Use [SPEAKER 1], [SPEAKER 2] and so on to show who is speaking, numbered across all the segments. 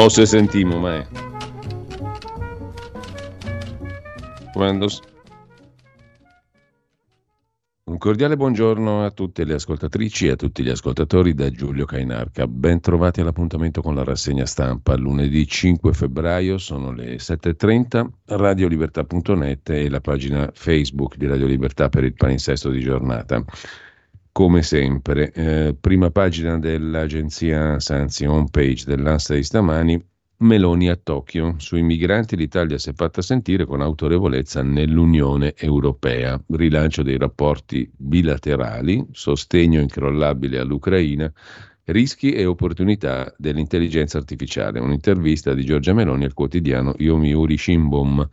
[SPEAKER 1] Mo se sentimo, ma è. Quando... Un cordiale buongiorno a tutte le ascoltatrici e a tutti gli ascoltatori da Giulio Cainarca. Ben trovati all'appuntamento con la rassegna stampa. Lunedì 5 febbraio sono le 7.30, radiolibertà.net e la pagina Facebook di Radio Libertà per il palinsesto di giornata come sempre. Eh, prima pagina dell'agenzia anzi homepage dell'Ansa di stamani, Meloni a Tokyo. Sui migranti l'Italia si è fatta sentire con autorevolezza nell'Unione Europea. Rilancio dei rapporti bilaterali, sostegno incrollabile all'Ucraina, rischi e opportunità dell'intelligenza artificiale. Un'intervista di Giorgia Meloni al quotidiano Yomiuri Shimbom,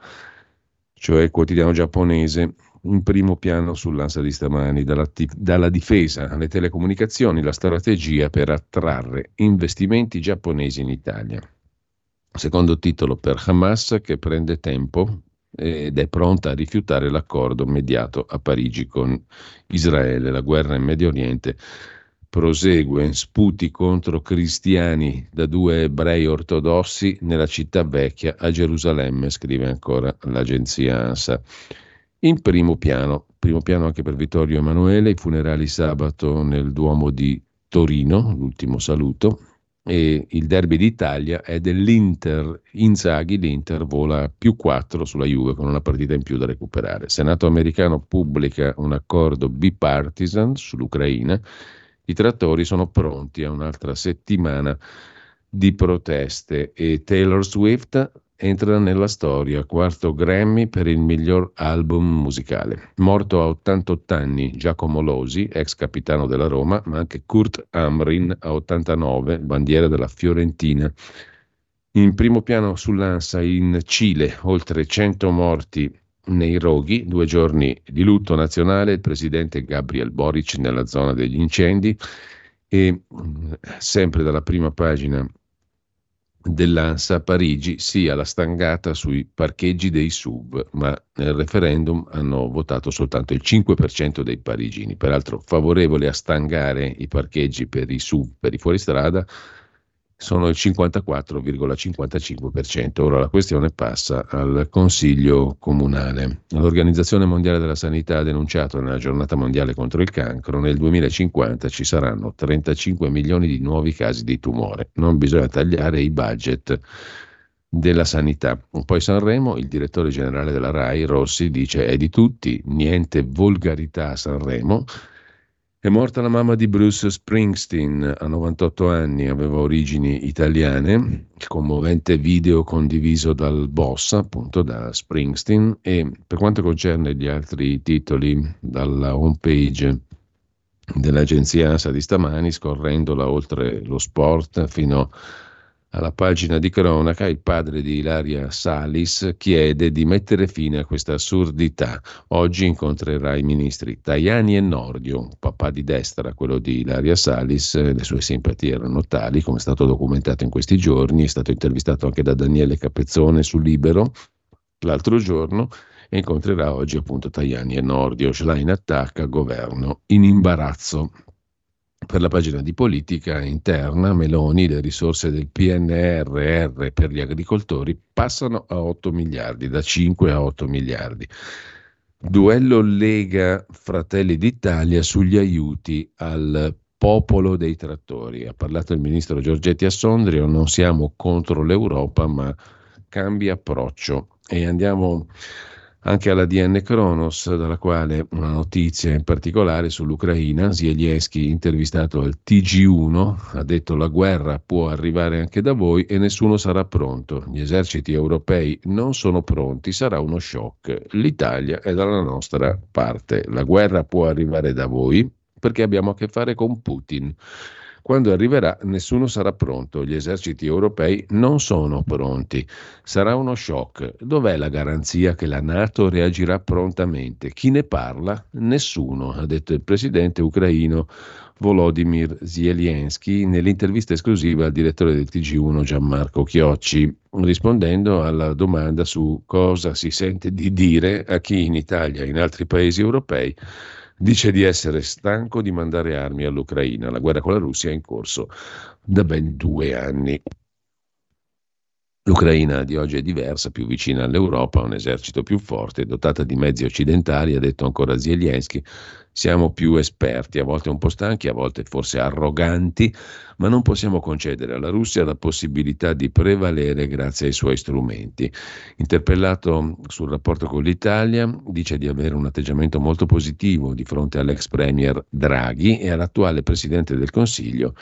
[SPEAKER 1] cioè il quotidiano giapponese in primo piano sull'ansa di stamani, dalla, dalla, difesa alle telecomunicazioni, la strategia per attrarre investimenti giapponesi in Italia. Secondo titolo per Hamas che prende tempo ed è pronta a rifiutare l'accordo mediato a Parigi con Israele. La guerra in Medio Oriente prosegue, sputi contro cristiani da due ebrei ortodossi nella città vecchia a Gerusalemme, scrive ancora l'agenzia ANSA. In primo piano, primo piano anche per Vittorio Emanuele, i funerali sabato nel Duomo di Torino, l'ultimo saluto, e il derby d'Italia è dell'Inter, Inzaghi, l'Inter vola più 4 sulla Juve con una partita in più da recuperare. Senato americano pubblica un accordo bipartisan sull'Ucraina, i trattori sono pronti a un'altra settimana di proteste e Taylor Swift entra nella storia, quarto Grammy per il miglior album musicale. Morto a 88 anni Giacomo Losi, ex capitano della Roma, ma anche Kurt Amrin a 89, bandiera della Fiorentina. In primo piano sull'ANSA in Cile, oltre 100 morti nei roghi, due giorni di lutto nazionale, il presidente Gabriel Boric nella zona degli incendi e sempre dalla prima pagina dell'ANSA a Parigi sia la stangata sui parcheggi dei SUV, ma nel referendum hanno votato soltanto il 5% dei parigini, peraltro favorevole a stangare i parcheggi per i SUV, per i fuoristrada, sono il 54,55%. Ora la questione passa al Consiglio comunale. L'Organizzazione Mondiale della Sanità ha denunciato nella giornata mondiale contro il cancro nel 2050 ci saranno 35 milioni di nuovi casi di tumore. Non bisogna tagliare i budget della sanità. Poi Sanremo, il direttore generale della RAI, Rossi, dice è di tutti, niente volgarità a Sanremo è morta la mamma di Bruce Springsteen a 98 anni, aveva origini italiane, il commovente video condiviso dal boss, appunto da Springsteen, e per quanto concerne gli altri titoli dalla homepage dell'agenzia ANSA di stamani, scorrendola oltre lo sport fino a alla pagina di cronaca, il padre di Ilaria Salis chiede di mettere fine a questa assurdità. Oggi incontrerà i ministri Tajani e Nordio, papà di destra, quello di Ilaria Salis, le sue simpatie erano tali, come è stato documentato in questi giorni, è stato intervistato anche da Daniele Capezzone su Libero l'altro giorno e incontrerà oggi appunto Tajani e Nordio, Schlein attacca, governo in imbarazzo. Per la pagina di politica interna, Meloni, le risorse del PNRR per gli agricoltori passano a 8 miliardi, da 5 a 8 miliardi. Duello Lega Fratelli d'Italia sugli aiuti al popolo dei trattori. Ha parlato il ministro Giorgetti a Sondrio, non siamo contro l'Europa, ma cambia approccio. E andiamo anche alla DN Kronos, dalla quale una notizia in particolare sull'Ucraina. Zelensky, intervistato al TG1, ha detto la guerra può arrivare anche da voi e nessuno sarà pronto. Gli eserciti europei non sono pronti, sarà uno shock. L'Italia è dalla nostra parte. La guerra può arrivare da voi perché abbiamo a che fare con Putin. Quando arriverà nessuno sarà pronto, gli eserciti europei non sono pronti. Sarà uno shock. Dov'è la garanzia che la Nato reagirà prontamente? Chi ne parla? Nessuno, ha detto il presidente ucraino Volodymyr Zelensky nell'intervista esclusiva al direttore del TG1 Gianmarco Chiocci, rispondendo alla domanda su cosa si sente di dire a chi in Italia e in altri paesi europei dice di essere stanco di mandare armi all'Ucraina. La guerra con la Russia è in corso da ben due anni. L'Ucraina di oggi è diversa, più vicina all'Europa, ha un esercito più forte, dotata di mezzi occidentali, ha detto ancora Zelensky. Siamo più esperti, a volte un po' stanchi, a volte forse arroganti, ma non possiamo concedere alla Russia la possibilità di prevalere grazie ai suoi strumenti. Interpellato sul rapporto con l'Italia, dice di avere un atteggiamento molto positivo di fronte all'ex premier Draghi e all'attuale presidente del Consiglio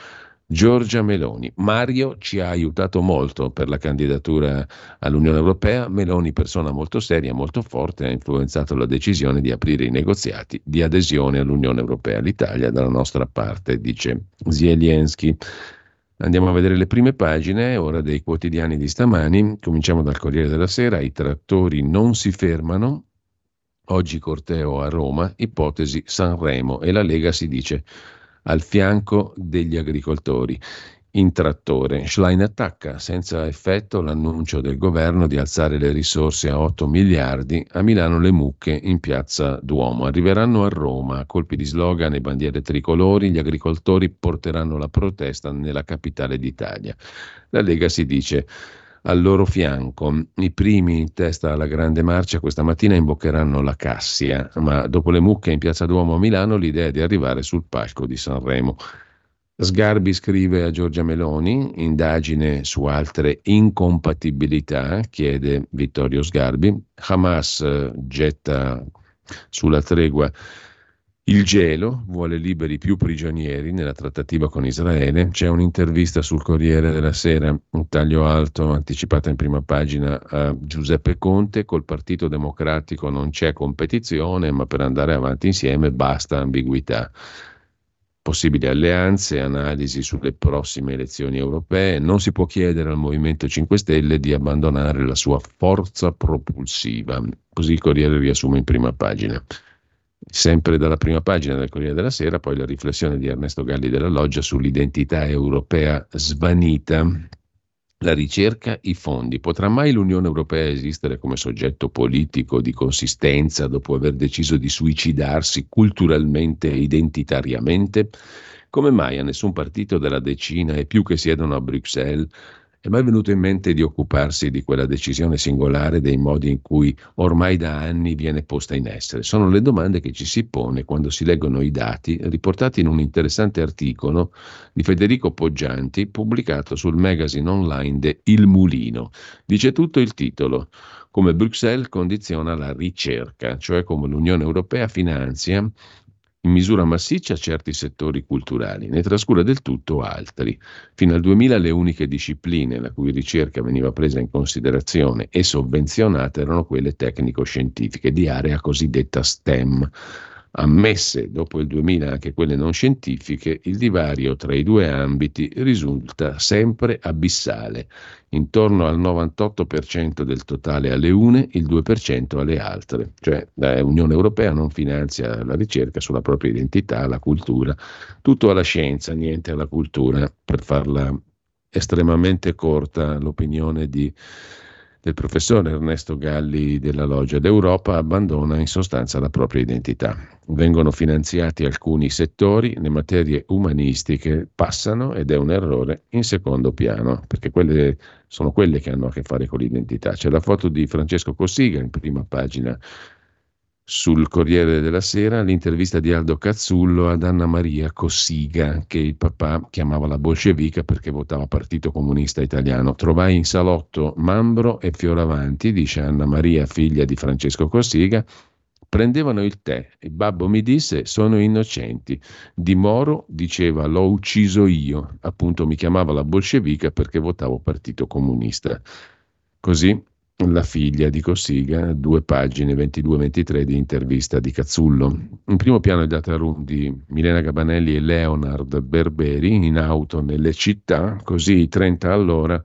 [SPEAKER 1] Giorgia Meloni. Mario ci ha aiutato molto per la candidatura all'Unione Europea. Meloni, persona molto seria, molto forte, ha influenzato la decisione di aprire i negoziati di adesione all'Unione Europea. L'Italia dalla nostra parte, dice Zelensky. Andiamo a vedere le prime pagine, ora dei quotidiani di stamani. Cominciamo dal Corriere della Sera. I trattori non si fermano. Oggi corteo a Roma, ipotesi Sanremo e la Lega si dice al fianco degli agricoltori. In trattore, Schlein attacca senza effetto l'annuncio del governo di alzare le risorse a 8 miliardi, a Milano le mucche in piazza Duomo. Arriveranno a Roma, colpi di slogan e bandiere tricolori, gli agricoltori porteranno la protesta nella capitale d'Italia. La Lega si dice al loro fianco. I primi in testa alla grande marcia questa mattina imboccheranno la Cassia, ma dopo le mucche in Piazza Duomo a Milano l'idea è di arrivare sul palco di Sanremo. Sgarbi scrive a Giorgia Meloni, indagine su altre incompatibilità, chiede Vittorio Sgarbi. Hamas eh, getta sulla tregua il gelo vuole liberi più prigionieri nella trattativa con Israele. C'è un'intervista sul Corriere della Sera, un taglio alto anticipata in prima pagina a Giuseppe Conte. Col Partito Democratico non c'è competizione, ma per andare avanti insieme basta ambiguità. Possibili alleanze, analisi sulle prossime elezioni europee. Non si può chiedere al Movimento 5 Stelle di abbandonare la sua forza propulsiva. Così il Corriere riassume in prima pagina. Sempre dalla prima pagina del Corriere della Sera, poi la riflessione di Ernesto Galli della Loggia sull'identità europea svanita. La ricerca, i fondi. Potrà mai l'Unione Europea esistere come soggetto politico di consistenza dopo aver deciso di suicidarsi culturalmente e identitariamente? Come mai a nessun partito della decina e più che siedono a Bruxelles è mai venuto in mente di occuparsi di quella decisione singolare dei modi in cui ormai da anni viene posta in essere? Sono le domande che ci si pone quando si leggono i dati riportati in un interessante articolo di Federico Poggianti pubblicato sul magazine online de Il Mulino. Dice tutto il titolo come Bruxelles condiziona la ricerca, cioè come l'Unione Europea finanzia in misura massiccia certi settori culturali, ne trascura del tutto altri. Fino al 2000 le uniche discipline la cui ricerca veniva presa in considerazione e sovvenzionata erano quelle tecnico-scientifiche di area cosiddetta STEM ammesse dopo il 2000 anche quelle non scientifiche, il divario tra i due ambiti risulta sempre abissale, intorno al 98% del totale alle une, il 2% alle altre, cioè l'Unione Europea non finanzia la ricerca sulla propria identità, la cultura, tutto alla scienza, niente alla cultura, per farla estremamente corta l'opinione di del professore Ernesto Galli della Loggia d'Europa abbandona in sostanza la propria identità. Vengono finanziati alcuni settori, le materie umanistiche passano ed è un errore in secondo piano, perché quelle sono quelle che hanno a che fare con l'identità. C'è la foto di Francesco Cossiga in prima pagina sul Corriere della Sera l'intervista di Aldo Cazzullo ad Anna Maria Cossiga, che il papà chiamava la bolscevica perché votava Partito Comunista Italiano. Trovai in salotto Mambro e Fioravanti, dice Anna Maria, figlia di Francesco Cossiga, prendevano il tè. Il babbo mi disse sono innocenti. Di Moro diceva l'ho ucciso io, appunto mi chiamava la bolscevica perché votavo Partito Comunista. Così la figlia di Cossiga, due pagine 22-23 di intervista di Cazzullo. In primo piano il data room di Milena Gabanelli e Leonard Berberi in auto nelle città, così 30 all'ora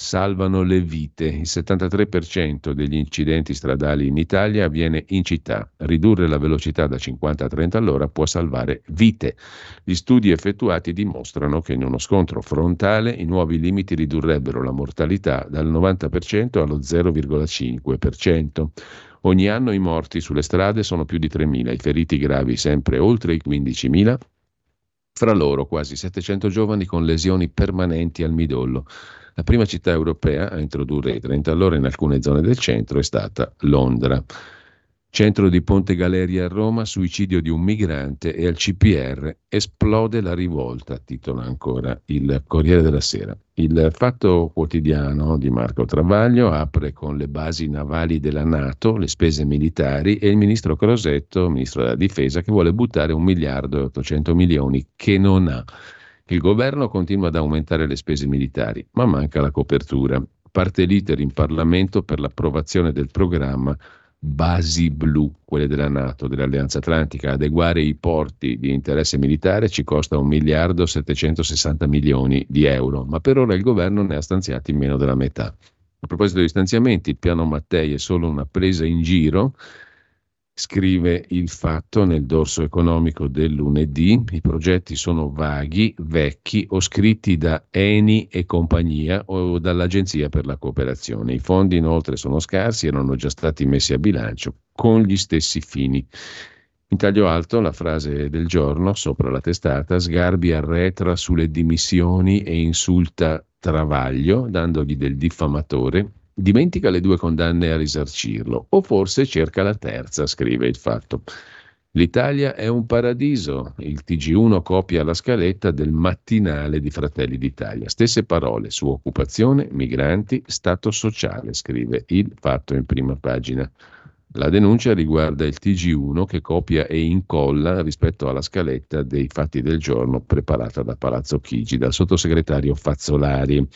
[SPEAKER 1] salvano le vite. Il 73% degli incidenti stradali in Italia avviene in città. Ridurre la velocità da 50 a 30 all'ora può salvare vite. Gli studi effettuati dimostrano che in uno scontro frontale i nuovi limiti ridurrebbero la mortalità dal 90% allo 0,5%. Ogni anno i morti sulle strade sono più di 3.000, i feriti gravi sempre oltre i 15.000, fra loro quasi 700 giovani con lesioni permanenti al midollo. La prima città europea a introdurre i 30 all'ora in alcune zone del centro è stata Londra. Centro di Ponte Galeria a Roma, suicidio di un migrante e al CPR esplode la rivolta, titola ancora il Corriere della Sera. Il Fatto Quotidiano di Marco Travaglio apre con le basi navali della Nato, le spese militari e il ministro Crosetto, ministro della Difesa, che vuole buttare un miliardo e 800 milioni che non ha. Il governo continua ad aumentare le spese militari, ma manca la copertura. Parte l'iter in Parlamento per l'approvazione del programma Basi Blu, quelle della Nato, dell'Alleanza Atlantica. Adeguare i porti di interesse militare ci costa 1 miliardo 760 milioni di euro, ma per ora il governo ne ha stanziati meno della metà. A proposito di stanziamenti, il piano Mattei è solo una presa in giro Scrive il fatto nel dorso economico del lunedì, i progetti sono vaghi, vecchi o scritti da Eni e compagnia o dall'Agenzia per la cooperazione. I fondi inoltre sono scarsi, erano già stati messi a bilancio con gli stessi fini. In taglio alto la frase del giorno sopra la testata, Sgarbi arretra sulle dimissioni e insulta Travaglio, dandogli del diffamatore dimentica le due condanne a risarcirlo, o forse cerca la terza, scrive il fatto. L'Italia è un paradiso, il TG1 copia la scaletta del mattinale di Fratelli d'Italia. Stesse parole su occupazione, migranti, stato sociale, scrive il fatto in prima pagina. La denuncia riguarda il TG1 che copia e incolla rispetto alla scaletta dei fatti del giorno preparata da Palazzo Chigi dal sottosegretario Fazzolari.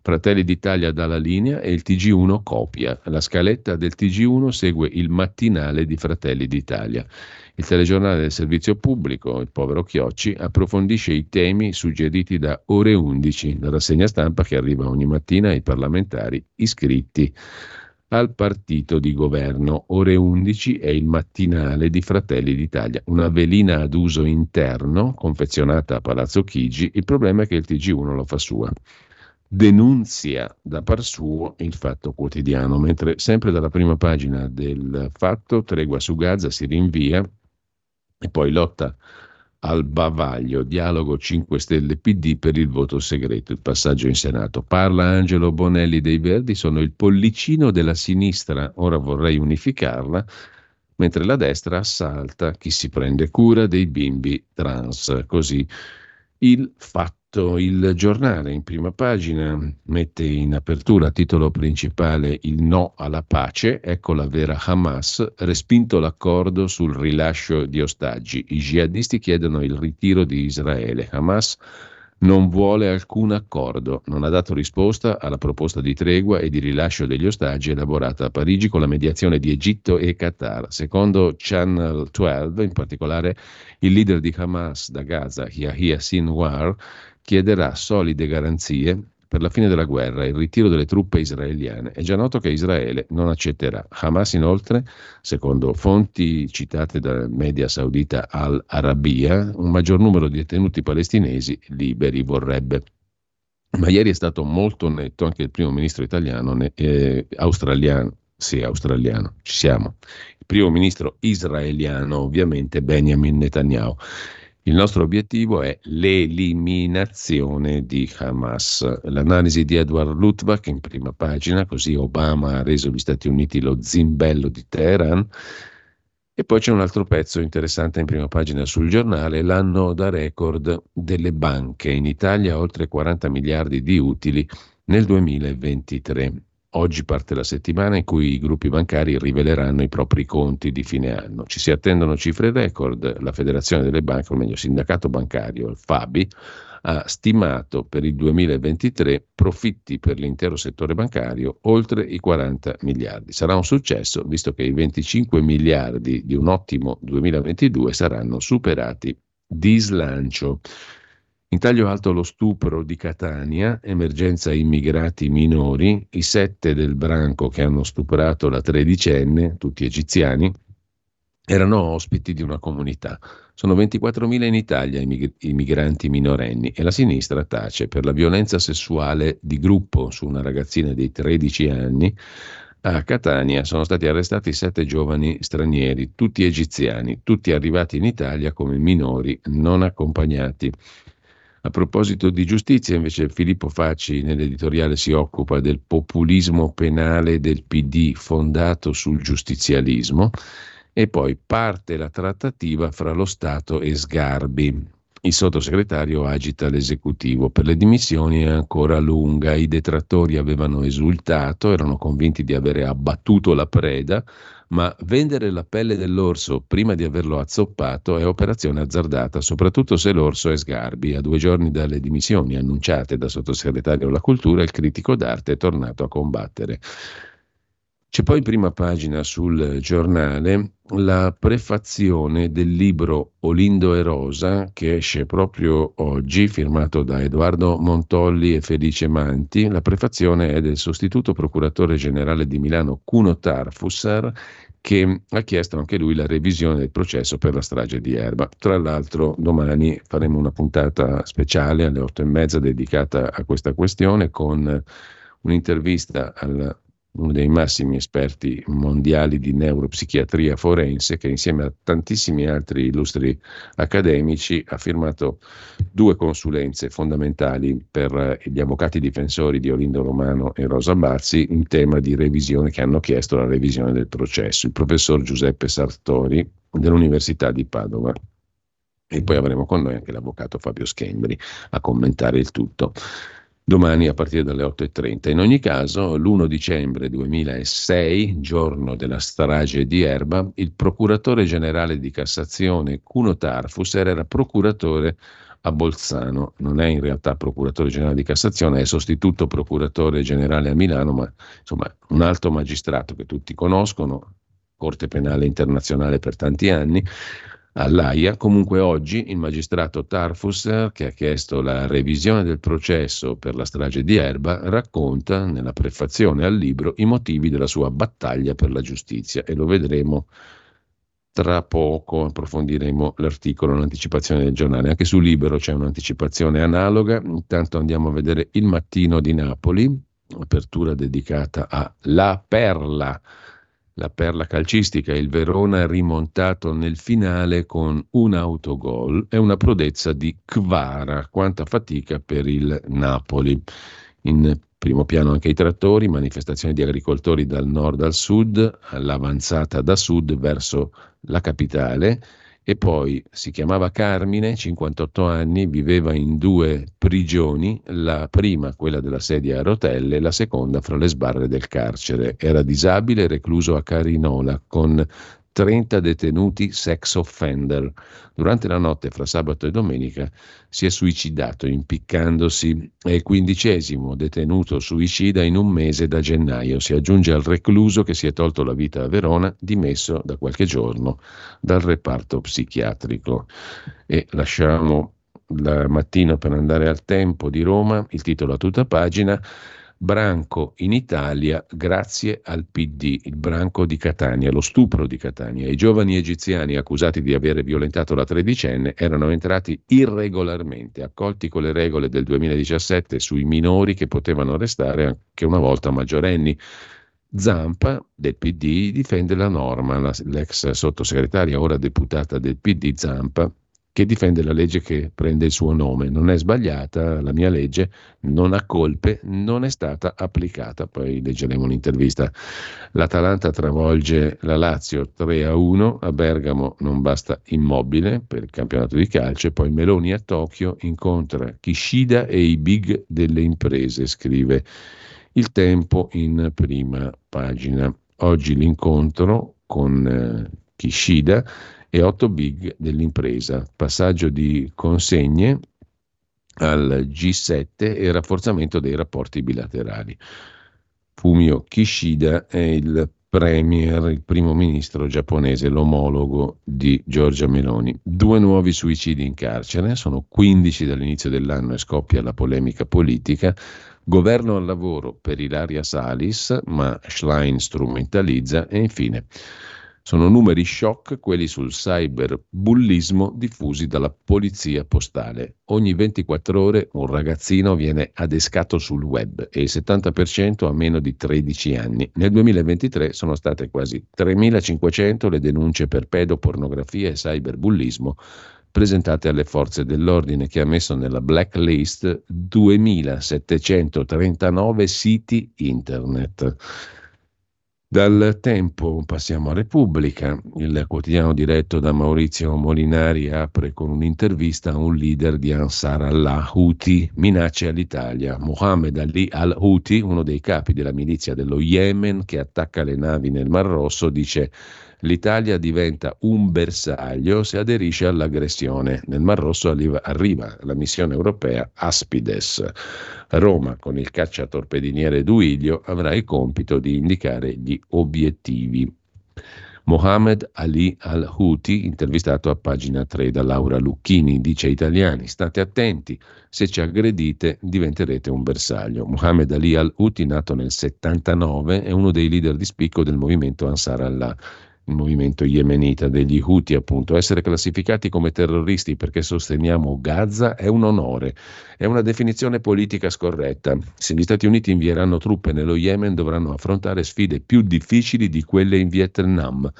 [SPEAKER 1] Fratelli d'Italia dà la linea e il TG1 copia. La scaletta del TG1 segue il mattinale di Fratelli d'Italia. Il telegiornale del servizio pubblico, il povero Chiocci, approfondisce i temi suggeriti da Ore 11, la rassegna stampa che arriva ogni mattina ai parlamentari iscritti al partito di governo. Ore 11 è il mattinale di Fratelli d'Italia, una velina ad uso interno confezionata a Palazzo Chigi. Il problema è che il TG1 lo fa sua denunzia da par suo il fatto quotidiano, mentre sempre dalla prima pagina del fatto tregua su Gaza si rinvia e poi lotta al bavaglio, dialogo 5 Stelle PD per il voto segreto, il passaggio in Senato. Parla Angelo Bonelli dei Verdi, sono il pollicino della sinistra, ora vorrei unificarla, mentre la destra assalta chi si prende cura dei bimbi trans. Così il fatto il giornale in prima pagina mette in apertura titolo principale il no alla pace, ecco la vera Hamas, respinto l'accordo sul rilascio di ostaggi. I jihadisti chiedono il ritiro di Israele. Hamas non vuole alcun accordo, non ha dato risposta alla proposta di tregua e di rilascio degli ostaggi elaborata a Parigi con la mediazione di Egitto e Qatar. Secondo Channel 12, in particolare, il leader di Hamas da Gaza, Yahya Sinwar, chiederà solide garanzie per la fine della guerra e il ritiro delle truppe israeliane. È già noto che Israele non accetterà. Hamas inoltre, secondo fonti citate dal media saudita Al-Arabiya, un maggior numero di detenuti palestinesi liberi vorrebbe. Ma ieri è stato molto netto anche il primo ministro italiano, eh, australiano, sì, australiano, ci siamo. Il primo ministro israeliano, ovviamente, Benjamin Netanyahu. Il nostro obiettivo è l'eliminazione di Hamas. L'analisi di Edward Lutvak in prima pagina, così Obama ha reso gli Stati Uniti lo zimbello di Teheran. E poi c'è un altro pezzo interessante in prima pagina sul giornale, l'anno da record delle banche. In Italia oltre 40 miliardi di utili nel 2023. Oggi parte la settimana in cui i gruppi bancari riveleranno i propri conti di fine anno. Ci si attendono cifre record. La Federazione delle Banche, o meglio il sindacato bancario, il FABI, ha stimato per il 2023 profitti per l'intero settore bancario oltre i 40 miliardi. Sarà un successo visto che i 25 miliardi di un ottimo 2022 saranno superati di slancio. In taglio alto lo stupro di Catania, emergenza immigrati minori, i sette del branco che hanno stuprato la tredicenne, tutti egiziani, erano ospiti di una comunità. Sono 24.000 in Italia i migranti minorenni e la sinistra tace per la violenza sessuale di gruppo su una ragazzina di 13 anni. A Catania sono stati arrestati sette giovani stranieri, tutti egiziani, tutti arrivati in Italia come minori non accompagnati. A proposito di giustizia, invece, Filippo Facci nell'editoriale si occupa del populismo penale del PD fondato sul giustizialismo e poi parte la trattativa fra lo Stato e Sgarbi. Il sottosegretario agita l'esecutivo. Per le dimissioni è ancora lunga. I detrattori avevano esultato, erano convinti di avere abbattuto la preda, ma vendere la pelle dell'orso prima di averlo azzoppato è operazione azzardata, soprattutto se l'orso è Sgarbi. A due giorni dalle dimissioni annunciate dal sottosegretario alla cultura, il critico d'arte è tornato a combattere. C'è poi in prima pagina sul giornale la prefazione del libro Olindo e Rosa che esce proprio oggi, firmato da Edoardo Montolli e Felice Manti. La prefazione è del sostituto procuratore generale di Milano Cuno Tarfussar che ha chiesto anche lui la revisione del processo per la strage di Erba. Tra l'altro domani faremo una puntata speciale alle otto e mezza dedicata a questa questione con un'intervista al uno dei massimi esperti mondiali di neuropsichiatria forense, che insieme a tantissimi altri illustri accademici ha firmato due consulenze fondamentali per gli avvocati difensori di Olindo Romano e Rosa Bazzi in tema di revisione che hanno chiesto la revisione del processo. Il professor Giuseppe Sartori dell'Università di Padova. E poi avremo con noi anche l'avvocato Fabio Schembri a commentare il tutto domani a partire dalle 8.30. In ogni caso, l'1 dicembre 2006, giorno della strage di Erba, il procuratore generale di Cassazione Cuno Tarfus era procuratore a Bolzano, non è in realtà procuratore generale di Cassazione, è sostituto procuratore generale a Milano, ma insomma un alto magistrato che tutti conoscono, Corte Penale Internazionale per tanti anni, all'AIA. Comunque oggi il magistrato Tarfus, che ha chiesto la revisione del processo per la strage di Erba, racconta nella prefazione al libro i motivi della sua battaglia per la giustizia e lo vedremo tra poco, approfondiremo l'articolo, l'anticipazione del giornale. Anche su Libero c'è un'anticipazione analoga. Intanto andiamo a vedere il mattino di Napoli, apertura dedicata a La Perla la perla calcistica, il Verona rimontato nel finale con un autogol e una prodezza di Kvara, quanta fatica per il Napoli. In primo piano anche i trattori, manifestazioni di agricoltori dal nord al sud, all'avanzata da sud verso la capitale e poi si chiamava Carmine, 58 anni, viveva in due prigioni, la prima quella della sedia a rotelle, la seconda fra le sbarre del carcere. Era disabile, recluso a Carinola con 30 detenuti sex offender. Durante la notte fra sabato e domenica si è suicidato impiccandosi. È il quindicesimo detenuto suicida in un mese da gennaio. Si aggiunge al recluso che si è tolto la vita a Verona, dimesso da qualche giorno dal reparto psichiatrico. E lasciamo la mattina per andare al tempo di Roma, il titolo a tutta pagina. Branco in Italia grazie al PD, il branco di Catania, lo stupro di Catania. I giovani egiziani accusati di aver violentato la tredicenne erano entrati irregolarmente, accolti con le regole del 2017 sui minori che potevano restare anche una volta maggiorenni. Zampa del PD difende la norma, l'ex sottosegretaria, ora deputata del PD Zampa, che difende la legge che prende il suo nome. Non è sbagliata, la mia legge non ha colpe, non è stata applicata. Poi leggeremo l'intervista. L'Atalanta travolge la Lazio 3 a 1, a Bergamo non basta immobile per il campionato di calcio, poi Meloni a Tokyo incontra Kishida e i big delle imprese, scrive il tempo in prima pagina. Oggi l'incontro con eh, Kishida e 8 big dell'impresa, passaggio di consegne al G7 e rafforzamento dei rapporti bilaterali. Fumio Kishida è il premier, il primo ministro giapponese, l'omologo di Giorgia Meloni. Due nuovi suicidi in carcere, sono 15 dall'inizio dell'anno e scoppia la polemica politica. Governo al lavoro per Ilaria Salis, ma Schlein strumentalizza e infine sono numeri shock quelli sul cyberbullismo diffusi dalla polizia postale. Ogni 24 ore un ragazzino viene adescato sul web e il 70% ha meno di 13 anni. Nel 2023 sono state quasi 3.500 le denunce per pedopornografia e cyberbullismo presentate alle forze dell'ordine che ha messo nella blacklist 2.739 siti internet. Dal tempo passiamo a Repubblica. Il quotidiano diretto da Maurizio Molinari apre con un'intervista a un leader di Ansar Allah, Houthi, minacce all'Italia. Mohammed Ali al-Houthi, uno dei capi della milizia dello Yemen che attacca le navi nel Mar Rosso, dice l'Italia diventa un bersaglio se aderisce all'aggressione. Nel Mar Rosso arriva la missione europea Aspides. Roma, con il cacciatorpediniere Duilio, avrà il compito di indicare gli obiettivi. Mohamed Ali al-Houthi, intervistato a pagina 3 da Laura Lucchini, dice ai italiani state attenti, se ci aggredite diventerete un bersaglio. Mohamed Ali al-Houthi, nato nel 79, è uno dei leader di spicco del movimento Ansar Allah movimento yemenita degli Houthi, appunto. Essere classificati come terroristi perché sosteniamo Gaza è un onore, è una definizione politica scorretta. Se gli Stati Uniti invieranno truppe nello Yemen dovranno affrontare sfide più difficili di quelle in Vietnam.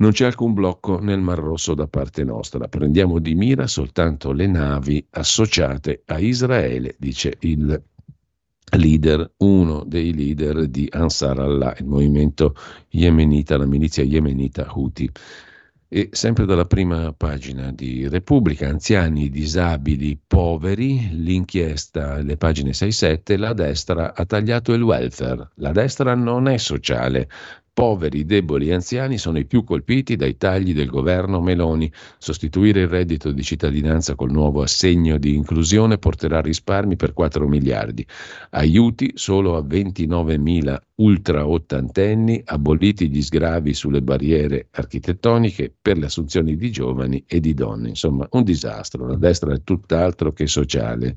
[SPEAKER 1] Non c'è alcun blocco nel Mar Rosso da parte nostra, prendiamo di mira soltanto le navi associate a Israele, dice il leader, uno dei leader di Ansar Allah, il movimento yemenita, la milizia yemenita Houthi. E sempre dalla prima pagina di Repubblica, anziani, disabili, poveri, l'inchiesta, le pagine 6-7, la destra ha tagliato il welfare. La destra non è sociale, Poveri, deboli e anziani sono i più colpiti dai tagli del governo Meloni. Sostituire il reddito di cittadinanza col nuovo assegno di inclusione porterà risparmi per 4 miliardi. Aiuti solo a 29 mila ultra ottantenni, aboliti gli sgravi sulle barriere architettoniche per le assunzioni di giovani e di donne. Insomma, un disastro. La destra è tutt'altro che sociale.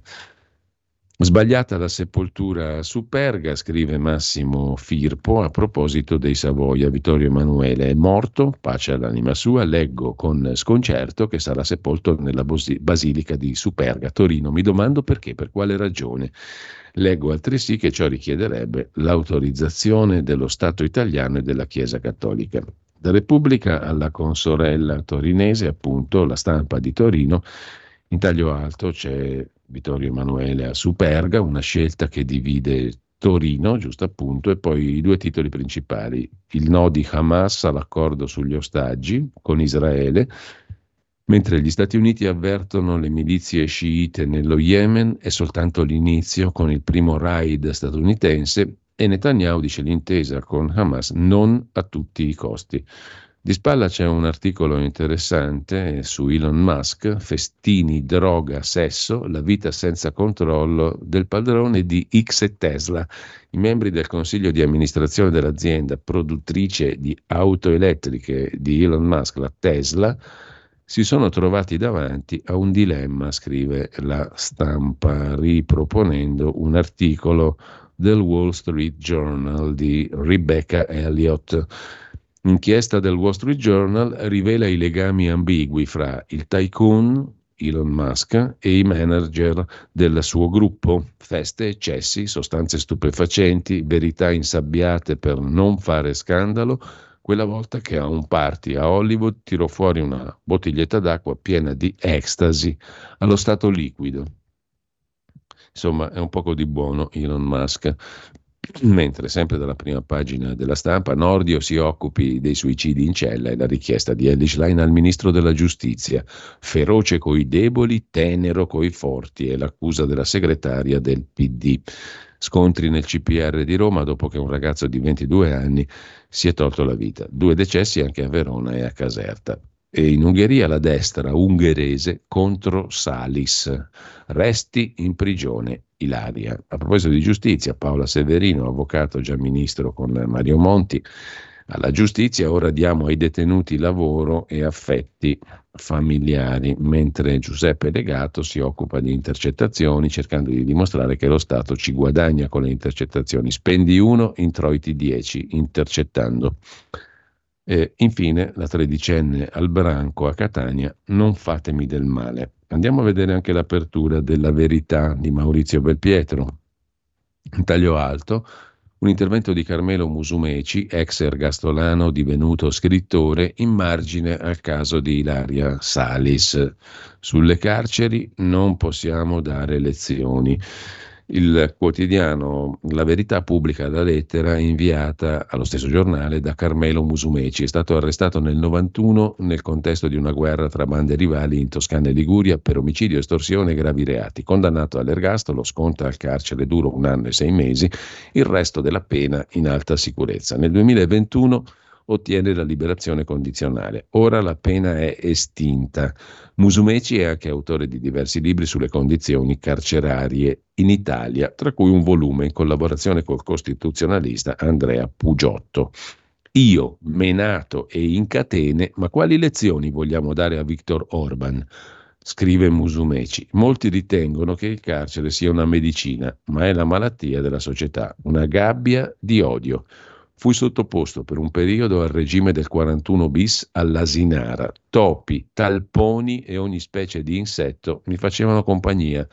[SPEAKER 1] Sbagliata la sepoltura su Perga, scrive Massimo Firpo a proposito dei Savoia. Vittorio Emanuele è morto, pace all'anima sua, leggo con sconcerto che sarà sepolto nella basilica di Superga, Torino. Mi domando perché, per quale ragione. Leggo altresì che ciò richiederebbe l'autorizzazione dello Stato italiano e della Chiesa cattolica. Da Repubblica alla consorella torinese, appunto, la stampa di Torino, in taglio alto c'è Vittorio Emanuele a Superga, una scelta che divide Torino, giusto appunto, e poi i due titoli principali, il no di Hamas all'accordo sugli ostaggi con Israele, mentre gli Stati Uniti avvertono le milizie sciite nello Yemen è soltanto l'inizio con il primo raid statunitense e Netanyahu dice l'intesa con Hamas non a tutti i costi. Di spalla c'è un articolo interessante su Elon Musk, festini, droga, sesso, la vita senza controllo del padrone di X e Tesla. I membri del consiglio di amministrazione dell'azienda produttrice di auto elettriche di Elon Musk, la Tesla, si sono trovati davanti a un dilemma, scrive la stampa, riproponendo un articolo del Wall Street Journal di Rebecca Elliott Inchiesta del Wall Street Journal rivela i legami ambigui fra il tycoon Elon Musk e i manager del suo gruppo. Feste, eccessi, sostanze stupefacenti, verità insabbiate per non fare scandalo, quella volta che a un party a Hollywood tirò fuori una bottiglietta d'acqua piena di ecstasy allo stato liquido. Insomma, è un poco di buono Elon Musk. Mentre sempre dalla prima pagina della stampa, Nordio si occupi dei suicidi in cella e la richiesta di Elish Line al ministro della giustizia, feroce coi deboli, tenero coi forti, è l'accusa della segretaria del PD. Scontri nel CPR di Roma dopo che un ragazzo di 22 anni si è tolto la vita. Due decessi anche a Verona e a Caserta. E in Ungheria la destra ungherese contro Salis. Resti in prigione Ilaria. A proposito di giustizia, Paola Severino, avvocato già ministro con Mario Monti, alla giustizia ora diamo ai detenuti lavoro e affetti familiari, mentre Giuseppe Legato si occupa di intercettazioni cercando di dimostrare che lo Stato ci guadagna con le intercettazioni. Spendi 1, introiti 10, intercettando. E infine la tredicenne al branco a Catania, non fatemi del male. Andiamo a vedere anche l'apertura della verità di Maurizio Belpietro. In taglio alto, un intervento di Carmelo Musumeci, ex ergastolano divenuto scrittore, in margine al caso di Ilaria Salis. Sulle carceri non possiamo dare lezioni il quotidiano La Verità pubblica la lettera inviata allo stesso giornale da Carmelo Musumeci. È stato arrestato nel 91 nel contesto di una guerra tra bande rivali in Toscana e Liguria per omicidio, estorsione e gravi reati. Condannato all'ergastolo, sconta al carcere duro un anno e sei mesi, il resto della pena in alta sicurezza. Nel 2021 ottiene la liberazione condizionale. Ora la pena è estinta. Musumeci è anche autore di diversi libri sulle condizioni carcerarie in Italia, tra cui un volume in collaborazione col costituzionalista Andrea Pugiotto. Io, menato e in catene, ma quali lezioni vogliamo dare a Viktor Orban? Scrive Musumeci. Molti ritengono che il carcere sia una medicina, ma è la malattia della società, una gabbia di odio. Fui sottoposto per un periodo al regime del 41 bis all'asinara. Topi, talponi e ogni specie di insetto mi facevano compagnia.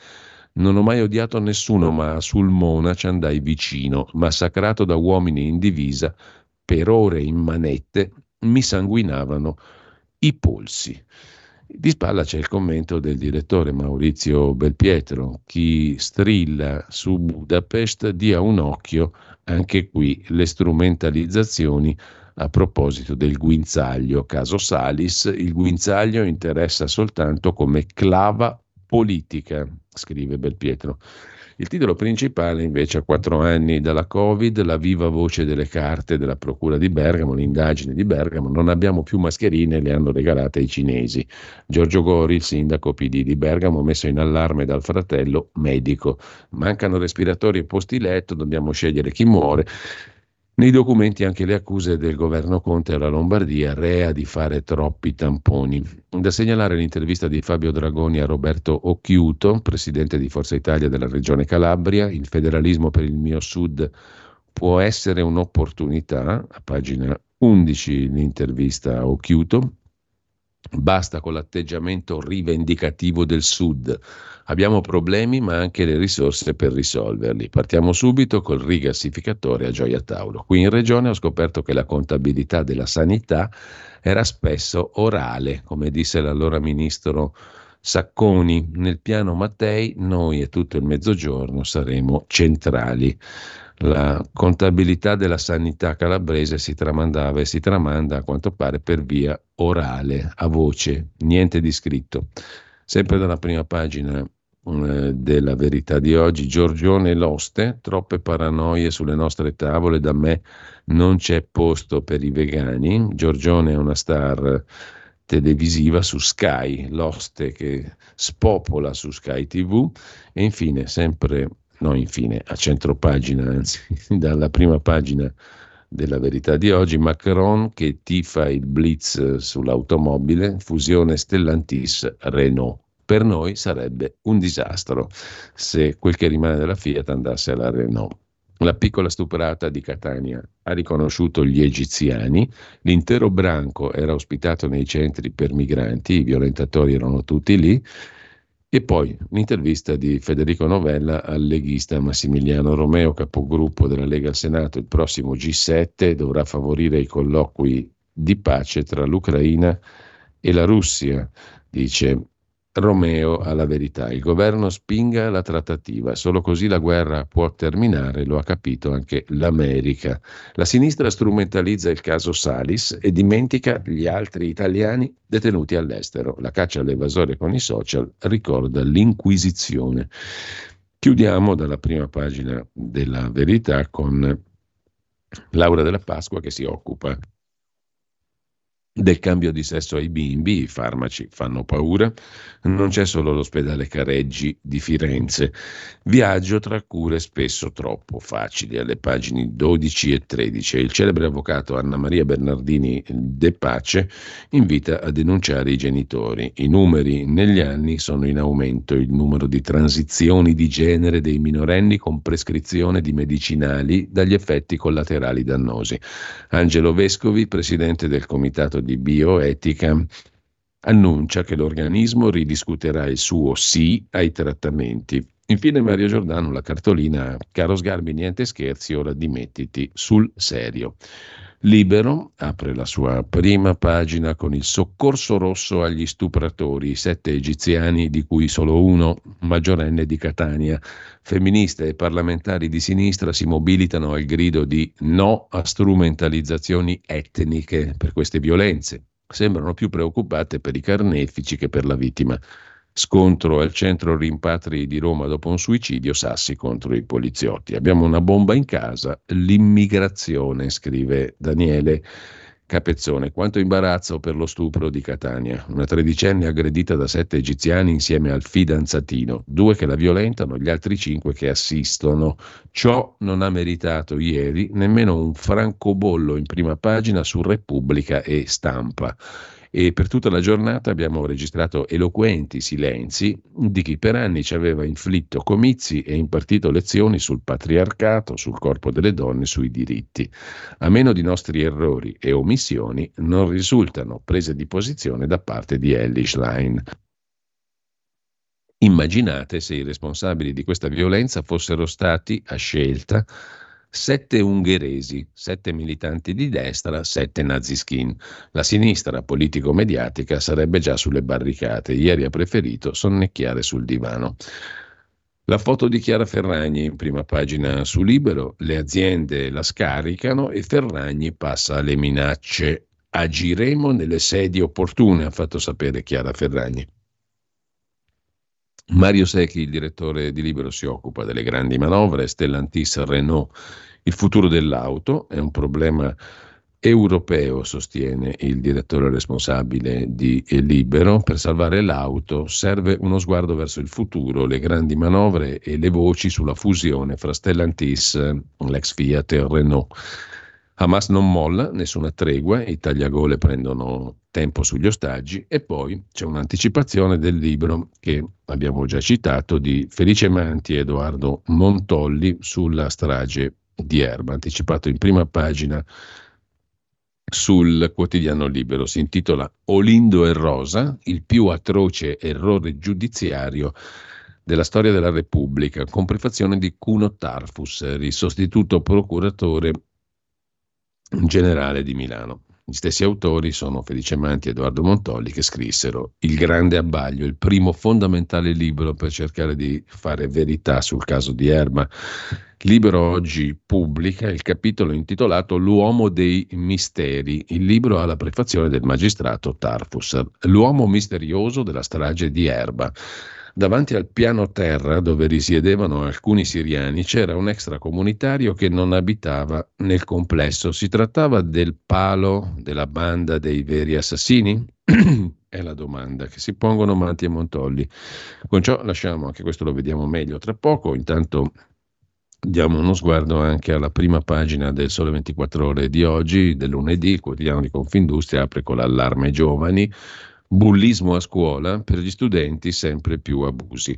[SPEAKER 1] Non ho mai odiato nessuno, ma a Sulmona ci andai vicino, massacrato da uomini in divisa, per ore in manette, mi sanguinavano i polsi. Di spalla c'è il commento del direttore Maurizio Belpietro. Chi strilla su Budapest dia un occhio, anche qui le strumentalizzazioni a proposito del guinzaglio. Caso Salis, il guinzaglio interessa soltanto come clava politica, scrive Belpietro. Il titolo principale invece a quattro anni dalla Covid, la viva voce delle carte della Procura di Bergamo, l'indagine di Bergamo, non abbiamo più mascherine, le hanno regalate ai cinesi. Giorgio Gori, il sindaco PD di Bergamo, messo in allarme dal fratello medico. Mancano respiratori e posti letto, dobbiamo scegliere chi muore. Nei documenti anche le accuse del governo Conte alla Lombardia, rea di fare troppi tamponi. Da segnalare l'intervista di Fabio Dragoni a Roberto Occhiuto, presidente di Forza Italia della Regione Calabria, il federalismo per il mio sud può essere un'opportunità, a pagina 11 l'intervista a Occhiuto, Basta con l'atteggiamento rivendicativo del Sud. Abbiamo problemi ma anche le risorse per risolverli. Partiamo subito col rigassificatore a Gioia Tauro. Qui in regione ho scoperto che la contabilità della sanità era spesso orale, come disse l'allora ministro Sacconi. Nel piano Mattei noi e tutto il mezzogiorno saremo centrali la contabilità della sanità calabrese si tramandava e si tramanda a quanto pare per via orale, a voce, niente di scritto. Sempre dalla prima pagina eh, della verità di oggi, Giorgione Loste, troppe paranoie sulle nostre tavole, da me non c'è posto per i vegani. Giorgione è una star televisiva su Sky, Loste che spopola su Sky TV e infine sempre no infine a centropagina, anzi dalla prima pagina della verità di oggi, Macron che tifa il blitz sull'automobile, fusione Stellantis-Renault. Per noi sarebbe un disastro se quel che rimane della Fiat andasse alla Renault. La piccola stuprata di Catania ha riconosciuto gli egiziani, l'intero branco era ospitato nei centri per migranti, i violentatori erano tutti lì, E poi l'intervista di Federico Novella al leghista Massimiliano Romeo, capogruppo della Lega al Senato. Il prossimo G7 dovrà favorire i colloqui di pace tra l'Ucraina e la Russia, dice Romeo alla verità. Il governo spinga la trattativa, solo così la guerra può terminare, lo ha capito anche l'America. La sinistra strumentalizza il caso Salis e dimentica gli altri italiani detenuti all'estero. La caccia all'evasore con i social ricorda l'Inquisizione. Chiudiamo dalla prima pagina della verità con Laura della Pasqua che si occupa del cambio di sesso ai bimbi, i farmaci fanno paura, non c'è solo l'ospedale Careggi di Firenze, viaggio tra cure spesso troppo facili, alle pagine 12 e 13. Il celebre avvocato Anna Maria Bernardini De Pace invita a denunciare i genitori. I numeri negli anni sono in aumento, il numero di transizioni di genere dei minorenni con prescrizione di medicinali dagli effetti collaterali dannosi. Angelo Vescovi, presidente del comitato di di bioetica annuncia che l'organismo ridiscuterà il suo sì ai trattamenti. Infine Mario Giordano, la cartolina Caro Sgarbi, niente scherzi, ora dimettiti sul serio. Libero apre la sua prima pagina con il soccorso rosso agli stupratori, sette egiziani di cui solo uno maggiorenne di Catania. Femministe e parlamentari di sinistra si mobilitano al grido di no a strumentalizzazioni etniche per queste violenze. Sembrano più preoccupate per i carnefici che per la vittima. Scontro al centro rimpatri di Roma dopo un suicidio, Sassi contro i poliziotti. Abbiamo una bomba in casa, l'immigrazione, scrive Daniele Capezzone. Quanto imbarazzo per lo stupro di Catania. Una tredicenne aggredita da sette egiziani insieme al fidanzatino, due che la violentano, gli altri cinque che assistono. Ciò non ha meritato ieri nemmeno un francobollo in prima pagina su Repubblica e Stampa e per tutta la giornata abbiamo registrato eloquenti silenzi di chi per anni ci aveva inflitto comizi e impartito lezioni sul patriarcato, sul corpo delle donne, sui diritti. A meno di nostri errori e omissioni non risultano prese di posizione da parte di Ellie Schlein. Immaginate se i responsabili di questa violenza fossero stati, a scelta, sette ungheresi, sette militanti di destra, sette naziskin. La sinistra politico-mediatica sarebbe già sulle barricate. Ieri ha preferito sonnecchiare sul divano. La foto di Chiara Ferragni in prima pagina su Libero, le aziende la scaricano e Ferragni passa alle minacce. Agiremo nelle sedi opportune, ha fatto sapere Chiara Ferragni. Mario Secchi, il direttore di Libero, si occupa delle grandi manovre, Stellantis Renault. Il futuro dell'auto è un problema europeo, sostiene il direttore responsabile di Libero. Per salvare l'auto serve uno sguardo verso il futuro, le grandi manovre e le voci sulla fusione fra Stellantis, l'ex Fiat e Renault. Hamas non molla, nessuna tregua, i tagliagole prendono tempo sugli ostaggi e poi c'è un'anticipazione del libro che abbiamo già citato di Felice Manti e Edoardo Montolli sulla strage di Erba, anticipato in prima pagina sul quotidiano libero. Si intitola Olindo e Rosa, il più atroce errore giudiziario della storia della Repubblica, con prefazione di Cuno Tarfus, il sostituto procuratore generale di Milano. Gli stessi autori sono Felice Manti e Edoardo Montolli che scrissero Il grande abbaglio, il primo fondamentale libro per cercare di fare verità sul caso di Erba. Libero oggi pubblica il capitolo intitolato L'uomo dei misteri. Il libro ha la prefazione del magistrato Tarfus, l'uomo misterioso della strage di Erba. Davanti al piano terra dove risiedevano alcuni siriani c'era un extracomunitario che non abitava nel complesso. Si trattava del palo della banda dei veri assassini? È la domanda che si pongono Manti e Montolli. Con ciò lasciamo, anche questo lo vediamo meglio tra poco. Intanto diamo uno sguardo anche alla prima pagina del Sole 24 Ore di oggi, del lunedì, il quotidiano di Confindustria apre con l'allarme giovani bullismo a scuola, per gli studenti sempre più abusi.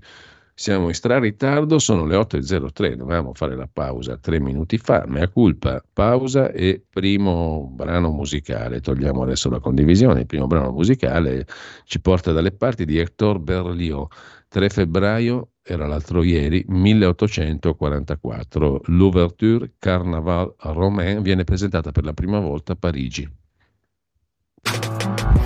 [SPEAKER 1] Siamo in stra-ritardo, sono le 8.03, dovevamo fare la pausa tre minuti fa, mea culpa, pausa e primo brano musicale. Togliamo adesso la condivisione, il primo brano musicale ci porta dalle parti di Hector Berlioz. 3 febbraio, era l'altro ieri, 1844, l'ouverture Carnaval Romain viene presentata per la prima volta a Parigi.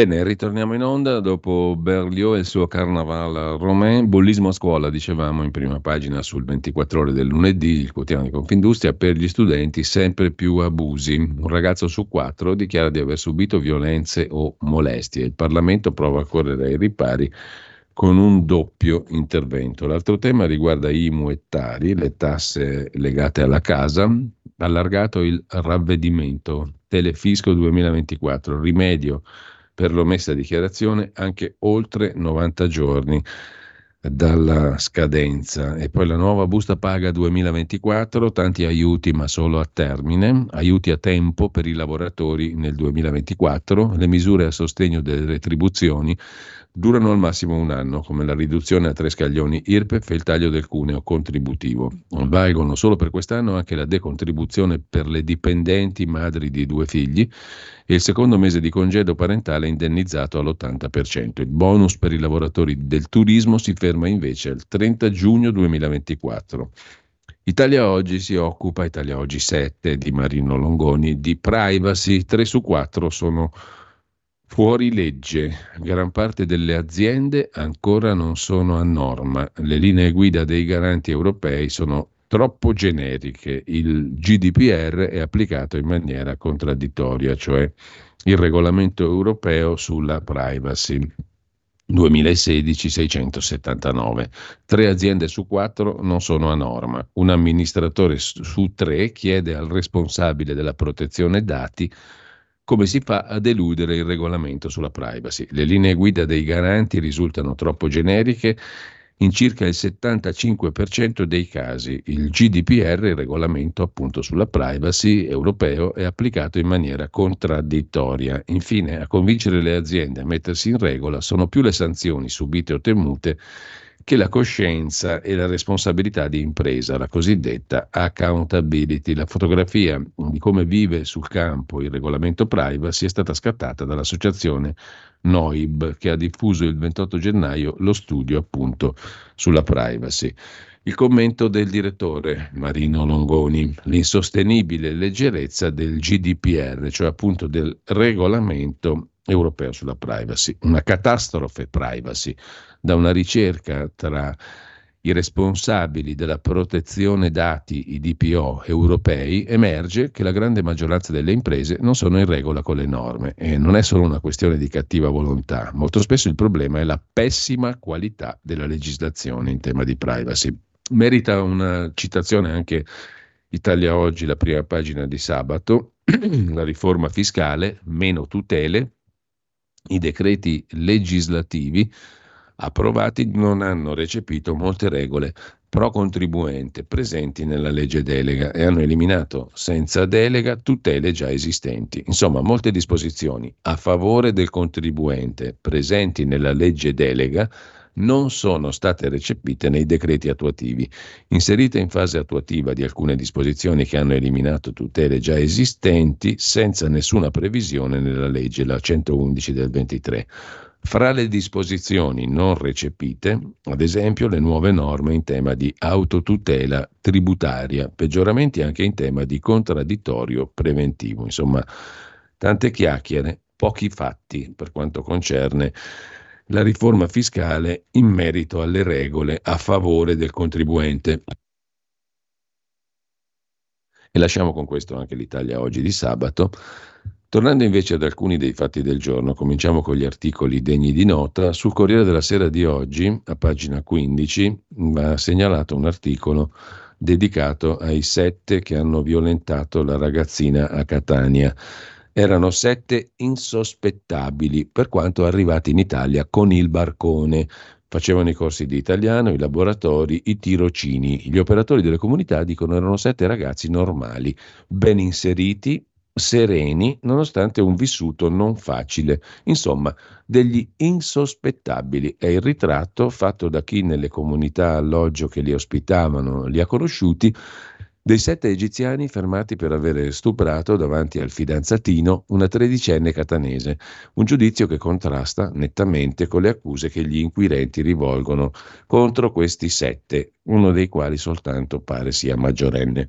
[SPEAKER 1] Bene, ritorniamo in onda dopo Berlioz e il suo Carnaval Romain, bullismo a scuola, dicevamo in prima pagina sul 24 ore del lunedì, il quotidiano di Confindustria, per gli studenti sempre più abusi. Un ragazzo su quattro dichiara di aver subito violenze o molestie. Il Parlamento prova a correre ai ripari con un doppio intervento. L'altro tema riguarda IMU e Tari, le tasse legate alla casa, allargato il ravvedimento, Telefisco 2024, rimedio per l'omessa dichiarazione anche oltre 90 giorni dalla scadenza. E poi la nuova busta paga 2024, tanti aiuti ma solo a termine, aiuti a tempo per i lavoratori nel 2024, le misure a sostegno delle retribuzioni durano al massimo un anno, come la riduzione a tre scaglioni IRPEF e il taglio del cuneo contributivo. Valgono solo per quest'anno anche la decontribuzione per le dipendenti madri di due figli e il secondo mese di congedo parentale indennizzato all'80%. Il bonus per i lavoratori del turismo si ferma invece al 30 giugno 2024. Italia Oggi si occupa, Italia Oggi 7 di Marino Longoni, di privacy, 3 su 4 sono Fuori legge, gran parte delle aziende ancora non sono a norma, le linee guida dei garanti europei sono troppo generiche, il GDPR è applicato in maniera contraddittoria, cioè il regolamento europeo sulla privacy. 2016 679. Tre aziende su quattro non sono a norma. Un amministratore su tre chiede al responsabile della protezione dati come si fa a deludere il regolamento sulla privacy. Le linee guida dei garanti risultano troppo generiche in circa il 75% dei casi. Il GDPR, il regolamento appunto sulla privacy europeo, è applicato in maniera contraddittoria. Infine, a convincere le aziende a mettersi in regola sono più le sanzioni subite o temute che la coscienza e la responsabilità di impresa, la cosiddetta accountability. La fotografia di come vive sul campo il regolamento privacy è stata scattata dall'associazione Noib che ha diffuso il 28 gennaio lo studio appunto sulla privacy. Il commento del direttore Marino Longoni, l'insostenibile leggerezza del GDPR, cioè appunto del regolamento europeo sulla privacy, una catastrofe privacy da una ricerca tra i responsabili della protezione dati, i DPO europei, emerge che la grande maggioranza delle imprese non sono in regola con le norme e non è solo una questione di cattiva volontà, molto spesso il problema è la pessima qualità della legislazione in tema di privacy. Merita una citazione anche Italia Oggi, la prima pagina di sabato, la riforma fiscale, meno tutele, i decreti legislativi approvati non hanno recepito molte regole pro contribuente presenti nella legge delega e hanno eliminato senza delega tutele già esistenti. Insomma, molte disposizioni a favore del contribuente presenti nella legge delega non sono state recepite nei decreti attuativi. Inserite in fase attuativa di alcune disposizioni che hanno eliminato tutele già esistenti senza nessuna previsione nella legge, la 111 del 23. Fra le disposizioni non recepite, ad esempio, le nuove norme in tema di autotutela tributaria, peggioramenti anche in tema di contraddittorio preventivo. Insomma, tante chiacchiere, pochi fatti per quanto concerne la riforma fiscale in merito alle regole a favore del contribuente. E lasciamo con questo anche l'Italia oggi di sabato. Tornando invece ad alcuni dei fatti del giorno, cominciamo con gli articoli degni di nota. Sul Corriere della Sera di oggi, a pagina 15, va segnalato un articolo dedicato ai sette che hanno violentato la ragazzina a Catania erano sette insospettabili per quanto arrivati in Italia con il barcone. Facevano i corsi di italiano, i laboratori, i tirocini. Gli operatori delle comunità dicono erano sette ragazzi normali, ben inseriti, sereni, nonostante un vissuto non facile. Insomma, degli insospettabili. È il ritratto fatto da chi nelle comunità alloggio che li ospitavano li ha conosciuti dei sette egiziani fermati per aver stuprato davanti al fidanzatino una tredicenne catanese, un giudizio che contrasta nettamente con le accuse che gli inquirenti rivolgono contro questi sette, uno dei quali soltanto pare sia maggiorenne.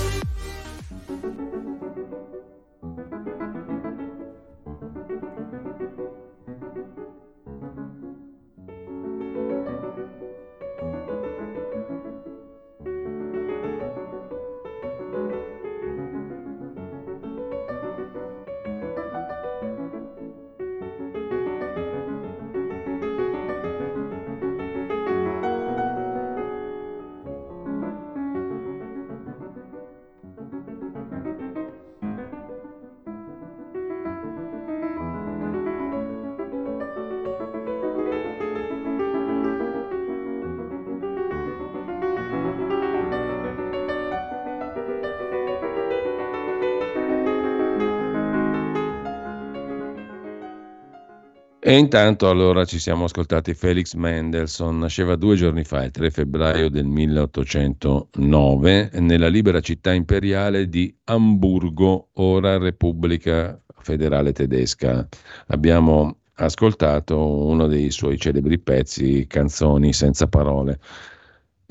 [SPEAKER 1] E intanto allora ci siamo ascoltati Felix Mendelssohn, nasceva due giorni fa, il 3 febbraio del 1809, nella libera città imperiale di Amburgo, ora Repubblica Federale Tedesca. Abbiamo ascoltato uno dei suoi celebri pezzi, Canzoni senza parole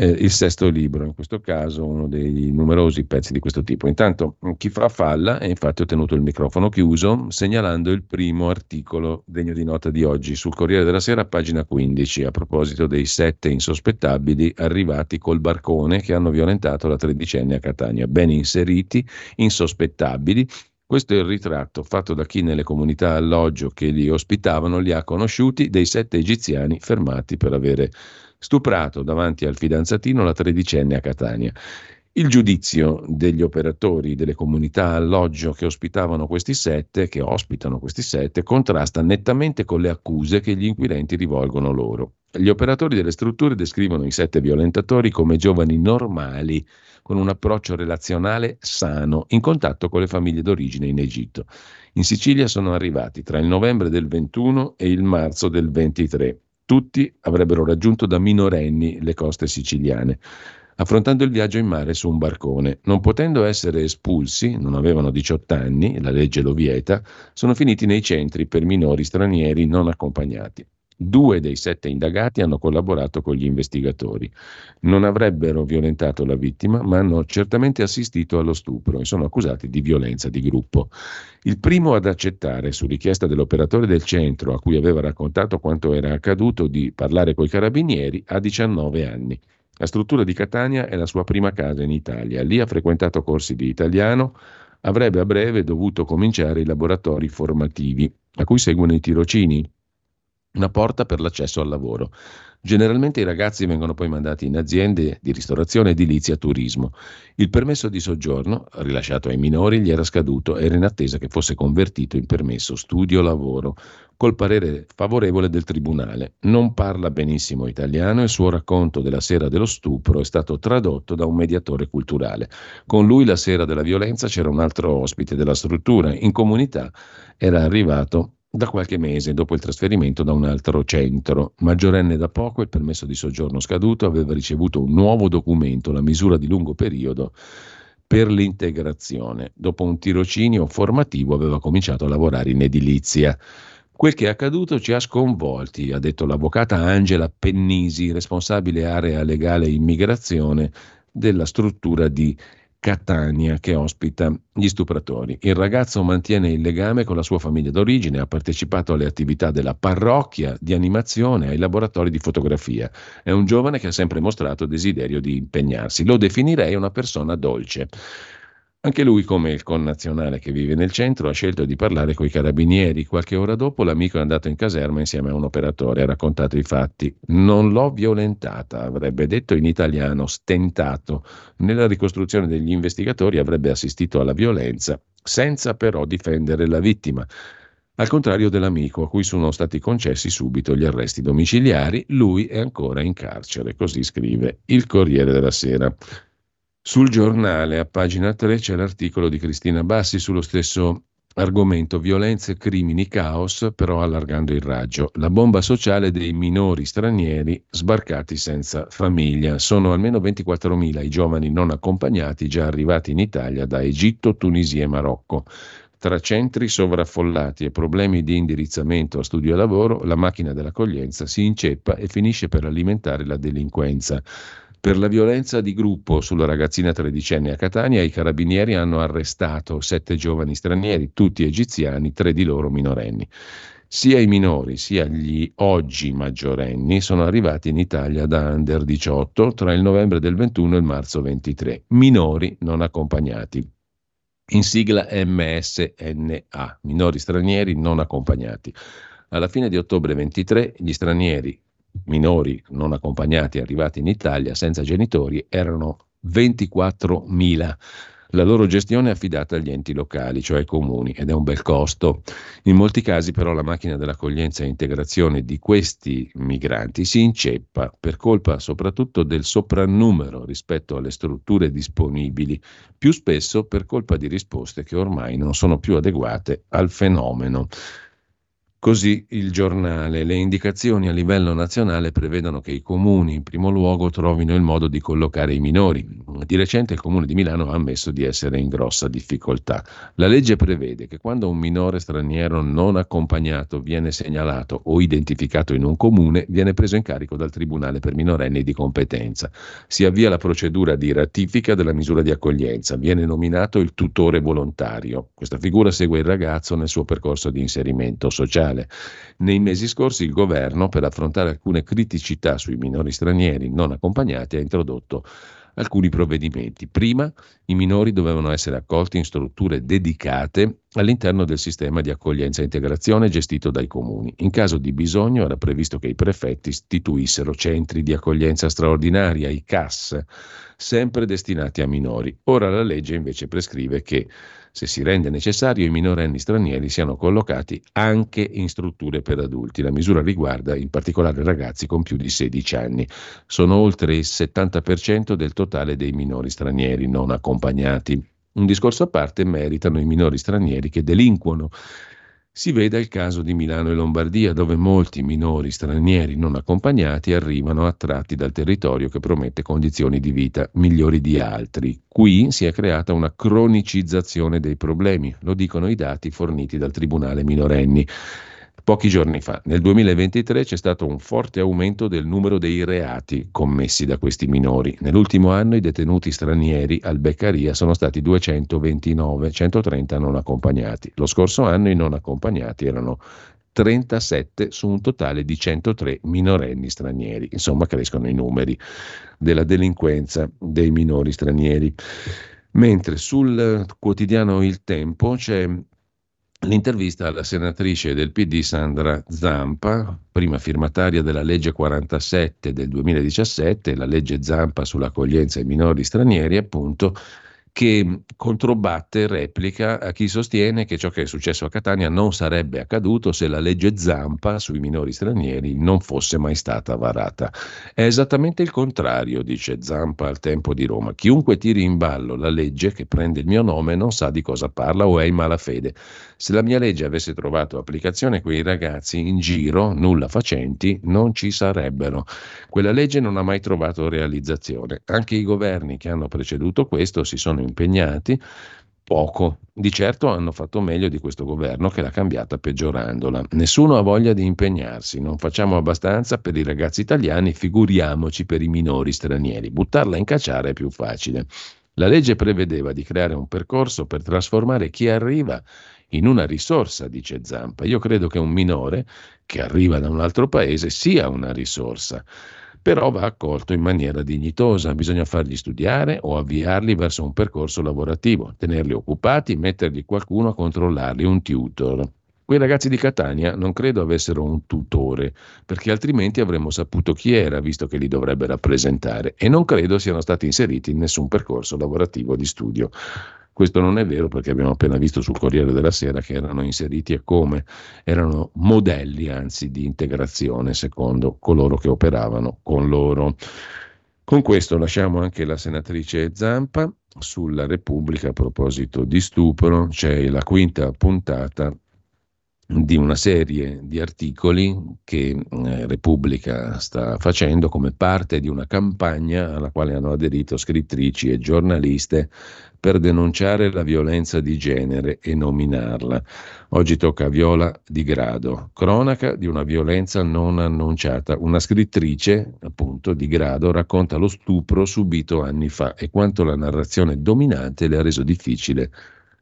[SPEAKER 1] eh, il sesto libro, in questo caso uno dei numerosi pezzi di questo tipo. Intanto chi fa falla, e infatti ho tenuto il microfono chiuso, segnalando il primo articolo degno di nota di oggi sul Corriere della Sera, pagina 15, a proposito dei sette insospettabili arrivati col barcone che hanno violentato la tredicenne a Catania, ben inseriti, insospettabili, questo è il ritratto fatto da chi nelle comunità alloggio che li ospitavano li ha conosciuti dei sette egiziani fermati per avere stuprato davanti al fidanzatino la tredicenne a Catania. Il giudizio degli operatori delle comunità alloggio che ospitavano questi sette, che ospitano questi sette, contrasta nettamente con le accuse che gli inquirenti rivolgono loro. Gli operatori delle strutture descrivono i sette violentatori come giovani normali, con un approccio relazionale sano, in contatto con le famiglie d'origine in Egitto. In Sicilia sono arrivati tra il novembre del 21 e il marzo del 23 tutti avrebbero raggiunto da minorenni le coste siciliane, affrontando il viaggio in mare su un barcone. Non potendo essere espulsi, non avevano 18 anni, la legge lo vieta, sono finiti nei centri per minori stranieri non accompagnati. Due dei sette indagati hanno collaborato con gli investigatori. Non avrebbero violentato la vittima, ma hanno certamente assistito allo stupro e sono accusati di violenza di gruppo. Il primo ad accettare, su richiesta dell'operatore del centro a cui aveva raccontato quanto era accaduto, di parlare coi carabinieri, ha 19 anni. La struttura di Catania è la sua prima casa in Italia. Lì ha frequentato corsi di italiano, avrebbe a breve dovuto cominciare i laboratori formativi, a cui seguono i tirocini una porta per l'accesso al lavoro. Generalmente i ragazzi vengono poi mandati in aziende di ristorazione, edilizia, turismo. Il permesso di soggiorno, rilasciato ai minori, gli era scaduto e era in attesa che fosse convertito in permesso studio-lavoro, col parere favorevole del tribunale. Non parla benissimo italiano e il suo racconto della sera dello stupro è stato tradotto da un mediatore culturale. Con lui la sera della violenza c'era un altro ospite della struttura. In comunità era arrivato da qualche mese dopo il trasferimento da un altro centro. Maggiorenne da poco, il permesso di soggiorno scaduto, aveva ricevuto un nuovo documento, la misura di lungo periodo per l'integrazione. Dopo un tirocinio formativo aveva cominciato a lavorare in edilizia. Quel che è accaduto ci ha sconvolti, ha detto l'avvocata Angela Pennisi, responsabile area legale immigrazione della struttura di Catania che ospita gli stupratori. Il ragazzo mantiene il legame con la sua famiglia d'origine, ha partecipato alle attività della parrocchia, di animazione, ai laboratori di fotografia. È un giovane che ha sempre mostrato desiderio di impegnarsi. Lo definirei una persona dolce. Anche lui, come il connazionale che vive nel centro, ha scelto di parlare coi carabinieri. Qualche ora dopo l'amico è andato in caserma insieme a un operatore, ha raccontato i fatti. Non l'ho violentata, avrebbe detto in italiano, stentato. Nella ricostruzione degli investigatori avrebbe assistito alla violenza, senza però difendere la vittima. Al contrario dell'amico, a cui sono stati concessi subito gli arresti domiciliari, lui è ancora in carcere, così scrive il Corriere della Sera. Sul giornale, a pagina 3, c'è l'articolo di Cristina Bassi sullo stesso argomento violenze, crimini, caos, però allargando il raggio. La bomba sociale dei minori stranieri sbarcati senza famiglia. Sono almeno 24.000 i giovani non accompagnati già arrivati in Italia da Egitto, Tunisia e Marocco. Tra centri sovraffollati e problemi di indirizzamento a studio e lavoro, la macchina dell'accoglienza si inceppa e finisce per alimentare la delinquenza. Per la violenza di gruppo sulla ragazzina tredicenne a Catania, i carabinieri hanno arrestato sette giovani stranieri, tutti egiziani, tre di loro minorenni. Sia i minori sia gli oggi maggiorenni sono arrivati in Italia da under 18 tra il novembre del 21 e il marzo 23, minori non accompagnati. In sigla MSNA, minori stranieri non accompagnati. Alla fine di ottobre 23 gli stranieri minori non accompagnati arrivati in Italia senza genitori erano 24.000. La loro gestione è affidata agli enti locali, cioè ai comuni, ed è un bel costo. In molti casi però la macchina dell'accoglienza e integrazione di questi migranti si inceppa per colpa soprattutto del soprannumero rispetto alle strutture disponibili, più spesso per colpa di risposte che ormai non sono più adeguate al fenomeno. Così il giornale. Le indicazioni a livello nazionale prevedono che i comuni in primo luogo trovino il modo di collocare i minori. Di recente il comune di Milano ha ammesso di essere in grossa difficoltà. La legge prevede che quando un minore straniero non accompagnato viene segnalato o identificato in un comune, viene preso in carico dal Tribunale per minorenni di competenza. Si avvia la procedura di ratifica della misura di accoglienza. Viene nominato il tutore volontario. Questa figura segue il ragazzo nel suo percorso di inserimento sociale mondiale. Nei mesi scorsi il governo, per affrontare alcune criticità sui minori stranieri non accompagnati, ha introdotto alcuni provvedimenti. Prima, i minori dovevano essere accolti in strutture dedicate all'interno del sistema di accoglienza e integrazione gestito dai comuni. In caso di bisogno era previsto che i prefetti istituissero centri di accoglienza straordinaria, i CAS, sempre destinati a minori. Ora la legge invece prescrive che se si rende necessario, i minorenni stranieri siano collocati anche in strutture per adulti. La misura riguarda in particolare ragazzi con più di 16 anni. Sono oltre il 70% del totale dei minori stranieri non accompagnati. Un discorso a parte meritano i minori stranieri che delinquono si veda il caso di Milano e Lombardia, dove molti minori stranieri non accompagnati arrivano attratti dal territorio che promette condizioni di vita migliori di altri. Qui si è creata una cronicizzazione dei problemi, lo dicono i dati forniti dal Tribunale minorenni pochi giorni fa. Nel 2023 c'è stato un forte aumento del numero dei reati commessi da questi minori. Nell'ultimo anno i detenuti stranieri al Beccaria sono stati 229, 130 non accompagnati. Lo scorso anno i non accompagnati erano 37 su un totale di 103 minorenni stranieri. Insomma, crescono i numeri della delinquenza dei minori stranieri. Mentre sul quotidiano Il Tempo c'è l'intervista alla senatrice del PD Sandra Zampa, prima firmataria della legge 47 del 2017, la legge Zampa sull'accoglienza ai minori stranieri, appunto, che controbatte e replica a chi sostiene che ciò che è successo a Catania non sarebbe accaduto se la legge Zampa sui minori stranieri non fosse mai stata varata. È esattamente il contrario, dice Zampa al tempo di Roma. Chiunque tiri in ballo la legge che prende il mio nome non sa di cosa parla o è in malafede. Se la mia legge avesse trovato applicazione, quei ragazzi in giro, nulla facenti, non ci sarebbero. Quella legge non ha mai trovato realizzazione. Anche i governi che hanno preceduto questo si sono impegnati poco. Di certo hanno fatto meglio di questo governo che l'ha cambiata peggiorandola. Nessuno ha voglia di impegnarsi, non facciamo abbastanza per i ragazzi italiani, figuriamoci per i minori stranieri. Buttarla in cacciare è più facile. La legge prevedeva di creare un percorso per trasformare chi arriva in una risorsa, dice Zampa. Io credo che un minore che arriva da un altro paese sia una risorsa però va accolto in maniera dignitosa, bisogna fargli studiare o avviarli verso un percorso lavorativo, tenerli occupati, mettergli qualcuno a controllarli, un tutor. Quei ragazzi di Catania non credo avessero un tutore, perché altrimenti avremmo saputo chi era, visto che li dovrebbe rappresentare, e non credo siano stati inseriti in nessun percorso lavorativo di studio. Questo non è vero perché abbiamo appena visto sul Corriere della Sera che erano inseriti e come erano modelli anzi di integrazione secondo coloro che operavano con loro. Con questo lasciamo anche la senatrice Zampa sulla Repubblica a proposito di stupro, c'è la quinta puntata di una serie di articoli che eh, Repubblica sta facendo come parte di una campagna alla quale hanno aderito scrittrici e giornaliste per denunciare la violenza di genere e nominarla. Oggi tocca a Viola di Grado, cronaca di una violenza non annunciata. Una scrittrice, appunto, di Grado racconta lo stupro subito anni fa e quanto la narrazione dominante le ha reso difficile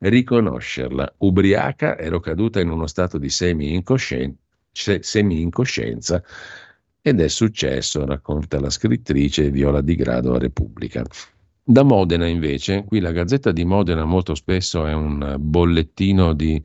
[SPEAKER 1] riconoscerla. Ubriaca ero caduta in uno stato di semi-incoscienza, ed è successo, racconta la scrittrice Viola di Grado a Repubblica. Da Modena invece, qui la Gazzetta di Modena molto spesso è un bollettino di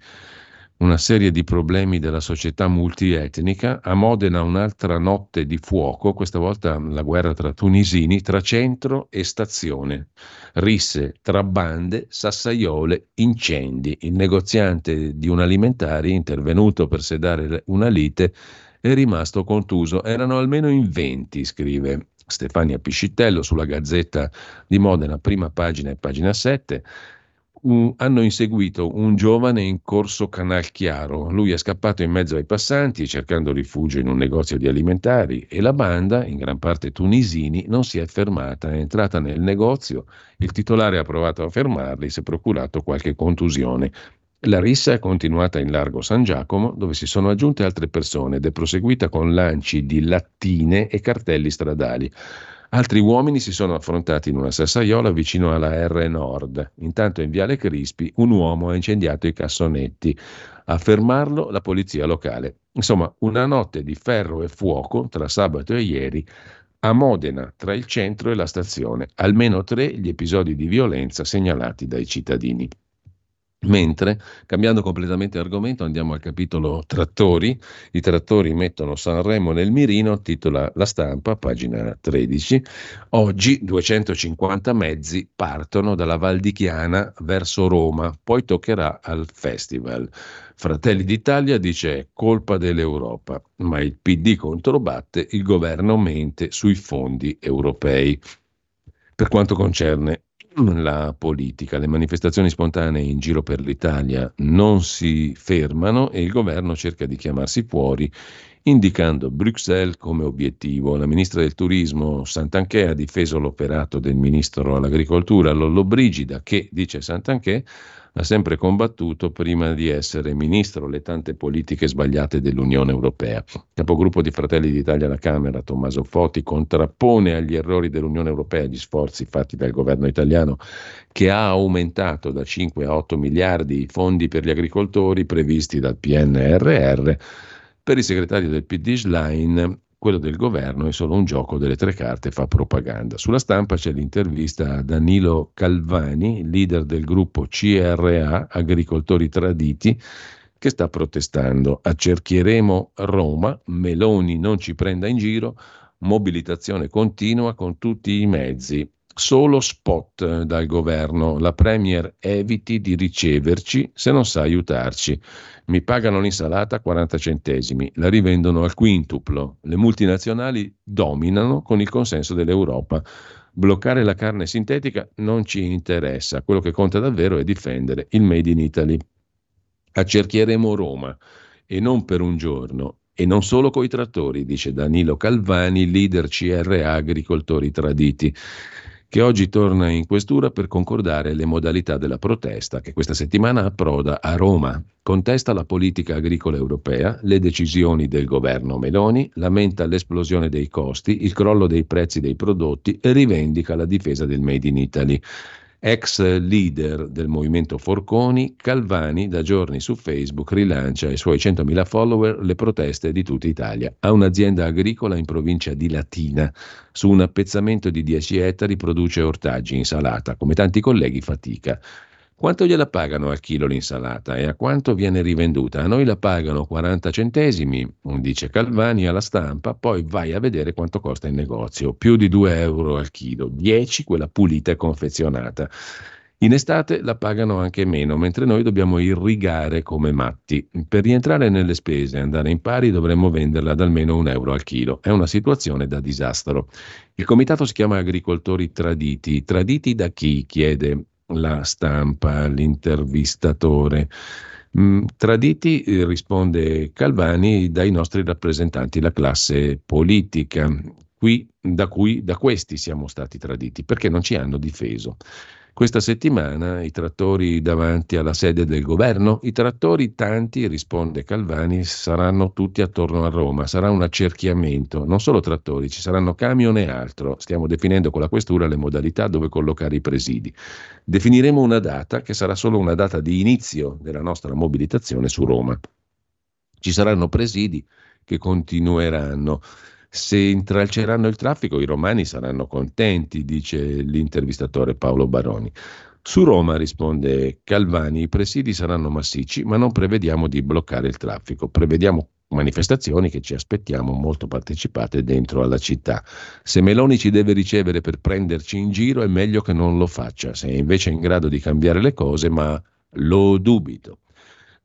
[SPEAKER 1] una serie di problemi della società multietnica. A Modena un'altra notte di fuoco, questa volta la guerra tra tunisini, tra centro e stazione. Risse tra bande, sassaiole, incendi. Il negoziante di un alimentare intervenuto per sedare una lite è rimasto contuso. Erano almeno in 20, scrive Stefania Piscitello sulla Gazzetta di Modena, prima pagina e pagina 7. un, hanno inseguito un giovane in corso Canalchiaro. Lui è scappato in mezzo ai passanti cercando rifugio in un negozio di alimentari e la banda, in gran parte tunisini, non si è fermata. È entrata nel negozio, il titolare ha provato a fermarli, si è procurato qualche contusione. La rissa è continuata in largo San Giacomo, dove si sono aggiunte altre persone ed è proseguita con lanci di lattine e cartelli stradali. Altri uomini si sono affrontati in una sassaiola vicino alla R Nord. Intanto in Viale Crispi un uomo ha incendiato i cassonetti. A fermarlo la polizia locale. Insomma, una notte di ferro e fuoco tra sabato e ieri a Modena, tra il centro e la stazione. Almeno tre gli episodi di violenza segnalati dai cittadini. Mentre, cambiando completamente argomento, andiamo al capitolo trattori. I trattori mettono Sanremo nel mirino, titola La stampa, pagina 13. Oggi 250 mezzi partono dalla Val di Chiana verso Roma, poi toccherà al festival. Fratelli d'Italia dice colpa dell'Europa, ma il PD controbatte, il governo mente sui fondi europei. Per quanto concerne la politica. Le manifestazioni spontanee in giro per l'Italia non si fermano e il governo cerca di chiamarsi fuori indicando Bruxelles come obiettivo. La ministra del turismo Santanchè ha difeso l'operato del ministro all'agricoltura Lollobrigida che, dice Santanchè, ha sempre combattuto prima di essere ministro le tante politiche sbagliate dell'Unione Europea. Capogruppo di Fratelli d'Italia alla Camera, Tommaso Foti, contrappone agli errori dell'Unione Europea gli sforzi fatti dal governo italiano che ha aumentato da 5 a 8 miliardi i fondi per gli agricoltori previsti dal PNRR. Per il segretario del PD Schlein quello del governo è solo un gioco delle tre carte, fa propaganda. Sulla stampa c'è l'intervista a Danilo Calvani, leader del gruppo CRA, Agricoltori Traditi, che sta protestando. Accerchieremo Roma, Meloni non ci prenda in giro, mobilitazione continua con tutti i mezzi. Solo spot dal governo. La Premier eviti di riceverci se non sa aiutarci. Mi pagano l'insalata a 40 centesimi, la rivendono al quintuplo. Le multinazionali dominano con il consenso dell'Europa. Bloccare la carne sintetica non ci interessa, quello che conta davvero è difendere il Made in Italy. Accerchieremo Roma e non per un giorno. E non solo coi trattori, dice Danilo Calvani, leader CRA Agricoltori Traditi che oggi torna in questura per concordare le modalità della protesta che questa settimana approda a Roma. Contesta la politica agricola europea, le decisioni del governo Meloni, lamenta l'esplosione dei costi, il crollo dei prezzi dei prodotti e rivendica la difesa del Made in Italy. Ex leader del movimento Forconi, Calvani da giorni su Facebook rilancia ai suoi 100.000 follower le proteste di tutta Italia. Ha un'azienda agricola in provincia di Latina. Su un appezzamento di 10 ettari produce ortaggi, insalata, come tanti colleghi fatica. Quanto gliela pagano al chilo l'insalata e a quanto viene rivenduta? A noi la pagano 40 centesimi, dice Calvani alla stampa, poi vai a vedere quanto costa in negozio, più di 2 euro al chilo, 10 quella pulita e confezionata. In estate la pagano anche meno, mentre noi dobbiamo irrigare come matti. Per rientrare nelle spese e andare in pari dovremmo venderla ad almeno un euro al chilo. È una situazione da disastro. Il comitato si chiama Agricoltori Traditi. Traditi da chi? chiede la stampa, l'intervistatore. Mm, traditi, eh, risponde Calvani, dai nostri rappresentanti, la classe politica, qui, da, cui, da questi siamo stati traditi, perché non ci hanno difeso. Questa settimana i trattori davanti alla sede del governo, i trattori tanti, risponde Calvani, saranno tutti attorno a Roma, sarà un accerchiamento, non solo trattori, ci saranno camion e altro, stiamo definendo con la questura le modalità dove collocare i presidi. Definiremo una data che sarà solo una data di inizio della nostra mobilitazione su Roma. Ci saranno presidi che continueranno. Se intralceranno il traffico i romani saranno contenti, dice l'intervistatore Paolo Baroni. Su Roma, risponde Calvani, i presidi saranno massicci, ma non prevediamo di bloccare il traffico, prevediamo manifestazioni che ci aspettiamo molto partecipate dentro alla città. Se Meloni ci deve ricevere per prenderci in giro è meglio che non lo faccia, se è invece in grado di cambiare le cose, ma lo dubito.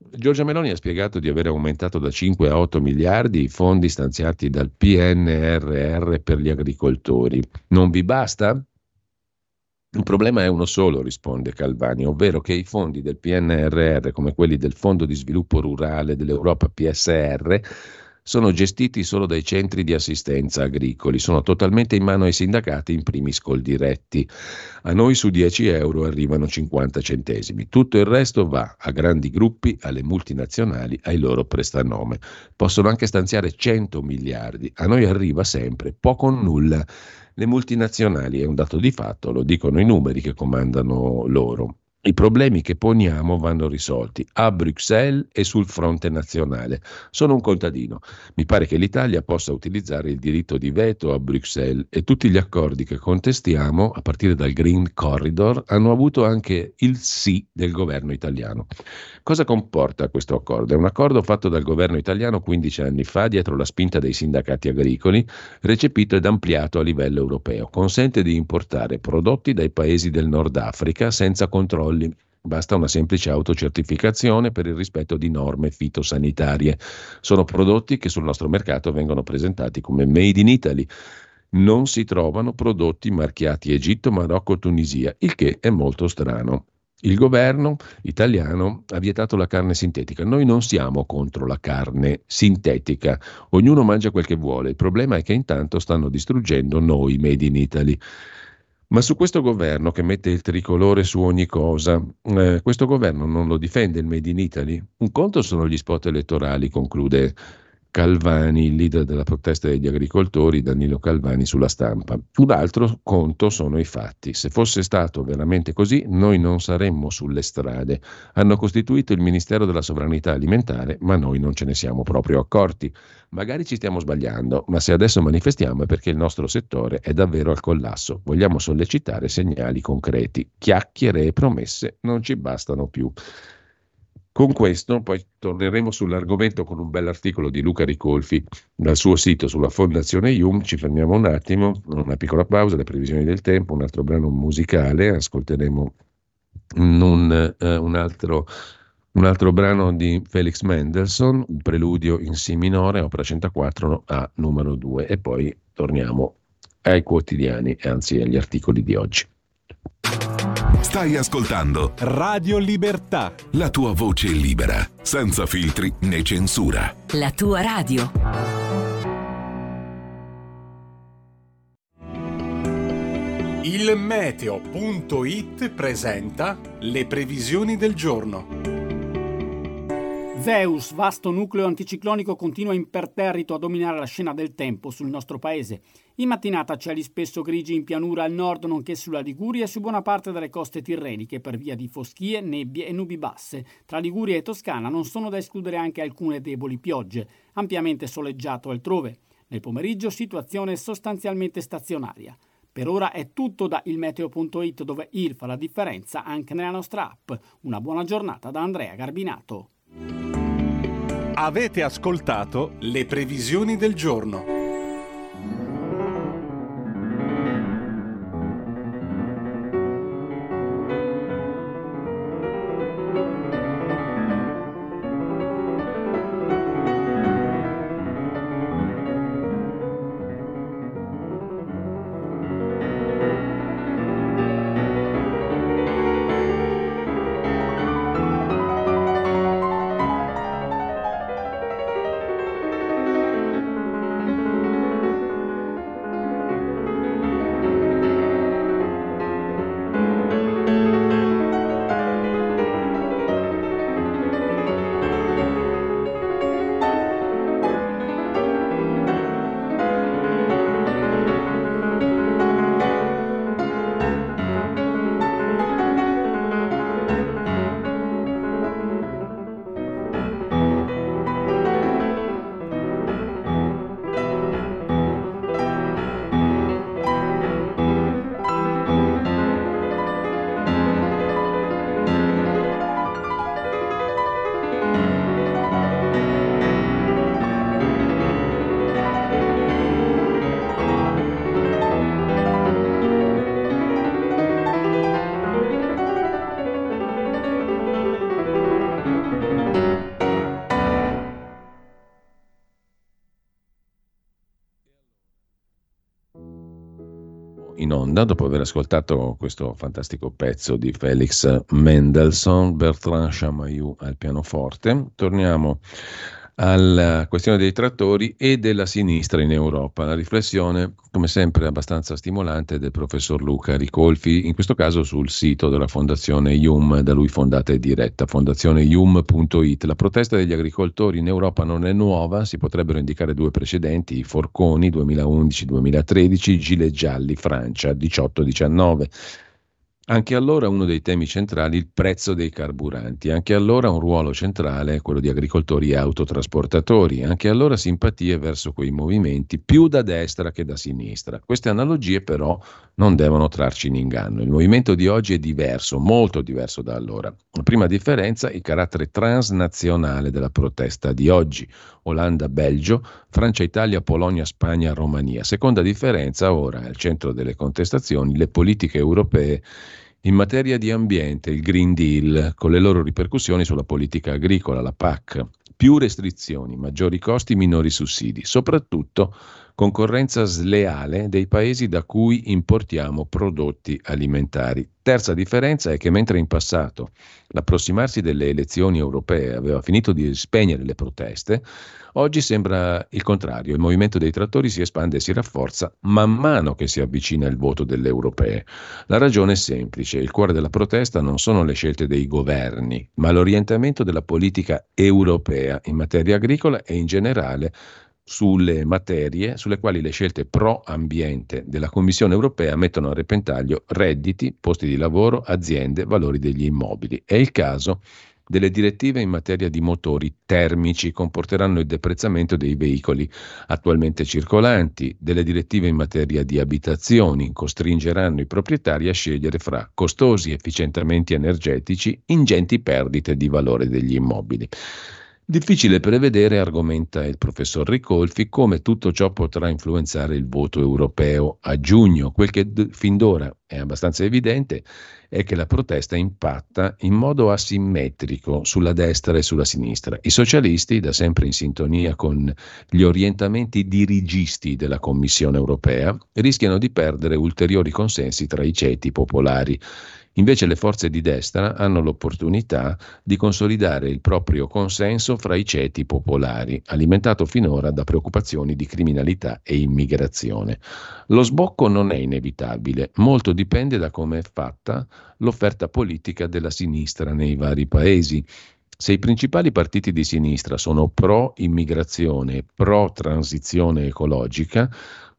[SPEAKER 1] Giorgia Meloni ha spiegato di aver aumentato da 5 a 8 miliardi i fondi stanziati dal PNRR per gli agricoltori. Non vi basta? Il problema è uno solo, risponde Calvani, ovvero che i fondi del PNRR, come quelli del Fondo di sviluppo rurale dell'Europa PSR, sono gestiti solo dai centri di assistenza agricoli, sono totalmente in mano ai sindacati, in primis col diretti. A noi su 10 euro arrivano 50 centesimi. Tutto il resto va a grandi gruppi, alle multinazionali, ai loro prestanome. Possono anche stanziare 100 miliardi, a noi arriva sempre poco o nulla. Le multinazionali è un dato di fatto, lo dicono i numeri che comandano loro. I problemi che poniamo vanno risolti a Bruxelles e sul fronte nazionale. Sono un contadino. Mi pare che l'Italia possa utilizzare il diritto di veto a Bruxelles e tutti gli accordi che contestiamo, a partire dal Green Corridor, hanno avuto anche il sì del governo italiano. Cosa comporta questo accordo? È un accordo fatto dal governo italiano 15 anni fa dietro la spinta dei sindacati agricoli, recepito ed ampliato a livello europeo. Consente di importare prodotti dai paesi del Nord Africa senza controllo controlli. Basta una semplice autocertificazione per il rispetto di norme fitosanitarie. Sono prodotti che sul nostro mercato vengono presentati come made in Italy. Non si trovano prodotti marchiati Egitto, Marocco, Tunisia, il che è molto strano. Il governo italiano ha vietato la carne sintetica. Noi non siamo contro la carne sintetica. Ognuno mangia quel che vuole. Il problema è che intanto stanno distruggendo noi made in Italy. Ma su questo governo che mette il tricolore su ogni cosa, eh, questo governo non lo difende il Made in Italy? Un conto sono gli spot elettorali, conclude Calvani, il leader della protesta degli agricoltori, Danilo Calvani sulla stampa. Un altro conto sono i fatti. Se fosse stato veramente così, noi non saremmo sulle strade. Hanno costituito il Ministero della Sovranità Alimentare, ma noi non ce ne siamo proprio accorti. Magari ci stiamo sbagliando, ma se adesso manifestiamo è perché il nostro settore è davvero al collasso. Vogliamo sollecitare segnali concreti. Chiacchiere e promesse non ci bastano più. Con questo poi torneremo sull'argomento con un bell'articolo di Luca Ricolfi dal suo sito sulla Fondazione IUM. Ci fermiamo un attimo, una piccola pausa, le previsioni del tempo, un altro brano musicale, ascolteremo un, uh, un, altro, un altro, brano di Felix Mendelssohn, un preludio in Si minore, opera 104 a numero 2 e poi torniamo ai quotidiani, anzi agli articoli di oggi.
[SPEAKER 2] Stai ascoltando
[SPEAKER 3] Radio Libertà.
[SPEAKER 2] La tua voce libera, senza filtri né censura.
[SPEAKER 4] La tua radio.
[SPEAKER 3] Il meteo.it presenta le previsioni del giorno.
[SPEAKER 5] Zeus, vasto nucleo anticiclonico, continua imperterrito a dominare la scena del tempo sul nostro paese. In mattinata cieli spesso grigi in pianura al nord, nonché sulla Liguria e su buona parte delle coste tirreniche per via di foschie, nebbie e nubi basse. Tra Liguria e Toscana non sono da escludere anche alcune deboli piogge, ampiamente soleggiato altrove. Nel pomeriggio situazione sostanzialmente stazionaria. Per ora è tutto da ilmeteo.it dove IR fa la differenza anche nella nostra app. Una buona giornata da Andrea Garbinato.
[SPEAKER 3] Avete ascoltato le previsioni del giorno.
[SPEAKER 1] Onda dopo aver ascoltato questo fantastico pezzo di Felix Mendelssohn, Bertrand Chamayou al pianoforte. Torniamo alla questione dei trattori e della sinistra in Europa. La riflessione, come sempre, abbastanza stimolante del professor Luca Ricolfi, in questo caso sul sito della Fondazione IUM, da lui fondata e diretta, fondazioneium.it. La protesta degli agricoltori in Europa non è nuova, si potrebbero indicare due precedenti, i Forconi 2011-2013, Gilet Gialli Francia 18-19. Anche allora uno dei temi centrali il prezzo dei carburanti, anche allora un ruolo centrale quello di agricoltori e autotrasportatori, anche allora simpatie verso quei movimenti più da destra che da sinistra. Queste analogie però non devono trarci in inganno. Il movimento di oggi è diverso, molto diverso da allora. La prima differenza è il carattere transnazionale della protesta di oggi. Olanda, Belgio, Francia, Italia, Polonia, Spagna, Romania. Seconda differenza, ora al centro delle contestazioni, le politiche europee in materia di ambiente, il Green Deal, con le loro ripercussioni sulla politica agricola, la PAC, più restrizioni, maggiori costi, minori sussidi, soprattutto concorrenza sleale dei paesi da cui importiamo prodotti alimentari. Terza differenza è che mentre in passato l'approssimarsi delle elezioni europee aveva finito di spegnere le proteste, oggi sembra il contrario, il movimento dei trattori si espande e si rafforza man mano che si avvicina il voto delle europee. La ragione è semplice, il cuore della protesta non sono le scelte dei governi, ma l'orientamento della politica europea in materia agricola e in generale sulle materie sulle quali le scelte pro ambiente della Commissione europea mettono a repentaglio redditi, posti di lavoro, aziende, valori degli immobili. È il caso delle direttive in materia di motori termici comporteranno il deprezzamento dei veicoli attualmente circolanti, delle direttive in materia di abitazioni costringeranno i proprietari a scegliere fra costosi efficientamenti energetici, ingenti perdite di valore degli immobili. Difficile prevedere, argomenta il professor Ricolfi, come tutto ciò potrà influenzare il voto europeo a giugno. Quel che d- fin d'ora è abbastanza evidente è che la protesta impatta in modo asimmetrico sulla destra e sulla sinistra. I socialisti, da sempre in sintonia con gli orientamenti dirigisti della Commissione europea, rischiano di perdere ulteriori consensi tra i ceti popolari. Invece le forze di destra hanno l'opportunità di consolidare il proprio consenso fra i ceti popolari, alimentato finora da preoccupazioni di criminalità e immigrazione. Lo sbocco non è inevitabile, molto dipende da come è fatta l'offerta politica della sinistra nei vari paesi. Se i principali partiti di sinistra sono pro immigrazione, pro transizione ecologica,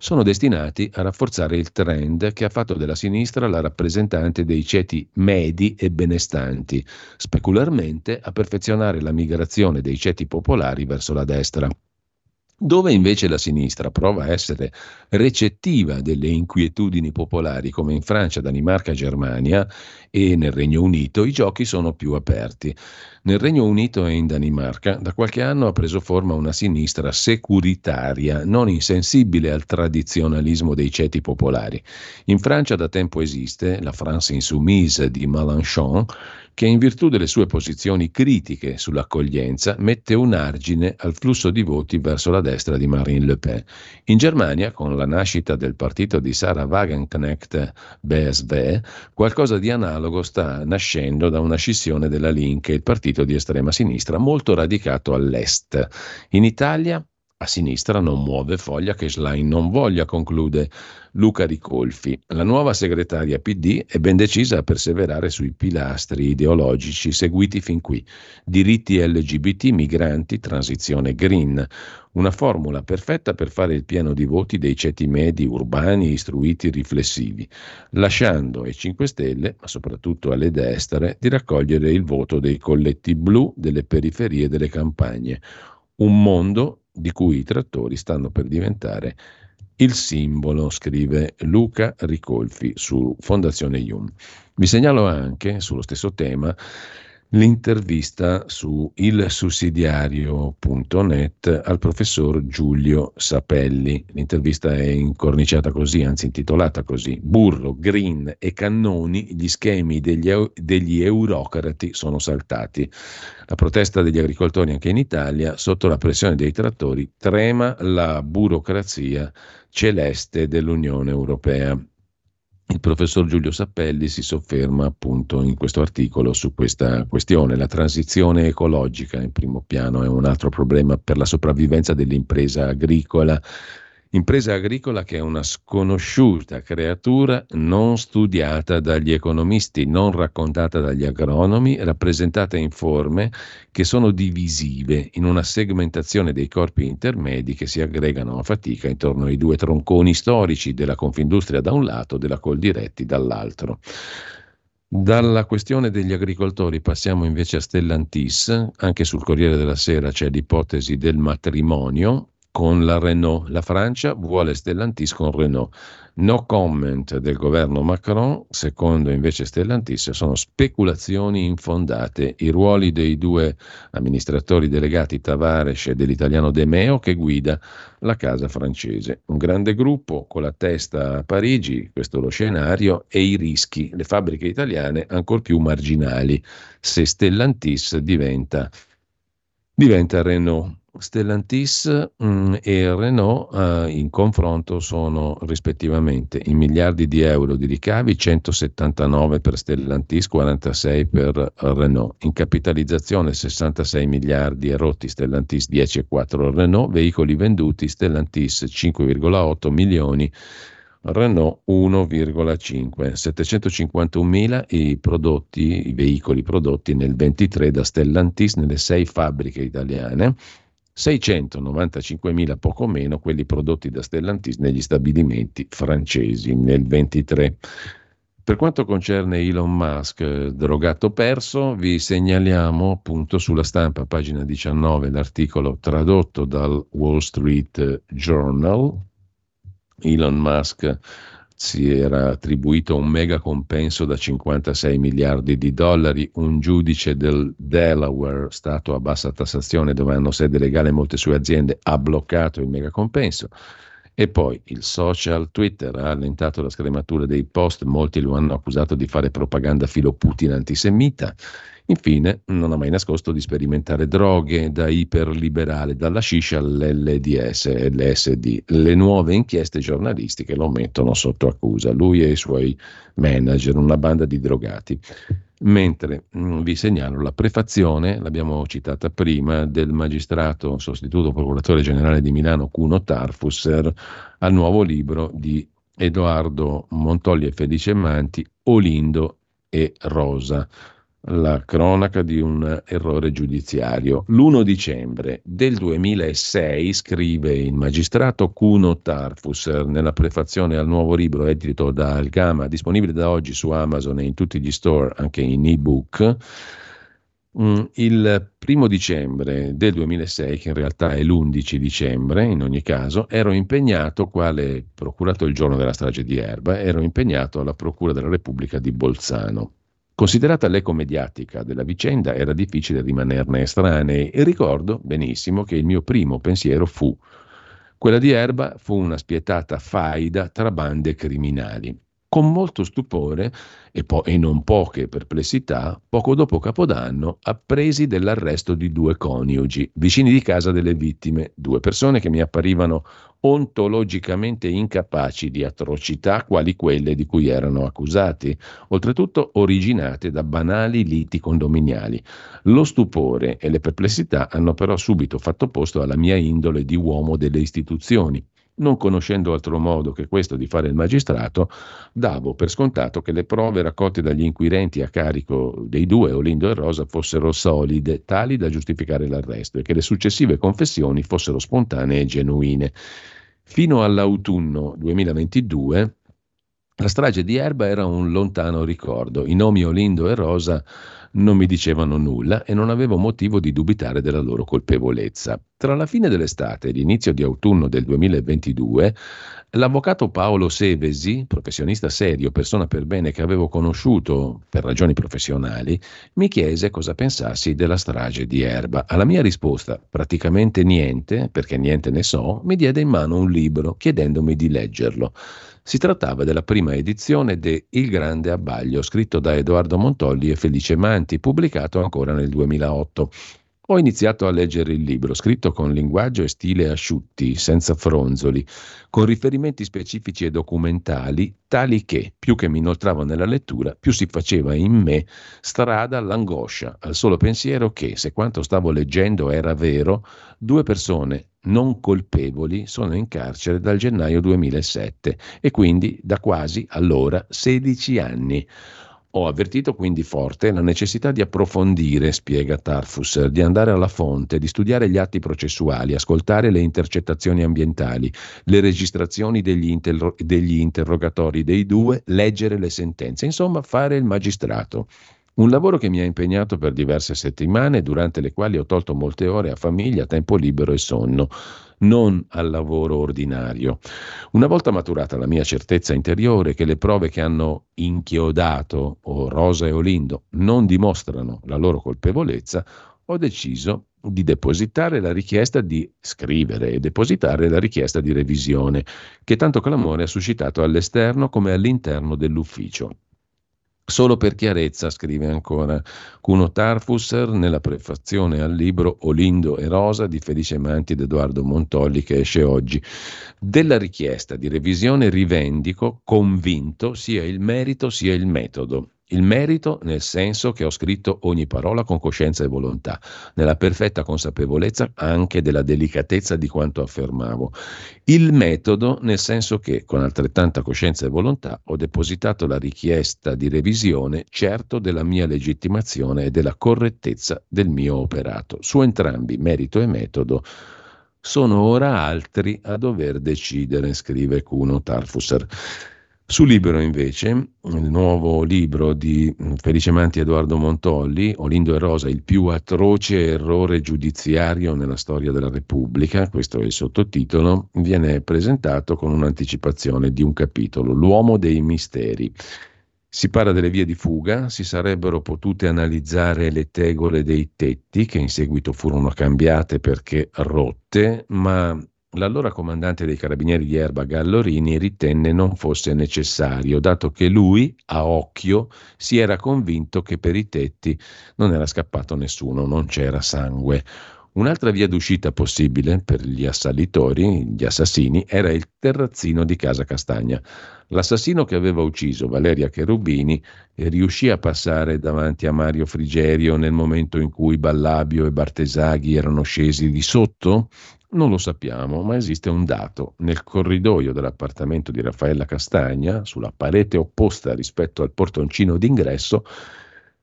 [SPEAKER 1] sono destinati a rafforzare il trend che ha fatto della sinistra la rappresentante dei ceti medi e benestanti, specularmente a perfezionare la migrazione dei ceti popolari verso la destra. Dove invece la sinistra prova a essere recettiva delle inquietudini popolari, come in Francia, Danimarca, Germania e nel Regno Unito, i giochi sono più aperti. Nel Regno Unito e in Danimarca da qualche anno ha preso forma una sinistra securitaria, non insensibile al tradizionalismo dei ceti popolari. In Francia da tempo esiste la France Insoumise di Mélenchon, che in virtù delle sue posizioni critiche sull'accoglienza mette un argine al flusso di voti verso la destra di Marine Le Pen. In Germania, con la nascita del partito di Sarah Wagenknecht BSW, qualcosa di analogo sta nascendo da una scissione della Link, il partito di estrema sinistra molto radicato all'est. In Italia a sinistra non muove foglia che Schlein non voglia, conclude Luca Ricolfi. La nuova segretaria PD è ben decisa a perseverare sui pilastri ideologici seguiti fin qui. Diritti LGBT, migranti, transizione green. Una formula perfetta per fare il pieno di voti dei ceti medi urbani, istruiti, riflessivi, lasciando ai 5 Stelle, ma soprattutto alle destre, di raccogliere il voto dei colletti blu delle periferie delle campagne. Un mondo di cui i trattori stanno per diventare il simbolo, scrive Luca Ricolfi su Fondazione Ium. Vi segnalo anche, sullo stesso tema, l'intervista su ilsussidiario.net al professor Giulio Sapelli. L'intervista è incorniciata così, anzi intitolata così, Burro, Green e Cannoni, gli schemi degli, degli eurocrati sono saltati. La protesta degli agricoltori anche in Italia, sotto la pressione dei trattori, trema la burocrazia celeste dell'Unione Europea. Il professor Giulio Sappelli si sofferma appunto in questo articolo su questa questione. La transizione ecologica in primo piano è un altro problema per la sopravvivenza dell'impresa agricola Impresa agricola che è una sconosciuta creatura non studiata dagli economisti, non raccontata dagli agronomi, rappresentata in forme che sono divisive in una segmentazione dei corpi intermedi che si aggregano a fatica intorno ai due tronconi storici della Confindustria da un lato, della Coldiretti dall'altro. Dalla questione degli agricoltori passiamo invece a Stellantis, anche sul Corriere della Sera c'è l'ipotesi del matrimonio, con la Renault. La Francia vuole Stellantis con Renault. No comment del governo Macron, secondo invece Stellantis, sono speculazioni infondate. I ruoli dei due amministratori delegati Tavares e dell'italiano De Meo che guida la casa francese. Un grande gruppo con la testa a Parigi, questo è lo scenario, e i rischi, le fabbriche italiane ancor più marginali se Stellantis diventa, diventa Renault. Stellantis mm, e Renault eh, in confronto sono rispettivamente in miliardi di euro di ricavi 179 per Stellantis, 46 per Renault, in capitalizzazione 66 miliardi e rotti Stellantis 10,4 Renault, veicoli venduti Stellantis 5,8 milioni Renault 1,5, 751.000 i prodotti, i veicoli prodotti nel 23 da Stellantis nelle sei fabbriche italiane 695.000 poco meno quelli prodotti da Stellantis negli stabilimenti francesi nel 23. Per quanto concerne Elon Musk, drogato perso, vi segnaliamo appunto sulla stampa, pagina 19, l'articolo tradotto dal Wall Street Journal. Elon Musk si era attribuito un mega compenso da 56 miliardi di dollari, un giudice del Delaware, stato a bassa tassazione dove hanno sede legale molte sue aziende, ha bloccato il mega compenso. E poi il social Twitter ha allentato la scrematura dei post, molti lo hanno accusato di fare propaganda filo Putin antisemita. Infine, non ha mai nascosto di sperimentare droghe da iperliberale, dalla sciscia all'LDS e l'SD. Le nuove inchieste giornalistiche lo mettono sotto accusa, lui e i suoi manager, una banda di drogati. Mentre mh, mm, vi segnalo la prefazione, l'abbiamo citata prima, del magistrato sostituto procuratore generale di Milano Cuno Tarfusser al nuovo libro di Edoardo Montolli e Felice Manti, Olindo e Rosa la cronaca di un errore giudiziario. L'1 dicembre del 2006 scrive il magistrato Kuno Tarfusser nella prefazione al nuovo libro edito da Algama, disponibile da oggi su Amazon e in tutti gli store, anche in ebook. Mm, il primo dicembre del 2006, che in realtà è l'11 dicembre in ogni caso, ero impegnato, quale procurato il giorno della strage di Erba, ero impegnato alla Procura della Repubblica di Bolzano. Considerata l'eco mediatica della vicenda, era difficile rimanerne estranei e ricordo benissimo che il mio primo pensiero fu quella di Erba fu una spietata faida tra bande criminali. Con molto stupore e, po- e, non poche perplessità, poco dopo Capodanno, appresi dell'arresto di due coniugi, vicini di casa delle vittime, due persone che mi apparivano ontologicamente incapaci di atrocità quali quelle di cui erano accusati, oltretutto originate da banali liti condominiali. Lo stupore e le perplessità hanno però subito fatto posto alla mia indole di uomo delle istituzioni non conoscendo altro modo che questo di fare il magistrato, davo per scontato che le prove raccolte dagli inquirenti a carico dei due, Olindo e Rosa, fossero solide, tali da giustificare l'arresto e che le successive confessioni fossero spontanee e genuine. Fino all'autunno 2022 la strage di Erba era un lontano ricordo. I nomi Olindo e Rosa non mi dicevano nulla e non avevo motivo di dubitare della loro colpevolezza. Tra la fine dell'estate e l'inizio di autunno del 2022, l'avvocato Paolo Sevesi, professionista serio, persona per bene che avevo conosciuto per ragioni professionali, mi chiese cosa pensassi della strage di Erba. Alla mia risposta, praticamente niente, perché niente ne so, mi diede in mano un libro chiedendomi di leggerlo. Si trattava della prima edizione de Il Grande Abbaglio, scritto da Edoardo Montolli e Felice Manti, pubblicato ancora nel 2008. Ho iniziato a leggere il libro, scritto con linguaggio e stile asciutti, senza fronzoli, con riferimenti specifici e documentali, tali che, più che mi inoltravo nella lettura, più si faceva in me strada l'angoscia, al solo pensiero che, se quanto stavo leggendo era vero, due persone non colpevoli sono in carcere dal gennaio 2007 e quindi da quasi allora 16 anni. Ho avvertito quindi forte la necessità di approfondire, spiega Tarfus, di andare alla fonte, di studiare gli atti processuali, ascoltare le intercettazioni ambientali, le registrazioni degli, interro- degli interrogatori dei due, leggere le sentenze, insomma fare il magistrato. Un lavoro che mi ha impegnato per diverse settimane, durante le quali ho tolto molte ore a famiglia, tempo libero e sonno non al lavoro ordinario. Una volta maturata la mia certezza interiore che le prove che hanno inchiodato o Rosa e Olindo non dimostrano la loro colpevolezza, ho deciso di depositare la richiesta di scrivere e depositare la richiesta di revisione, che tanto clamore ha suscitato all'esterno come all'interno dell'ufficio. Solo per chiarezza, scrive ancora Cuno Tarfusser nella prefazione al libro Olindo e Rosa di Felice Manti ed Edoardo Montolli che esce oggi. Della richiesta di revisione rivendico convinto sia il merito sia il metodo. Il merito nel senso che ho scritto ogni parola con coscienza e volontà, nella perfetta consapevolezza anche della delicatezza di quanto affermavo. Il metodo nel senso che con altrettanta coscienza e volontà ho depositato la richiesta di revisione certo della mia legittimazione e della correttezza del mio operato. Su entrambi, merito e metodo, sono ora altri a dover decidere, scrive Kuno Tarfusser. Su Libero invece, il nuovo libro di Felice Manti Edoardo Montolli, Olindo e Rosa, il più atroce errore giudiziario nella storia della Repubblica, questo è il sottotitolo, viene presentato con un'anticipazione di un capitolo, L'uomo dei misteri. Si parla delle vie di fuga, si sarebbero potute analizzare le tegole dei tetti che in seguito furono cambiate perché rotte, ma L'allora comandante dei carabinieri di Erba Gallorini ritenne non fosse necessario, dato che lui, a occhio, si era convinto che per i tetti non era scappato nessuno, non c'era sangue. Un'altra via d'uscita possibile per gli assalitori, gli assassini, era il terrazzino di Casa Castagna. L'assassino che aveva ucciso Valeria Cherubini riuscì a passare davanti a Mario Frigerio nel momento in cui Ballabio e Bartesaghi erano scesi di sotto? Non lo sappiamo, ma esiste un dato. Nel corridoio dell'appartamento di Raffaella Castagna, sulla parete opposta rispetto al portoncino d'ingresso,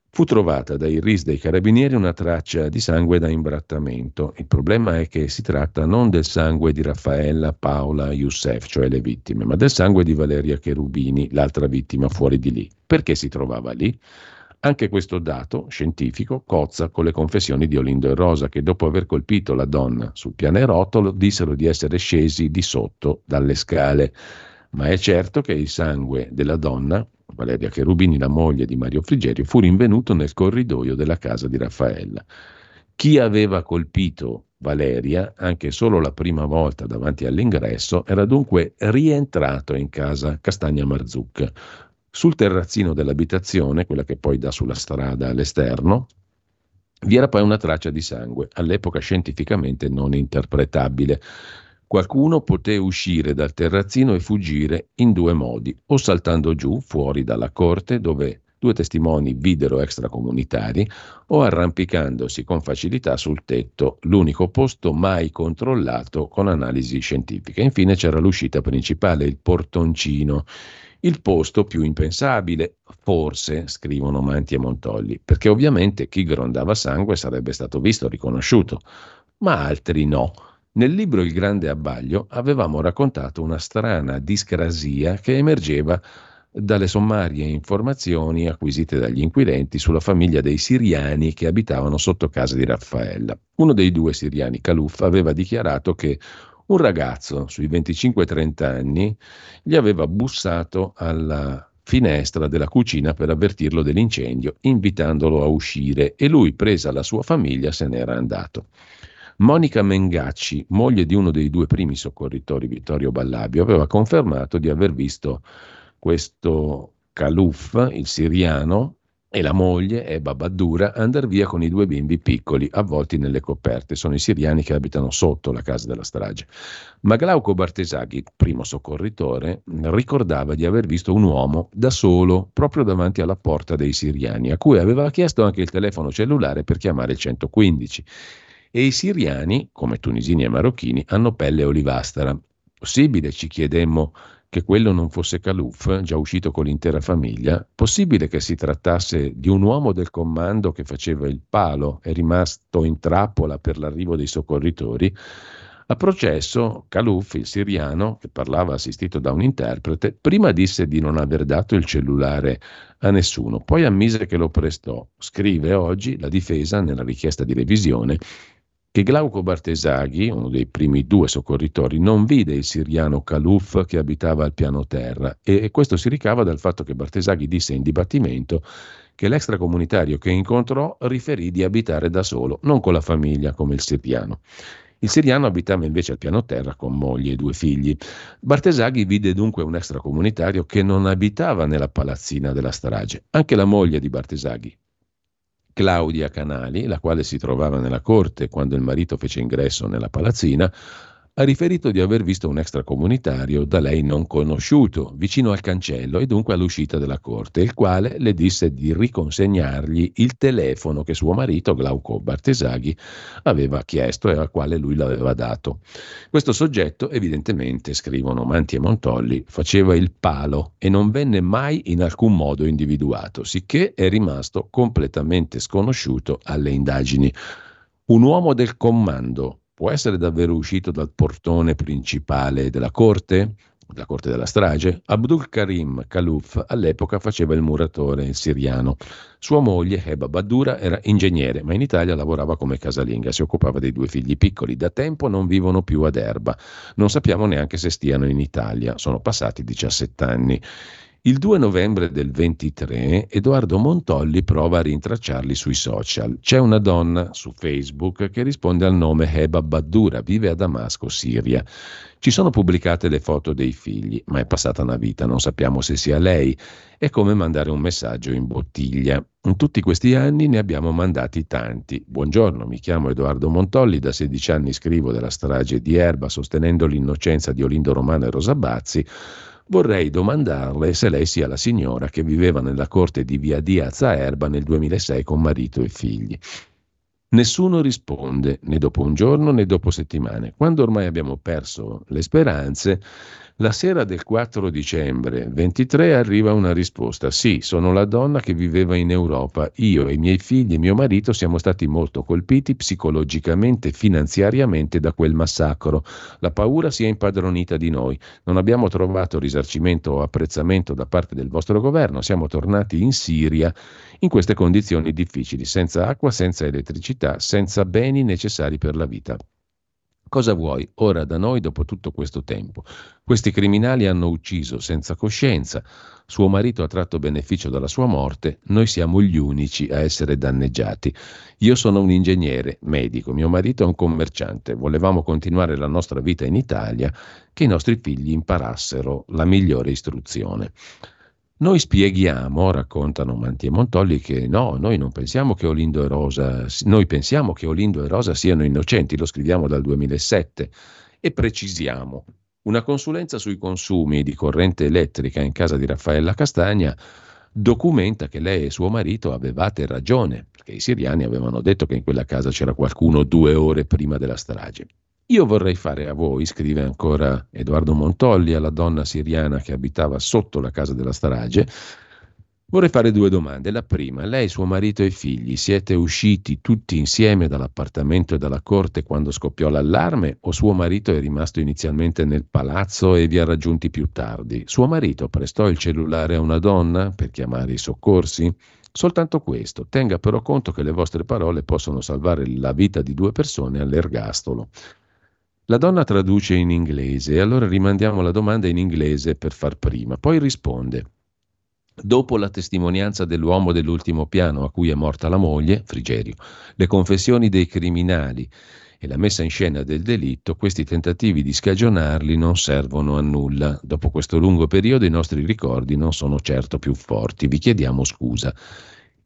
[SPEAKER 1] fu trovata dai RIS dei carabinieri una traccia di sangue da imbrattamento. Il problema è che si tratta non del sangue di Raffaella, Paola, Youssef, cioè le vittime, ma del sangue di Valeria Cherubini, l'altra vittima fuori di lì. Perché si trovava lì? Anche questo dato scientifico cozza con le confessioni di Olindo e Rosa che dopo aver colpito la donna sul pianerottolo dissero di essere scesi di sotto dalle scale. Ma è certo che il sangue della donna, Valeria Cherubini, la moglie di Mario Frigerio, fu rinvenuto nel corridoio della casa di Raffaella. Chi aveva colpito Valeria, anche solo la prima volta davanti all'ingresso, era dunque rientrato in casa Castagna Marzucca, sul terrazzino dell'abitazione, quella che poi dà sulla strada all'esterno, vi era poi una traccia di sangue, all'epoca scientificamente non interpretabile. Qualcuno poté uscire dal terrazzino e fuggire in due modi, o saltando giù fuori dalla corte dove due testimoni videro extracomunitari, o arrampicandosi con facilità sul tetto, l'unico posto mai controllato con analisi scientifiche. Infine c'era l'uscita principale, il portoncino, il posto più impensabile, forse, scrivono Manti e Montolli, perché ovviamente chi grondava sangue sarebbe stato visto, riconosciuto, ma altri no. Nel libro Il grande abbaglio avevamo raccontato una strana discrasia che emergeva dalle sommarie informazioni acquisite dagli inquirenti sulla famiglia dei siriani che abitavano sotto casa di Raffaella. Uno dei due siriani, Caluf, aveva dichiarato che un ragazzo sui 25-30 anni gli aveva bussato alla finestra della cucina per avvertirlo dell'incendio, invitandolo a uscire e lui, presa la sua famiglia, se n'era andato. Monica Mengacci, moglie di uno dei due primi soccorritori, Vittorio Ballabio, aveva confermato di aver visto questo Caluf, il siriano, e la moglie è Babaddura andare via con i due bimbi piccoli avvolti nelle coperte. Sono i siriani che abitano sotto la casa della strage. Ma Glauco Bartesaghi, primo soccorritore, ricordava di aver visto un uomo da solo proprio davanti alla porta dei siriani, a cui aveva chiesto anche il telefono cellulare per chiamare il 115. E i siriani, come tunisini e marocchini, hanno pelle olivastra. Possibile, ci chiedemmo, che quello non fosse Calouf, già uscito con l'intera famiglia? Possibile che si trattasse di un uomo del comando che faceva il palo e rimasto in trappola per l'arrivo dei soccorritori? A processo, Calouf, il siriano, che parlava assistito da un interprete, prima disse di non aver dato il cellulare a nessuno, poi ammise che lo prestò. Scrive oggi la difesa nella richiesta di revisione che Glauco Bartesaghi, uno dei primi due soccorritori, non vide il siriano Caluf che abitava al piano terra e questo si ricava dal fatto che Bartesaghi disse in dibattimento che l'extracomunitario che incontrò riferì di abitare da solo, non con la famiglia come il siriano. Il siriano abitava invece al piano terra con moglie e due figli. Bartesaghi vide dunque un extracomunitario che non abitava nella palazzina della strage. Anche la moglie di Bartesaghi, Claudia Canali, la quale si trovava nella corte quando il marito fece ingresso nella palazzina, ha riferito di aver visto un extracomunitario da lei non conosciuto vicino al cancello e dunque all'uscita della corte, il quale le disse di riconsegnargli il telefono che suo marito Glauco Bartesaghi aveva chiesto e al quale lui l'aveva dato. Questo soggetto, evidentemente, scrivono Manti e Montolli, faceva il palo e non venne mai in alcun modo individuato, sicché è rimasto completamente sconosciuto alle indagini. Un uomo del comando può essere davvero uscito dal portone principale della corte, la corte della strage? Abdul Karim Khaluf all'epoca faceva il muratore siriano. Sua moglie, Heba Baddura, era ingegnere, ma in Italia lavorava come casalinga, si occupava dei due figli piccoli. Da tempo non vivono più ad Erba. Non sappiamo neanche se stiano in Italia. Sono passati 17 anni. Il 2 novembre del 23 Edoardo Montolli prova a rintracciarli sui social. C'è una donna su Facebook che risponde al nome Heba Baddura, vive a Damasco, Siria. Ci sono pubblicate le foto dei figli, ma è passata una vita, non sappiamo se sia lei. È come mandare un messaggio in bottiglia. In tutti questi anni ne abbiamo mandati tanti. Buongiorno, mi chiamo Edoardo Montolli, da 16 anni scrivo della strage di Erba sostenendo l'innocenza di Olindo Romano e Rosa Bazzi vorrei domandarle se lei sia la signora che viveva nella corte di via Diaz a Erba nel 2006 con marito e figli. Nessuno risponde, né dopo un giorno né dopo settimane. Quando ormai abbiamo perso le speranze, la sera del 4 dicembre 23 arriva una risposta. Sì, sono la donna che viveva in Europa. Io, i miei figli e mio marito siamo stati molto colpiti psicologicamente e finanziariamente da quel massacro. La paura si è impadronita di noi. Non abbiamo trovato risarcimento o apprezzamento da parte del vostro governo. Siamo tornati in Siria in queste condizioni difficili, senza acqua, senza elettricità, senza beni necessari per la vita. Cosa vuoi ora da noi dopo tutto questo tempo? Questi criminali hanno ucciso senza coscienza, suo marito ha tratto beneficio dalla sua morte, noi siamo gli unici a essere danneggiati. Io sono un ingegnere, medico, mio marito è un commerciante, volevamo continuare la nostra vita in Italia, che i nostri figli imparassero la migliore istruzione. Noi spieghiamo, raccontano Manti e Montolli, che no, noi non pensiamo che Olindo e Rosa, noi pensiamo che Olindo e Rosa siano innocenti, lo scriviamo dal 2007 e precisiamo. Una consulenza sui consumi di corrente elettrica in casa di Raffaella Castagna documenta che lei e suo marito avevate ragione, perché i siriani avevano detto che in quella casa c'era qualcuno due ore prima della strage. Io vorrei fare a voi, scrive ancora Edoardo Montolli alla donna siriana che abitava sotto la casa della strage, vorrei fare due domande. La prima, lei, suo marito e figli, siete usciti tutti insieme dall'appartamento e dalla corte quando scoppiò l'allarme o suo marito è rimasto inizialmente nel palazzo e vi ha raggiunti più tardi? Suo marito prestò il cellulare a una donna per chiamare i soccorsi? Soltanto questo, tenga però conto che le vostre parole possono salvare la vita di due persone all'ergastolo. La donna traduce in inglese e allora rimandiamo la domanda in inglese per far prima. Poi risponde. Dopo la testimonianza dell'uomo dell'ultimo piano a cui è morta la moglie, Frigerio, le confessioni dei criminali e la messa in scena del delitto, questi tentativi di scagionarli non servono a nulla. Dopo questo lungo periodo i nostri ricordi non sono certo più forti. Vi chiediamo scusa.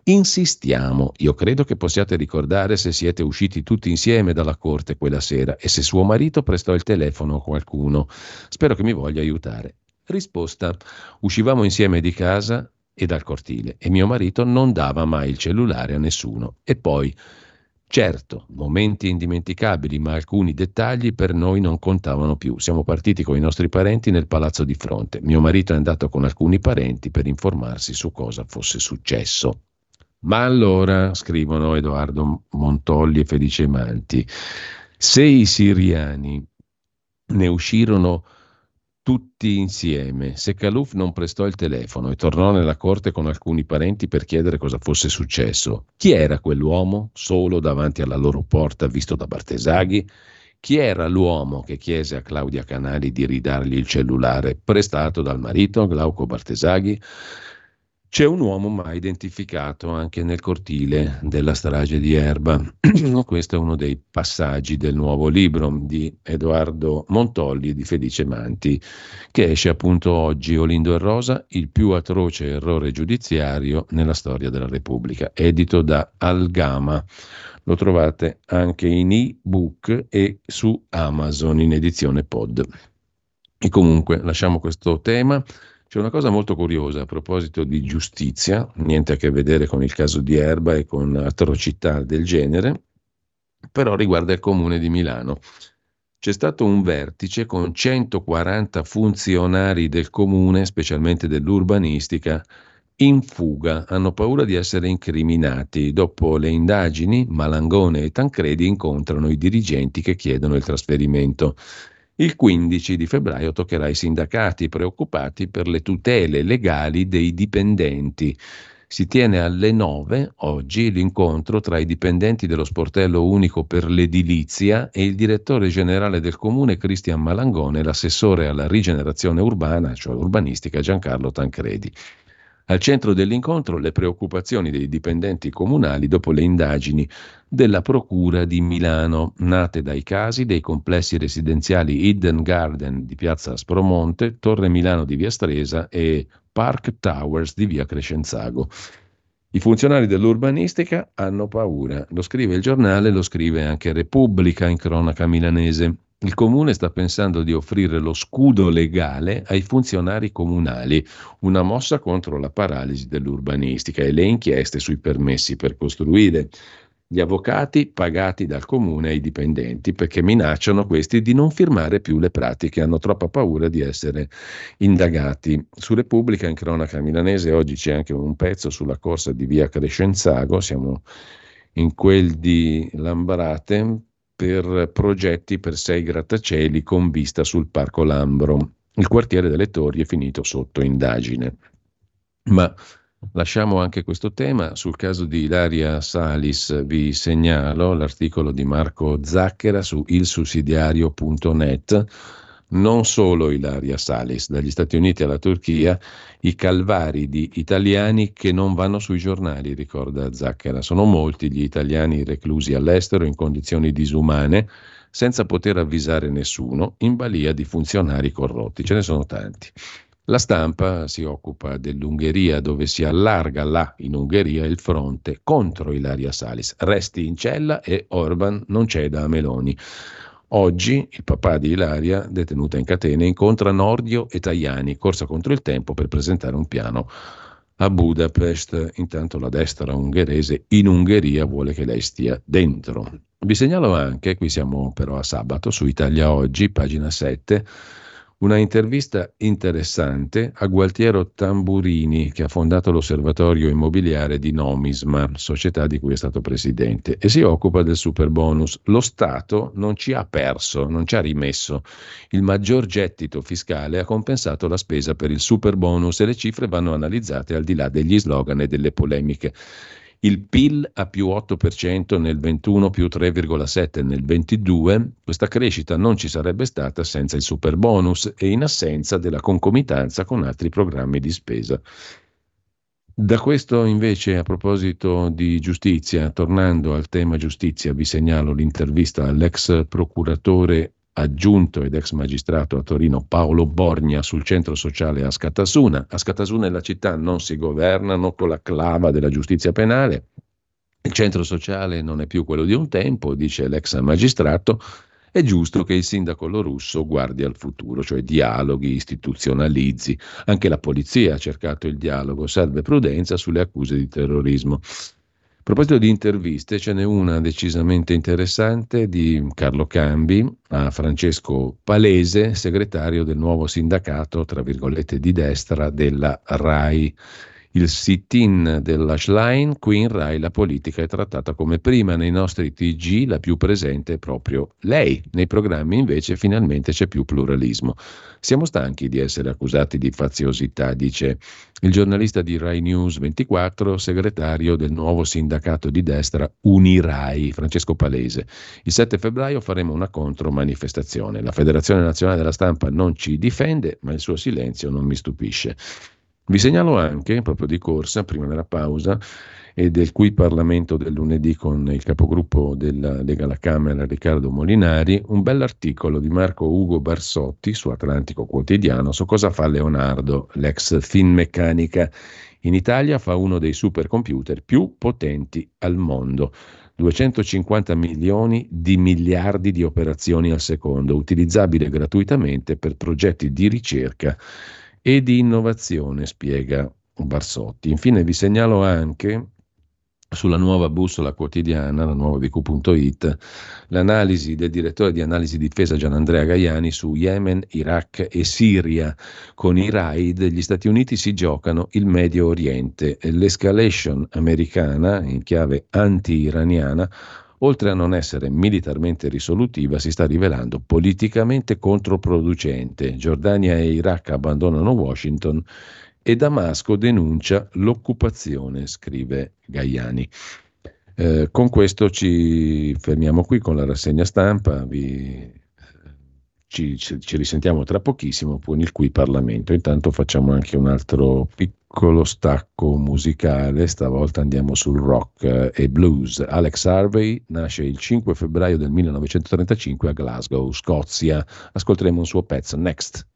[SPEAKER 1] Insistiamo, io credo che possiate ricordare se siete usciti tutti insieme dalla corte quella sera e se suo marito prestò il telefono a qualcuno. Spero che mi voglia aiutare. Risposta, uscivamo insieme di casa e dal cortile e mio marito non dava mai il cellulare a nessuno. E poi, certo, momenti indimenticabili, ma alcuni dettagli per noi non contavano più. Siamo partiti con i nostri parenti nel palazzo di fronte. Mio marito è andato con alcuni parenti per informarsi su cosa fosse successo. Ma allora, scrivono Edoardo Montolli e Felice Manti, se i siriani. Ne uscirono tutti insieme, se Caluf non prestò il telefono e tornò nella corte con alcuni parenti per chiedere cosa fosse successo, chi era quell'uomo? Solo davanti alla loro porta visto da Bartesaghi? Chi era l'uomo che chiese a Claudia Canali di ridargli il cellulare? Prestato dal marito Glauco Bartesaghi? C'è un uomo mai identificato anche nel cortile della strage di Erba. Questo è uno dei passaggi del nuovo libro di Edoardo Montolli e di Felice Manti, che esce appunto oggi, Olindo e Rosa, il più atroce errore giudiziario nella storia della Repubblica, edito da Algama. Lo trovate anche in ebook e su Amazon in edizione pod. E comunque lasciamo questo tema c'è una cosa molto curiosa a proposito di giustizia, niente a che vedere con il caso di Erba e con atrocità del genere, però riguarda il comune di Milano. C'è stato un vertice con 140 funzionari del comune, specialmente dell'urbanistica, in fuga, hanno paura di essere incriminati. Dopo le indagini, Malangone e Tancredi incontrano i dirigenti che chiedono il trasferimento. Il 15 di febbraio toccherà ai sindacati preoccupati per le tutele legali dei dipendenti. Si tiene alle 9 oggi l'incontro tra i dipendenti dello sportello unico per l'edilizia e il direttore generale del comune Cristian Malangone e l'assessore alla rigenerazione urbana, cioè urbanistica Giancarlo Tancredi. Al centro dell'incontro le preoccupazioni dei dipendenti comunali dopo le indagini della Procura di Milano, nate dai casi dei complessi residenziali Hidden Garden di Piazza Spromonte, Torre Milano di Via Stresa e Park Towers di Via Crescenzago. I funzionari dell'urbanistica hanno paura, lo scrive il giornale, lo scrive anche Repubblica in cronaca milanese. Il comune sta pensando di offrire lo scudo legale ai funzionari comunali, una mossa contro la paralisi dell'urbanistica e le inchieste sui permessi per costruire. Gli avvocati pagati dal comune ai dipendenti perché minacciano questi di non firmare più le pratiche, hanno troppa paura di essere indagati. Su Repubblica in cronaca milanese oggi c'è anche un pezzo sulla corsa di via Crescenzago, siamo in quel di Lambrate per progetti per sei grattacieli con vista sul Parco Lambro. Il quartiere delle Torri è finito sotto indagine. Ma lasciamo anche questo tema. Sul caso di Ilaria Salis vi segnalo l'articolo di Marco Zacchera su ilsussidiario.net non solo Ilaria Salis, dagli Stati Uniti alla Turchia, i calvari di italiani che non vanno sui giornali, ricorda Zacchera. Sono molti gli italiani reclusi all'estero in condizioni disumane, senza poter avvisare nessuno, in balia di funzionari corrotti. Ce ne sono tanti. La stampa si occupa dell'Ungheria, dove si allarga là in Ungheria il fronte contro Ilaria Salis. Resti in cella e Orban non ceda a Meloni. Oggi il papà di Ilaria, detenuta in catene, incontra Nordio e Tajani, corsa contro il tempo per presentare un piano a Budapest. Intanto la destra ungherese in Ungheria vuole che lei stia dentro. Vi segnalo anche, qui siamo però a sabato, su Italia Oggi, pagina 7, una intervista interessante a Gualtiero Tamburini, che ha fondato l'osservatorio immobiliare di Nomisma, società di cui è stato presidente, e si occupa del super bonus. Lo Stato non ci ha perso, non ci ha rimesso. Il maggior gettito fiscale ha compensato la spesa per il super bonus e le cifre vanno analizzate al di là degli slogan e delle polemiche il PIL a più 8% nel 21 più 3,7 nel 22, questa crescita non ci sarebbe stata senza il super bonus e in assenza della concomitanza con altri programmi di spesa. Da questo invece a proposito di giustizia, tornando al tema giustizia, vi segnalo l'intervista all'ex procuratore aggiunto ed ex magistrato a Torino Paolo Borgna sul centro sociale a Scatasuna. A Scatasuna e la città non si governano con la clava della giustizia penale. Il centro sociale non è più quello di un tempo, dice l'ex magistrato. È giusto che il sindaco Lorusso guardi al futuro, cioè dialoghi, istituzionalizzi. Anche la polizia ha cercato il dialogo, serve prudenza sulle accuse di terrorismo. A proposito di interviste, ce n'è una decisamente interessante di Carlo Cambi a Francesco Palese, segretario del nuovo sindacato, tra virgolette, di destra della RAI il sit-in della Schlein, qui in Rai la politica è trattata come prima, nei nostri TG la più presente è proprio lei, nei programmi invece finalmente c'è più pluralismo. Siamo stanchi di essere accusati di faziosità, dice il giornalista di Rai News 24, segretario del nuovo sindacato di destra Unirai, Francesco Palese. Il 7 febbraio faremo una contromanifestazione. La Federazione Nazionale della Stampa non ci difende, ma il suo silenzio non mi stupisce. Vi segnalo anche, proprio di corsa, prima della pausa, e del cui Parlamento del lunedì con il capogruppo della Lega alla Camera Riccardo Molinari, un bell'articolo di Marco Ugo Barsotti su Atlantico Quotidiano su cosa fa Leonardo, l'ex Finmeccanica. In Italia fa uno dei supercomputer più potenti al mondo. 250 milioni di miliardi di operazioni al secondo, utilizzabile gratuitamente per progetti di ricerca e di innovazione, spiega Barsotti. Infine vi segnalo anche sulla nuova bussola quotidiana, la nuova BQ.it, l'analisi del direttore di analisi difesa Gianandrea Gaiani su Yemen, Iraq e Siria. Con i raid gli Stati Uniti si giocano il Medio Oriente. L'escalation americana, in chiave anti-iraniana, oltre a non essere militarmente risolutiva, si sta rivelando politicamente controproducente. Giordania e Iraq abbandonano Washington e Damasco denuncia l'occupazione, scrive Gaiani. Eh, con questo ci fermiamo qui con la rassegna stampa, vi ci, ci, ci, risentiamo tra pochissimo con il qui Parlamento. Intanto facciamo anche un altro piccolo stacco musicale, stavolta andiamo sul rock e blues. Alex Harvey nasce il 5 febbraio del 1935 a Glasgow, Scozia. Ascolteremo un suo pezzo, Next.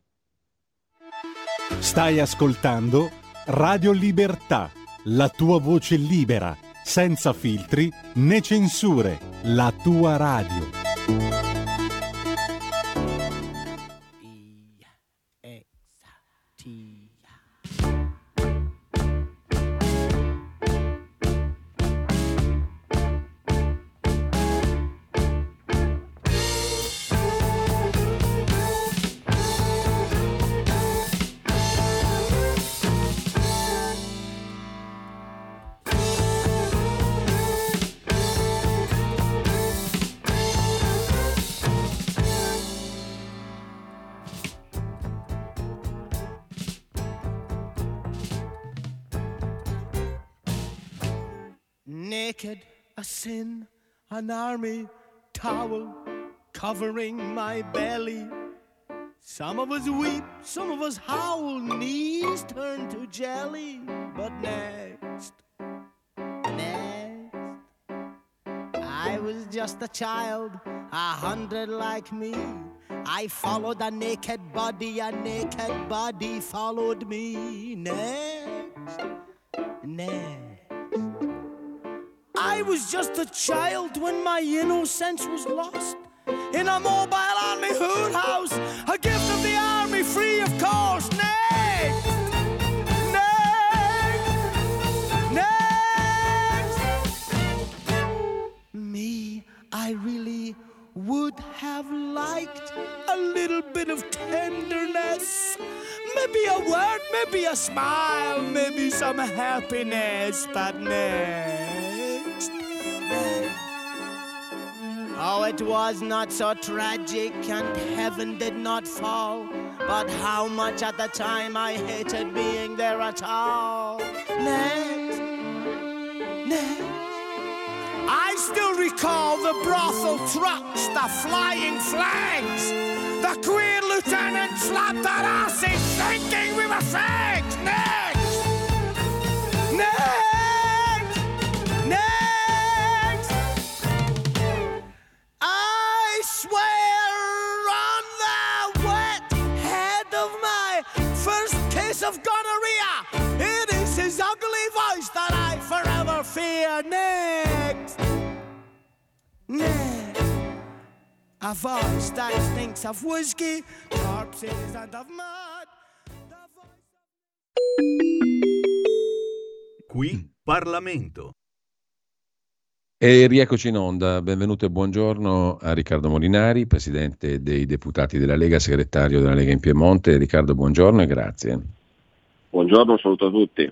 [SPEAKER 3] Stai ascoltando Radio Libertà, la tua voce libera, senza filtri né censure, la tua radio.
[SPEAKER 6] Army towel covering my belly. Some of us weep, some of us howl, knees turn to jelly. But next, next, I was just a child, a hundred like me. I followed a naked body, a naked body followed me. Next, next. I was just a child when my innocence was lost. In a mobile army hood house, a gift of the army, free of cost. Me, I really would have liked a little bit of tenderness. Maybe a word, maybe a smile, maybe some happiness, but next. Oh, it was not so tragic, and heaven did not fall. But how much at the time I hated being there at all. Next, next. I still recall the brothel trucks, the flying flags. The queen lieutenant slapped our asses thinking we were fags. Next! Next! Next! Of gonorrhea. It is his ugly voice that I forever fear. Next, next, a voice that stinks of whiskey, corpses, and of mud. The voice of-
[SPEAKER 7] Qui Parlamento.
[SPEAKER 1] E rieccoci in onda, benvenuto e buongiorno a Riccardo Molinari, Presidente dei Deputati della Lega, Segretario della Lega in Piemonte. Riccardo, buongiorno e grazie.
[SPEAKER 8] Buongiorno, un saluto a tutti.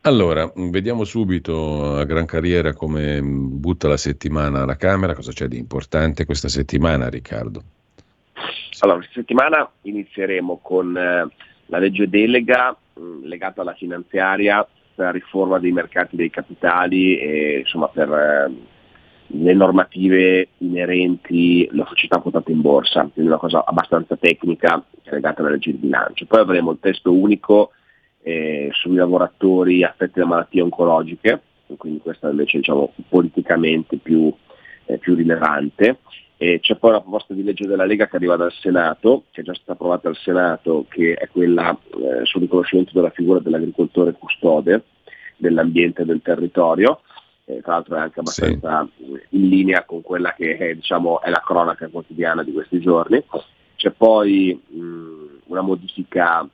[SPEAKER 1] Allora, vediamo subito a gran carriera come butta la settimana alla Camera, cosa c'è di importante questa settimana, Riccardo?
[SPEAKER 8] Allora, questa settimana inizieremo con eh, la legge delega mh, legata alla finanziaria la riforma dei mercati dei capitali e insomma per eh, le normative inerenti alla società quotate in borsa, quindi una cosa abbastanza tecnica legata alla legge di bilancio. Poi avremo il testo unico eh, sui lavoratori affetti da malattie oncologiche, quindi questa invece diciamo politicamente più, eh, più rilevante. E c'è poi la proposta di legge della Lega che arriva dal Senato, che è già stata approvata al Senato, che è quella eh, sul riconoscimento della figura dell'agricoltore custode dell'ambiente e del territorio. Eh, tra l'altro è anche abbastanza in linea con quella che è, diciamo, è la cronaca quotidiana di questi giorni. C'è poi mh, una modifica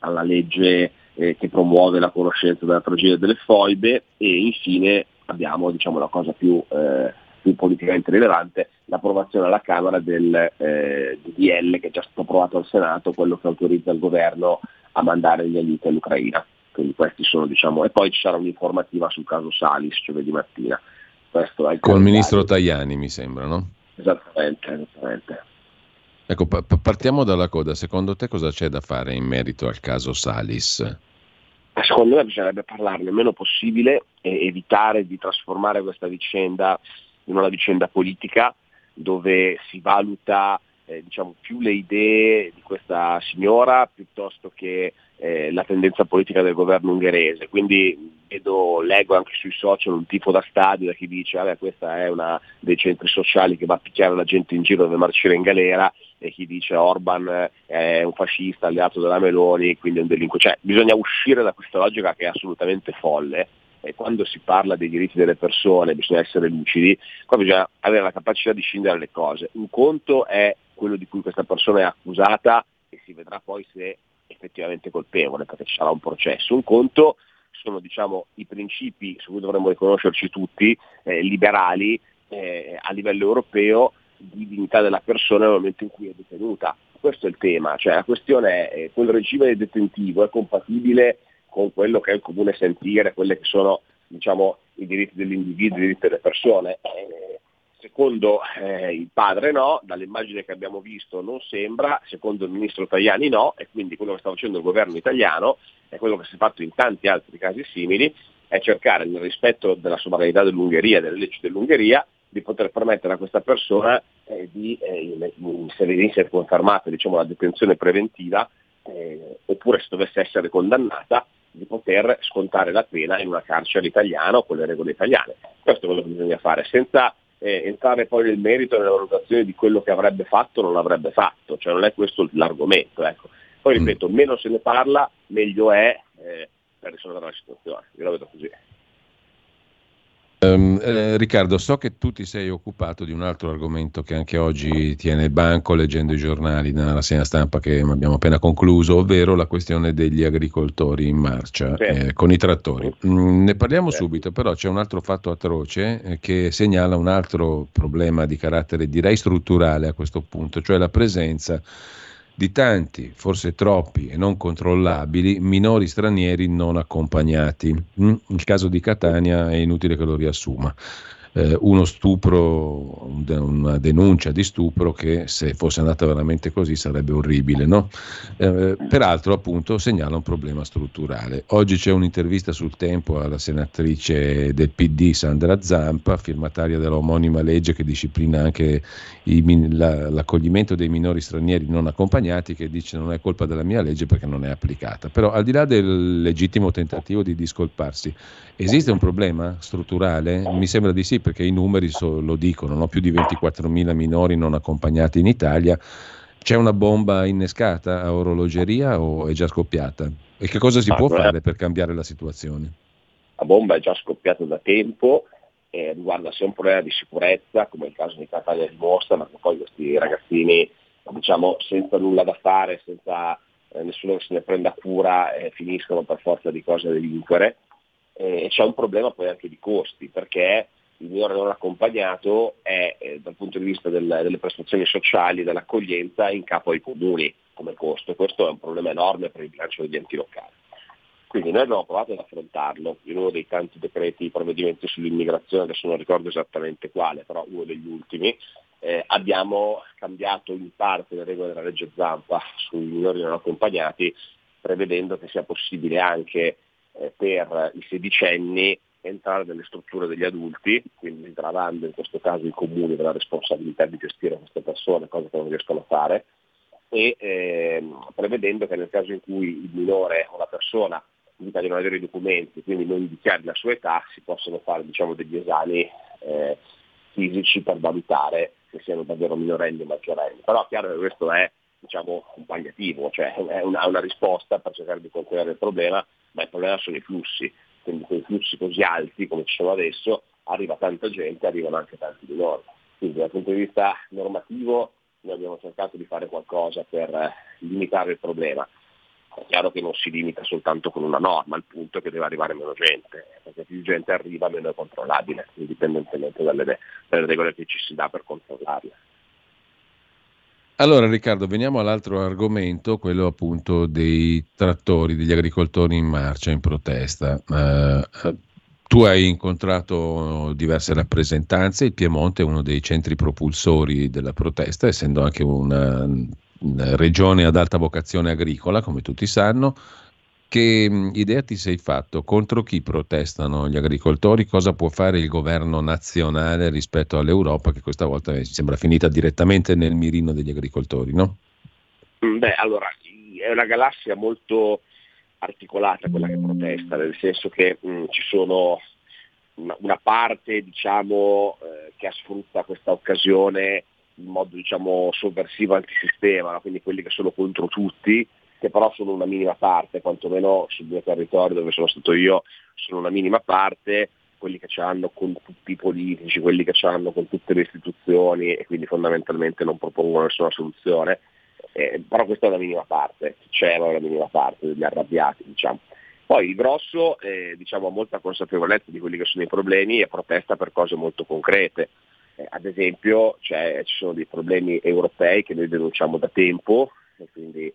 [SPEAKER 8] alla legge eh, che promuove la conoscenza della tragedia delle foibe e infine abbiamo diciamo, la cosa più, eh, più politicamente rilevante, l'approvazione alla Camera del eh, DDL che è già stato approvato al Senato, quello che autorizza il governo a mandare gli aiuti all'Ucraina. Quindi questi sono, diciamo, e poi ci sarà un'informativa sul caso Salis giovedì mattina. Questo è il
[SPEAKER 1] Col ministro Tajani, mi sembra, no?
[SPEAKER 8] Esattamente, esattamente.
[SPEAKER 1] Ecco, pa- pa- partiamo dalla coda. Secondo te cosa c'è da fare in merito al caso Salis?
[SPEAKER 8] Secondo me bisognerebbe parlarne il meno possibile e evitare di trasformare questa vicenda in una vicenda politica dove si valuta eh, diciamo, più le idee di questa signora piuttosto che eh, la tendenza politica del governo ungherese. Quindi vedo, leggo anche sui social un tifo da stadio da chi dice vabbè questa è una dei centri sociali che va a picchiare la gente in giro deve marcire in galera e chi dice Orban è un fascista alleato della Meloni, quindi è un delinquente. Cioè, bisogna uscire da questa logica che è assolutamente folle. E quando si parla dei diritti delle persone bisogna essere lucidi, qua bisogna avere la capacità di scindere le cose. Un conto è quello di cui questa persona è accusata e si vedrà poi se è effettivamente colpevole, perché ci sarà un processo. Un conto sono diciamo, i principi su cui dovremmo riconoscerci tutti, eh, liberali, eh, a livello europeo, di dignità della persona nel momento in cui è detenuta. Questo è il tema, cioè la questione è eh, quel regime detentivo è compatibile con quello che è il comune sentire, quelli che sono diciamo, i diritti dell'individuo, i diritti delle persone. Eh, secondo eh, il padre no, dall'immagine che abbiamo visto non sembra, secondo il ministro Tajani no, e quindi quello che sta facendo il governo italiano è quello che si è fatto in tanti altri casi simili, è cercare nel rispetto della sovranità dell'Ungheria, delle leggi dell'Ungheria, di poter permettere a questa persona eh, di, eh, se venisse confermata diciamo, la detenzione preventiva, eh, oppure se dovesse essere condannata, di poter scontare la pena in una carcere italiana o con le regole italiane. Questo è quello che bisogna fare, senza eh, entrare poi nel merito e nella valutazione di quello che avrebbe fatto o non avrebbe fatto, cioè non è questo l'argomento. Ecco. Poi ripeto, meno se ne parla, meglio è eh, per risolvere la situazione, io la vedo così.
[SPEAKER 1] Um, eh, Riccardo, so che tu ti sei occupato di un altro argomento che anche oggi tiene banco leggendo i giornali nella rassegna stampa che abbiamo appena concluso, ovvero la questione degli agricoltori in marcia
[SPEAKER 8] Sì.
[SPEAKER 1] eh, con i trattori. Mm, ne parliamo
[SPEAKER 8] Sì.
[SPEAKER 1] subito, però c'è un altro fatto atroce eh, che segnala un altro problema di carattere direi strutturale a questo punto, cioè la presenza di tanti, forse troppi e non controllabili, minori stranieri non accompagnati. Mm, Il caso di Catania è inutile che lo riassuma. Eh, uno stupro, una denuncia di stupro che se fosse andata veramente così sarebbe orribile. No? Eh, peraltro appunto segnala un problema strutturale. Oggi c'è un'intervista sul tempo alla senatrice del PD Sandra Zampa, firmataria dell'omonima legge che disciplina anche i la- l'accoglimento dei minori stranieri non accompagnati, che dice non è colpa della mia legge perché non è applicata. Però al di là del legittimo tentativo di discolparsi, esiste un problema strutturale? Mi sembra di sì perché i numeri so- lo dicono, no? più di 24.000 minori non accompagnati in Italia. c'è una bomba innescata a orologeria o è già scoppiata? E che cosa si ah, può fare per cambiare la situazione?
[SPEAKER 8] La bomba è già scoppiata da tempo, eh, riguarda sia un problema di sicurezza, come il caso di Catania dimostra, ma poi questi ragazzini, diciamo, senza nulla da fare, senza eh, nessuno che se ne prenda cura, eh, finiscono per forza di cose a delinquere. Eh, e c'è un problema poi anche di costi, perché il minore non accompagnato è eh, dal punto di vista del, delle prestazioni sociali, dell'accoglienza, in capo ai comuni come costo. E questo è un problema enorme per il bilancio degli enti locali. Quindi noi abbiamo provato ad affrontarlo in uno dei tanti decreti, provvedimenti sull'immigrazione, adesso non ricordo esattamente quale, però uno degli ultimi, eh, abbiamo cambiato in parte le regole della legge Zampa sui minori non accompagnati, prevedendo che sia possibile anche eh, per i sedicenni entrare nelle strutture degli adulti, quindi sgravando in questo caso i comuni della responsabilità di gestire queste persone, cosa che non riescono a fare, e eh, prevedendo che nel caso in cui il minore o la persona dica di non avere i documenti, quindi non dichiari la sua età, si possono fare diciamo, degli esami eh, fisici per valutare se siano davvero minorenni o maggiorenni. Però chiaro che questo è diciamo, un palliativo, cioè è una, una risposta per cercare di contenere il problema, ma il problema sono i flussi, quindi con i flussi così alti come ci sono adesso arriva tanta gente, arrivano anche tanti minori. Quindi dal punto di vista normativo noi abbiamo cercato di fare qualcosa per eh, limitare il problema. È chiaro che non si limita soltanto con una norma, il punto è che deve arrivare meno gente, perché più gente arriva meno è controllabile, indipendentemente dalle, dalle regole che ci si dà per controllarle.
[SPEAKER 1] Allora Riccardo, veniamo all'altro argomento, quello appunto dei trattori, degli agricoltori in marcia, in protesta. Uh, tu hai incontrato diverse rappresentanze, il Piemonte è uno dei centri propulsori della protesta, essendo anche una, una regione ad alta vocazione agricola, come tutti sanno. Che idea ti sei fatto? Contro chi protestano gli agricoltori? Cosa può fare il governo nazionale rispetto all'Europa che questa volta sembra finita direttamente nel mirino degli agricoltori, no?
[SPEAKER 8] Mm, beh, allora, è una galassia molto articolata quella che protesta, nel senso che mh, mm, ci sono una, una parte diciamo, eh, che sfrutta questa occasione in modo diciamo, sovversivo antisistema, no? quindi quelli che sono contro tutti, che però sono una minima parte, quantomeno sul mio territorio dove sono stato io sono una minima parte, quelli che ce l'hanno con tutti i politici, quelli che ce l'hanno con tutte le istituzioni e quindi fondamentalmente non propongono nessuna soluzione eh, però questa è una minima parte, c'era una minima parte degli arrabbiati. Diciamo. Poi il grosso eh, diciamo, ha molta consapevolezza di quelli che sono i problemi e protesta per cose molto concrete. Eh, ad esempio cioè, ci sono dei problemi europei che noi denunciamo da tempo, e quindi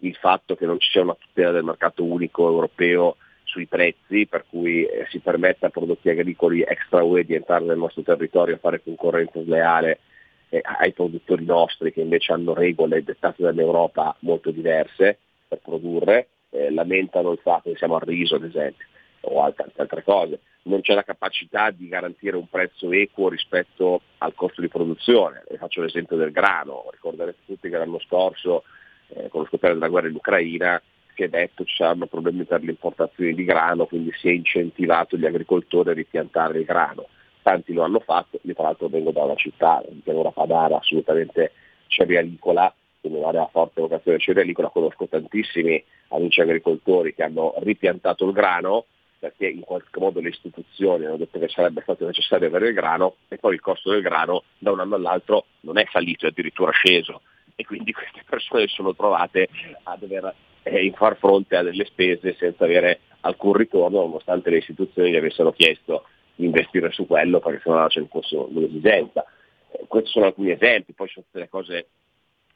[SPEAKER 8] il fatto che non ci sia una tutela del mercato unico europeo sui prezzi, per cui eh, si permetta a prodotti agricoli extra UE di entrare nel nostro territorio a fare concorrenza sleale eh, ai produttori nostri che invece hanno regole dettate dall'Europa molto diverse per produrre, eh, lamentano il fatto che siamo al riso ad esempio o altre, altre cose. Non c'è la capacità di garantire un prezzo equo rispetto al costo di produzione. Vi faccio l'esempio del grano, ricorderete tutti che l'anno scorso eh, con lo scoppiare della guerra in Ucraina si è detto ci saranno problemi per le importazioni di grano, quindi si è incentivato gli agricoltori a ripiantare il grano. Tanti lo hanno fatto, io tra l'altro vengo da una città, di pianura padana assolutamente cerealicola, quindi un'area forte vocazione cerealicola, conosco tantissimi amici agricoltori che hanno ripiantato il grano perché in qualche modo le istituzioni hanno detto che sarebbe stato necessario avere il grano e poi il costo del grano da un anno all'altro non è salito, è addirittura sceso e quindi queste persone sono trovate a dover eh, far fronte a delle spese senza avere alcun ritorno nonostante le istituzioni gli avessero chiesto investire su quello perché sennò c'è un'esigenza. Eh, questi sono alcuni esempi, poi ci sono tutte le cose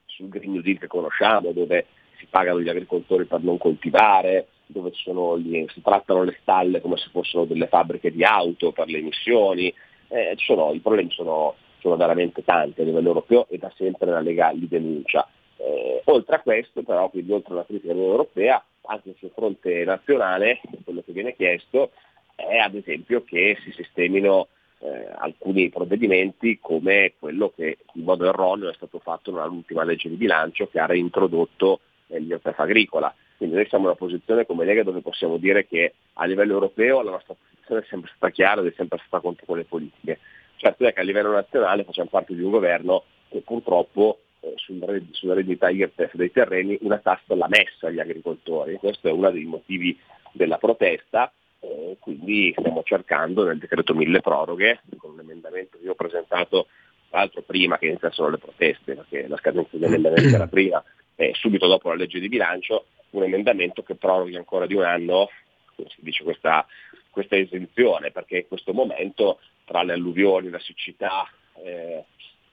[SPEAKER 8] sul Green New Deal che conosciamo, dove si pagano gli agricoltori per non coltivare, dove gli, si trattano le stalle come se fossero delle fabbriche di auto per le emissioni. Eh, sono, I problemi sono, sono, veramente tanti a livello europeo e da sempre la Lega li denuncia. Eh, oltre a questo, però, quindi oltre alla critica dell'Unione Europea, anche sul fronte nazionale, quello che viene chiesto è ad esempio che si sistemino eh, alcuni provvedimenti come quello che in modo erroneo è stato fatto nell'ultima legge di bilancio che ha reintrodotto eh, l'IRPEF agricola. Quindi noi siamo in una posizione come Lega dove possiamo dire che a livello europeo la nostra posizione è sempre stata chiara ed è sempre stata contro quelle politiche. Certo è che a livello nazionale facciamo parte di un governo che purtroppo eh, sul, sulla rendita IRPEF dei terreni una tassa l'ha messa agli agricoltori. Questo è uno dei motivi della protesta. Eh, quindi stiamo cercando nel decreto mille proroghe, con un emendamento che io ho presentato tra l'altro prima che iniziassero le proteste, perché la scadenza degli emendamenti era prima, eh, subito dopo la legge di bilancio, un emendamento che proroghi ancora di un anno si dice, questa, questa esenzione, perché in questo momento tra le alluvioni, la siccità, eh,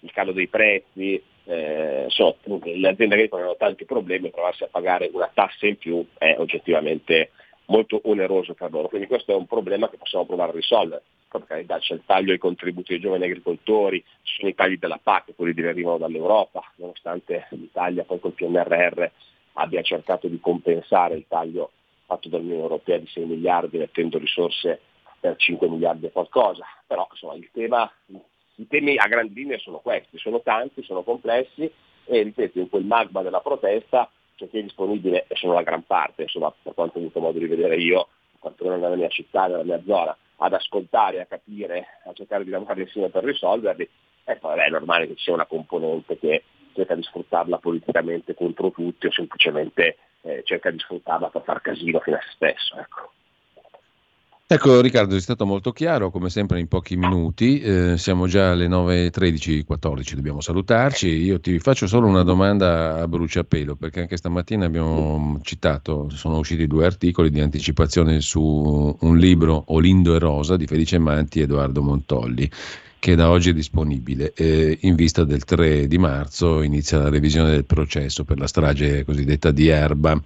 [SPEAKER 8] il calo dei prezzi, eh, so, le aziende agricole hanno tanti problemi, trovarsi a pagare una tassa in più è oggettivamente molto oneroso per loro. Quindi questo è un problema che possiamo provare a risolvere. Per c'è il taglio ai contributi ai giovani agricoltori, ci sono i tagli della PAC, quelli che arrivano dall'Europa, nonostante l'Italia poi col PNRR abbia cercato di compensare il taglio fatto dall'Unione Europea di 6 miliardi mettendo risorse per 5 miliardi e qualcosa. Però insomma, il tema i temi a grandi linee sono questi, sono tanti, sono complessi e ripeto, in quel magma della protesta c'è chi è disponibile, e sono la gran parte, insomma, per quanto ho avuto modo di vedere io, quantomeno nella mia città, nella mia zona, ad ascoltare, a capire, a cercare di lavorare insieme per risolverli, e poi è normale che ci sia una componente che cerca di sfruttarla politicamente contro tutti o semplicemente eh, cerca di sfruttarla per far casino fino a se stesso. Ecco.
[SPEAKER 1] Ecco Riccardo, è stato molto chiaro, come sempre in pochi minuti, eh, siamo già alle 9.13, 14, dobbiamo salutarci, io ti faccio solo una domanda a bruciapelo, perché anche stamattina abbiamo citato, sono usciti due articoli di anticipazione su un libro Olindo e Rosa di Felice Manti e Edoardo Montolli che da oggi è disponibile. Eh, in vista del 3 di marzo inizia la revisione del processo per la strage cosiddetta di Erba.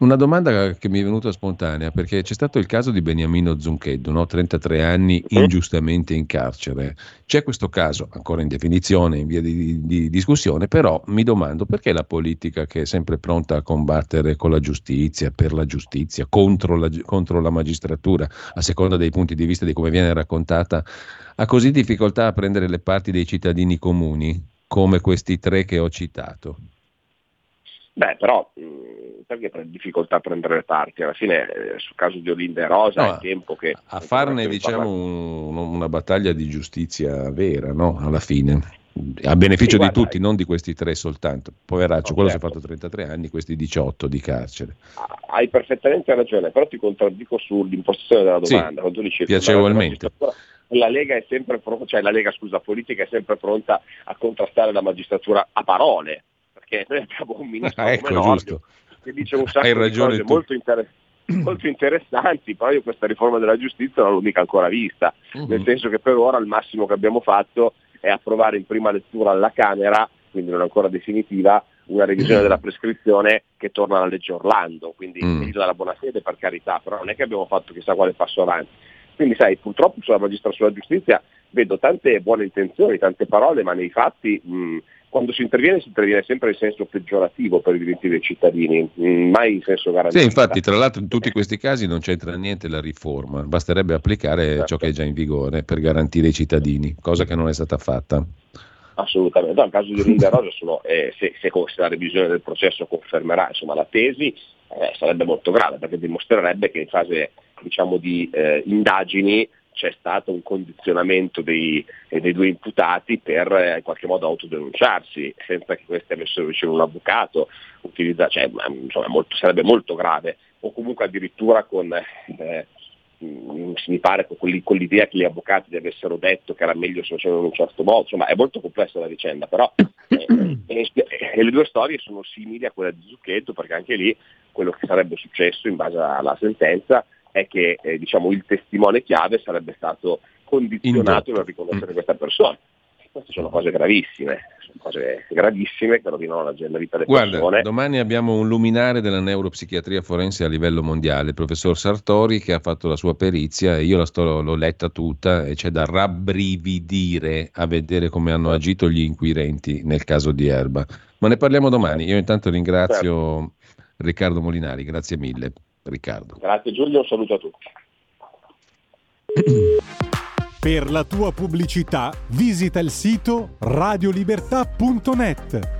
[SPEAKER 1] Una domanda che mi è venuta spontanea, perché c'è stato il caso di Beniamino Zuncheddu, no? 33 anni ingiustamente in carcere. C'è questo caso, ancora in definizione, in via di, di, discussione, però mi domando perché la politica che è sempre pronta a combattere con la giustizia, per la giustizia, contro la, contro la magistratura, a seconda dei punti di vista di come viene raccontata, ha così difficoltà a prendere le parti dei cittadini comuni, come questi tre che ho citato.
[SPEAKER 8] Beh, però mh, perché per difficoltà a prendere le parti? Alla fine, eh, sul caso di Olinda e Rosa, no, è tempo che...
[SPEAKER 1] A farne, diciamo, un, una battaglia di giustizia vera, no? Alla fine. A beneficio sì, di guarda, tutti, non di questi tre soltanto. Poveraccio, no, quello certo. si è fatto 33 anni, questi 18 di carcere.
[SPEAKER 8] Hai perfettamente ragione, però ti contraddico sull'impostazione della domanda.
[SPEAKER 1] Sì,
[SPEAKER 8] dici,
[SPEAKER 1] piacevolmente
[SPEAKER 8] la Lega è sempre pronta, cioè la Lega, scusa, politica è sempre pronta a contrastare la magistratura a parole, perché noi abbiamo un ministro
[SPEAKER 1] ah, ecco,
[SPEAKER 8] Nordio che dice un sacco di cose molto, inter- molto, interessanti, però io questa riforma della giustizia non l'ho mica ancora vista, uh-huh. nel senso che per ora il massimo che abbiamo fatto è approvare in prima lettura alla Camera, quindi non ancora definitiva, una revisione della prescrizione che torna alla legge Orlando, quindi mm. dalla buona fede per carità, però non è che abbiamo fatto chissà quale passo avanti. Quindi sai, purtroppo sulla magistratura sulla giustizia vedo tante buone intenzioni, tante parole, ma nei fatti mh, quando si interviene si interviene sempre in senso peggiorativo per i diritti dei cittadini, mai in senso garantito.
[SPEAKER 1] Sì, infatti, tra l'altro in tutti questi casi non c'entra niente la riforma, basterebbe applicare certo. ciò che è già in vigore per garantire i cittadini, cosa che non è stata fatta.
[SPEAKER 8] Assolutamente, no, nel caso di Linda Rosa sono, eh, se, se, se, la revisione del processo confermerà insomma, la tesi, eh, sarebbe molto grave perché dimostrerebbe che in fase diciamo, di eh, indagini c'è stato un condizionamento dei, eh, dei due imputati per eh, in qualche modo autodenunciarsi senza che questi avessero vicino un avvocato, utilizza, cioè, insomma, molto, sarebbe molto grave, o comunque addirittura con, eh, mi pare con, l'idea che gli avvocati gli avessero detto che era meglio se facevano in un certo modo, insomma è molto complessa la vicenda, però eh, le due storie sono simili a quella di Zucchetto perché anche lì quello che sarebbe successo in base alla sentenza è che eh, diciamo, il testimone chiave sarebbe stato condizionato nel riconoscere questa persona. Queste sono cose gravissime, sono cose gravissime che rovinano la, la vita delle
[SPEAKER 1] Guarda,
[SPEAKER 8] persone.
[SPEAKER 1] Domani abbiamo un luminare della neuropsichiatria forense a livello mondiale, il professor Sartori che ha fatto la sua perizia e io la sto, l'ho letta tutta e c'è da rabbrividire a vedere come hanno agito gli inquirenti nel caso di Erba. Ma ne parliamo domani. Io intanto ringrazio certo. Riccardo Molinari, grazie mille. Riccardo.
[SPEAKER 8] Grazie Giulio, un saluto a tutti.
[SPEAKER 3] Per la tua pubblicità visita il sito radiolibertà.net.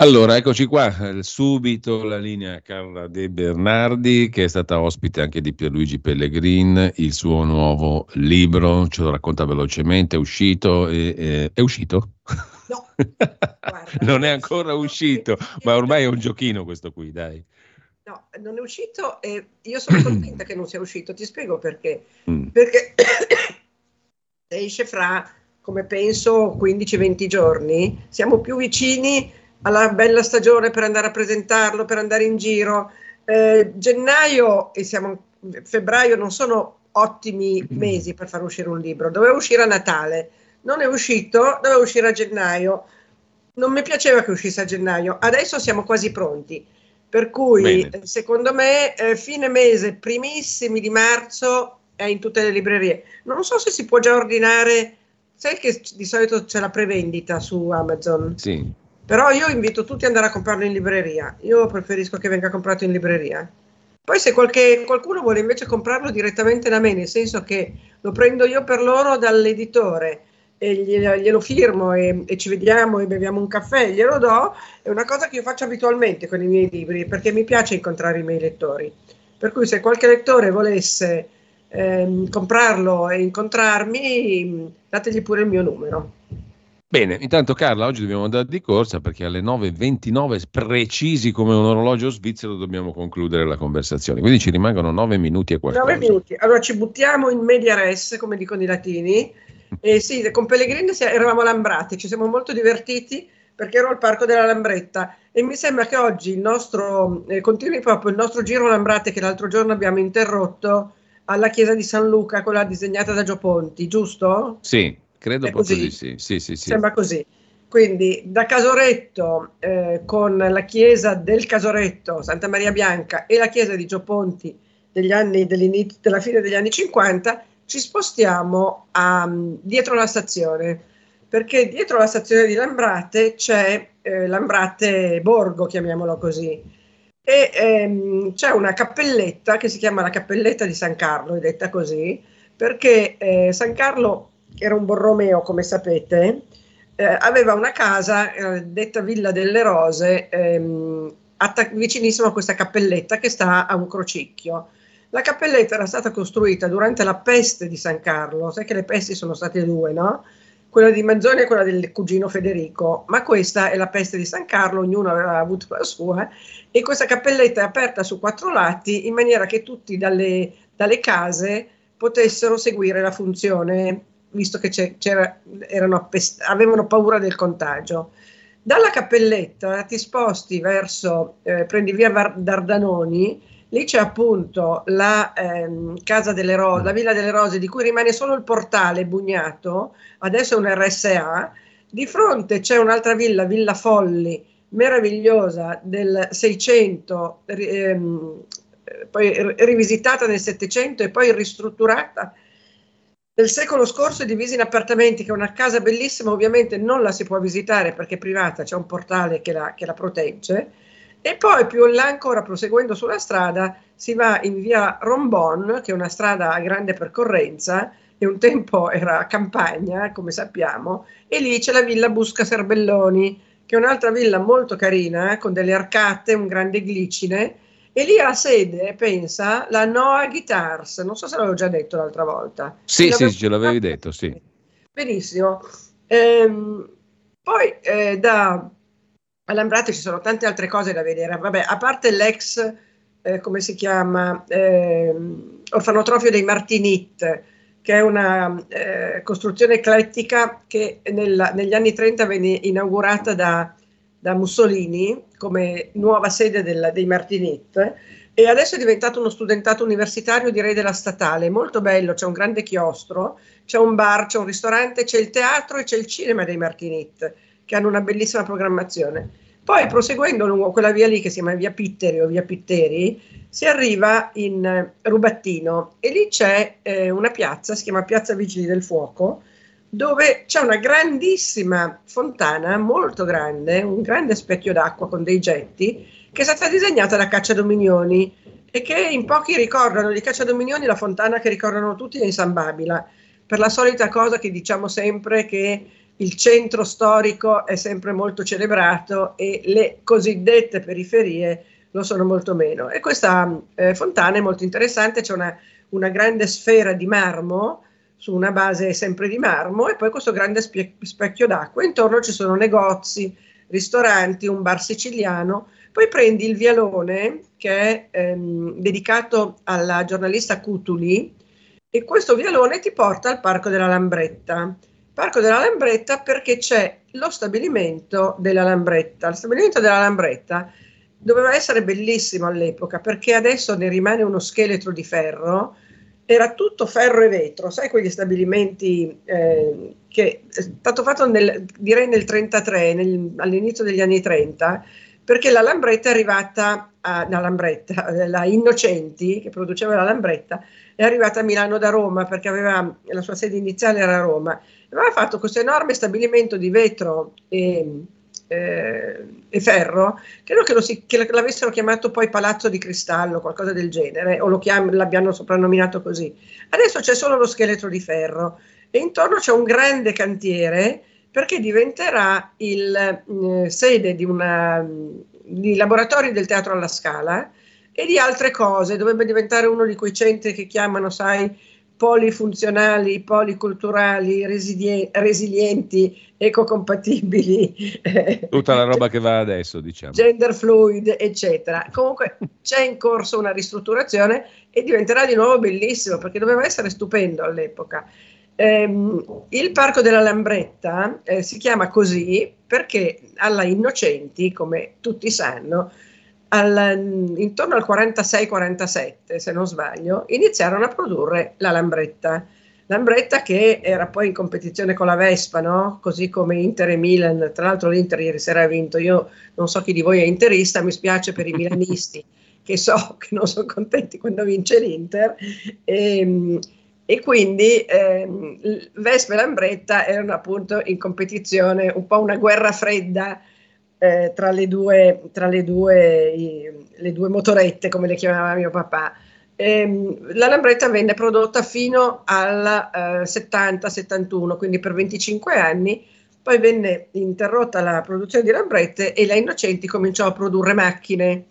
[SPEAKER 1] Allora, eccoci qua, eh, subito la linea Carla De Bernardi, che è stata ospite anche di Pierluigi Pellegrin, il suo nuovo libro, ce lo racconta velocemente, è uscito, e, e, è uscito?
[SPEAKER 9] No,
[SPEAKER 1] non è ancora uscito, ma ormai è un giochino questo qui, dai.
[SPEAKER 9] No, non è uscito e io sono contenta che non sia uscito, ti spiego perché.
[SPEAKER 1] Mm.
[SPEAKER 9] Perché esce fra, come penso, 15-20 giorni, siamo più vicini alla bella stagione per andare a presentarlo, per andare in giro. Eh, gennaio e siamo febbraio non sono ottimi mesi per far uscire un libro. Doveva uscire a Natale, non è uscito, doveva uscire a gennaio. Non mi piaceva che uscisse a gennaio, adesso siamo quasi pronti. Per cui,
[SPEAKER 1] Bene.
[SPEAKER 9] secondo me, eh, fine mese, primissimi di marzo è in tutte le librerie. Non so se si può già ordinare, sai che di solito c'è la prevendita su Amazon.
[SPEAKER 1] Sì.
[SPEAKER 9] Però io invito tutti ad andare a comprarlo in libreria. Io preferisco che venga comprato in libreria. Poi se qualche, qualcuno vuole invece comprarlo direttamente da me, nel senso che lo prendo io per loro dall'editore e glielo, firmo e, e, ci vediamo e beviamo un caffè, glielo do, è una cosa che io faccio abitualmente con i miei libri, perché mi piace incontrare i miei lettori. Per cui se qualche lettore volesse ehm, comprarlo e incontrarmi, dategli pure il mio numero.
[SPEAKER 1] Bene, intanto Carla, oggi dobbiamo andare di corsa perché alle 9.29 precisi come un orologio svizzero dobbiamo concludere la conversazione. Quindi ci rimangono 9 minuti e qualcosa.
[SPEAKER 9] 9 minuti. Allora ci buttiamo in media res, come dicono i latini. E sì, con Pellegrini eravamo a Lambrate, ci siamo molto divertiti perché ero al Parco della Lambretta e mi sembra che oggi il nostro, eh, continui proprio il nostro giro a Lambrate che l'altro giorno abbiamo interrotto alla chiesa di San Luca, quella disegnata da Gio Ponti, giusto?
[SPEAKER 1] Sì, credo
[SPEAKER 9] È
[SPEAKER 1] proprio
[SPEAKER 9] così?
[SPEAKER 1] di sì. Sì, sì, sì.
[SPEAKER 9] Sembra così. Quindi da Casoretto eh, con la chiesa del Casoretto, Santa Maria Bianca e la chiesa di Gio Ponti degli anni, della fine degli anni 50 ci spostiamo a, mm, dietro la stazione perché dietro la stazione di Lambrate c'è eh, Lambrate Borgo, chiamiamolo così, e ehm, c'è una cappelletta che si chiama la cappelletta di San Carlo, è detta così, perché eh, San Carlo era un Borromeo, come sapete, eh, aveva una casa eh, detta Villa delle Rose, ehm, attac- vicinissimo a questa cappelletta che sta a un crocicchio. La cappelletta era stata costruita durante la peste di San Carlo, sai che le pesti sono state due, no? Quella di Manzoni e quella del cugino Federico, ma questa è la peste di San Carlo, ognuno aveva avuto la sua, e questa cappelletta è aperta su quattro lati in maniera che tutti dalle, dalle case potessero seguire la funzione, visto che c'era- appest- avevano paura del contagio. Dalla cappelletta ti sposti verso, eh, prendi via Var- Dardanoni, lì c'è appunto la ehm, casa delle rose, la Villa delle Rose, di cui rimane solo il portale bugnato, adesso è un RSA. Di fronte c'è un'altra villa, Villa Folli, meravigliosa del 600, ri- ehm, eh, poi ri- rivisitata nel 700 e poi ristrutturata nel secolo scorso è divisa in appartamenti, che è una casa bellissima, ovviamente non la si può visitare perché è privata, c'è un portale che la, che la protegge. E poi più in là ancora, proseguendo sulla strada, si va in via Rombon, che è una strada a grande percorrenza, e un tempo era campagna, come sappiamo, e lì c'è la villa Busca Serbelloni, che è un'altra villa molto carina, con delle arcate, un grande glicine, e lì ha sede, pensa, la Noah Guitars, non so se l'avevo già detto l'altra volta.
[SPEAKER 1] Sì, sì, ce l'avevi detto, sì.
[SPEAKER 9] Benissimo. Ehm, poi eh, da Alambrate ci sono tante altre cose da vedere. Vabbè, a parte l'ex, eh, come si chiama, ehm, orfanotrofio dei Martinit, che è una eh, costruzione eclettica che nella- negli anni 30 venne inaugurata da, da Mussolini come nuova sede del- dei Martinit e adesso è diventato uno studentato universitario, direi della statale, molto bello, c'è un grande chiostro, c'è un bar, c'è un ristorante, c'è il teatro e c'è il cinema dei Martinit, che hanno una bellissima programmazione. Poi proseguendo lungo quella via lì che si chiama via Pitteri o via Pitteri, si arriva in eh, Rubattino e lì c'è eh, una piazza, si chiama Piazza Vigili del Fuoco, dove c'è una grandissima fontana, molto grande, un grande specchio d'acqua con dei getti, che è stata disegnata da Cacciadominioni e che in pochi ricordano di Cacciadominioni la fontana che ricordano tutti è in San Babila, per la solita cosa che diciamo sempre che il centro storico è sempre molto celebrato e le cosiddette periferie lo sono molto meno. E questa eh, fontana è molto interessante, c'è una, una grande sfera di marmo su una base sempre di marmo e poi questo grande spie- specchio d'acqua. Intorno ci sono negozi, ristoranti, un bar siciliano. Poi prendi il vialone che è ehm, dedicato alla giornalista Cutuli e questo vialone ti porta al Parco della Lambretta. Parco della Lambretta perché c'è lo stabilimento della Lambretta. Lo stabilimento della Lambretta doveva essere bellissimo all'epoca perché adesso ne rimane uno scheletro di ferro era tutto ferro e vetro, sai quegli stabilimenti eh, che è stato fatto nel, direi nel 33, nel, all'inizio degli anni 30, perché la Lambretta è arrivata a, la Lambretta, la Innocenti che produceva la Lambretta, è arrivata a Milano da Roma perché aveva, la sua sede iniziale era a Roma, aveva fatto questo enorme stabilimento di vetro e eh, e ferro, credo che, si, che, l'avessero chiamato poi Palazzo di Cristallo, qualcosa del genere, o chiam- l'abbiano soprannominato così. Adesso c'è solo lo scheletro di ferro e intorno c'è un grande cantiere perché diventerà il eh, sede di, una, di laboratori del teatro alla Scala e di altre cose, dovrebbe diventare uno di quei centri che chiamano, sai, polifunzionali, policulturali, resilie- resilienti, ecocompatibili.
[SPEAKER 1] Tutta la roba che va adesso, diciamo.
[SPEAKER 9] Gender fluid, eccetera. Comunque c'è in corso una ristrutturazione e diventerà di nuovo bellissimo perché doveva essere stupendo all'epoca. Ehm, il Parco della Lambretta eh, si chiama così perché alla Innocenti, come tutti sanno, al, intorno al 46-47, se non sbaglio, iniziarono a produrre la Lambretta. Lambretta che era poi in competizione con la Vespa, no? così come Inter e Milan. Tra l'altro l'Inter ieri sera ha vinto. Io non so chi di voi è interista, mi spiace per i milanisti che so che non sono contenti quando vince l'Inter. E, ehm, e quindi ehm, Vespa e Lambretta erano appunto in competizione, un po' una guerra fredda eh, tra, le due, tra le, due, i, le due motorette, come le chiamava mio papà. Ehm, la Lambretta venne prodotta fino al eh, 70-71, quindi per 25 anni, poi venne interrotta la produzione di Lambrette e la Innocenti cominciò a produrre macchine.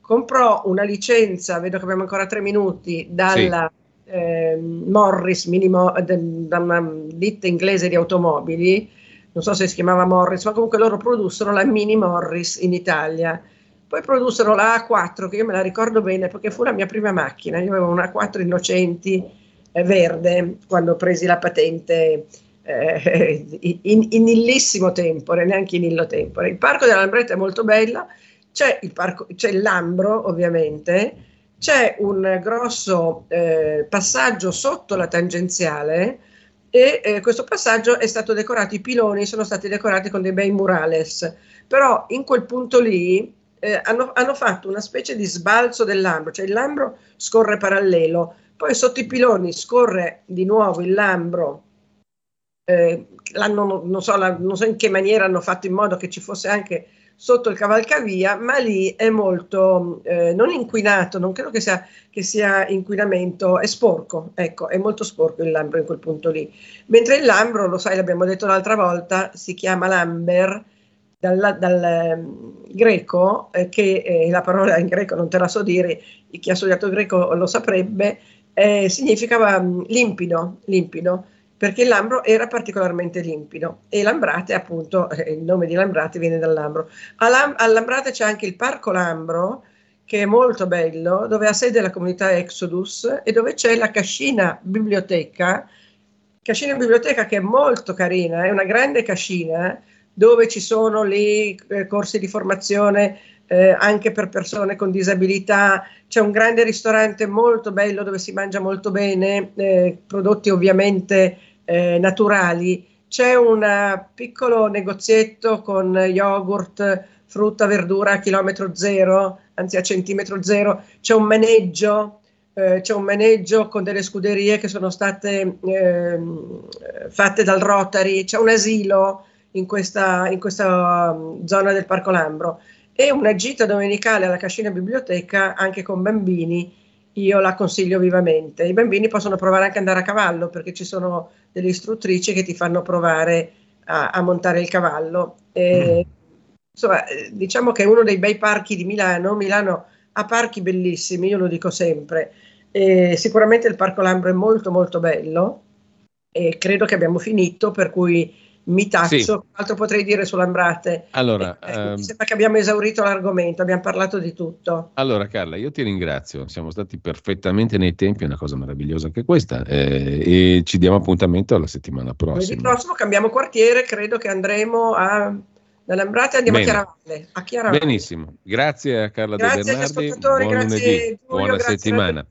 [SPEAKER 9] Comprò una licenza, vedo che abbiamo ancora tre minuti, dalla sì. eh, Morris, minimo, da una ditta inglese di automobili, non so se si chiamava Morris, ma comunque loro produssero la Mini Morris in Italia. Poi produssero la A4, che io me la ricordo bene perché fu la mia prima macchina. Io avevo una A4 Innocenti eh, verde quando presi la patente eh, in, in illissimo tempore, neanche in illo tempore. Il parco della Lambretta è molto bello, c'è il, parco, c'è il Lambro ovviamente, c'è un grosso eh, passaggio sotto la tangenziale e eh, questo passaggio è stato decorato, i piloni sono stati decorati con dei bei murales, però in quel punto lì eh, hanno, hanno, fatto una specie di sbalzo del Lambro, cioè il Lambro scorre parallelo, poi sotto i piloni scorre di nuovo il Lambro, eh, non, so, la, non so in che maniera hanno fatto in modo che ci fosse anche sotto il cavalcavia, ma lì è molto eh, non inquinato, non credo che sia, che sia, inquinamento, è sporco, ecco, è molto sporco il Lambro in quel punto lì. Mentre il Lambro, lo sai, l'abbiamo detto l'altra volta, si chiama Lamber dal, dal um, greco, eh, che eh, la parola in greco non te la so dire, chi ha studiato greco lo saprebbe, eh, significava um, limpido, limpido perché il Lambro era particolarmente limpido. E Lambrate, appunto, il nome di Lambrate viene dal Lambro. A, Lam- a Lambrate c'è anche il Parco Lambro, che è molto bello, dove ha sede la comunità Exodus e dove c'è la cascina biblioteca, cascina biblioteca che è molto carina, è una grande cascina dove ci sono lì eh, corsi di formazione eh, anche per persone con disabilità, c'è un grande ristorante molto bello dove si mangia molto bene, eh, prodotti ovviamente eh, naturali, c'è un piccolo negozietto con yogurt frutta, verdura a chilometro zero, anzi a centimetro zero, c'è un maneggio, eh, c'è un maneggio con delle scuderie che sono state eh, fatte dal Rotary, c'è un asilo in questa, in questa um, zona del Parco Lambro e una gita domenicale alla Cascina Biblioteca anche con bambini, io la consiglio vivamente. I bambini possono provare anche ad andare a cavallo perché ci sono delle istruttrici che ti fanno provare a, a montare il cavallo. E, mm. Insomma, eh, diciamo che è uno dei bei parchi di Milano. Milano ha parchi bellissimi, io lo dico sempre. E sicuramente il Parco Lambro è molto molto bello e credo che abbiamo finito, per cui mi taccio. Sì. Altro potrei dire sull'Ambrate?
[SPEAKER 1] Allora,
[SPEAKER 9] eh, ehm... mi sembra che abbiamo esaurito l'argomento, abbiamo parlato di tutto.
[SPEAKER 1] Allora, Carla, io ti ringrazio. Siamo stati perfettamente nei tempi, è una cosa meravigliosa anche questa. Eh, e ci diamo appuntamento alla settimana prossima.
[SPEAKER 9] Lunedì prossimo cambiamo quartiere, credo che andremo a. Dall'Ambrate andiamo Bene. a Chiaravalle, a Chiaravalle.
[SPEAKER 1] Benissimo, grazie a Carla
[SPEAKER 9] grazie
[SPEAKER 1] De Bernardi.
[SPEAKER 9] Buon
[SPEAKER 1] grazie
[SPEAKER 9] lunedì, Giulio,
[SPEAKER 1] buona
[SPEAKER 9] grazie
[SPEAKER 1] settimana.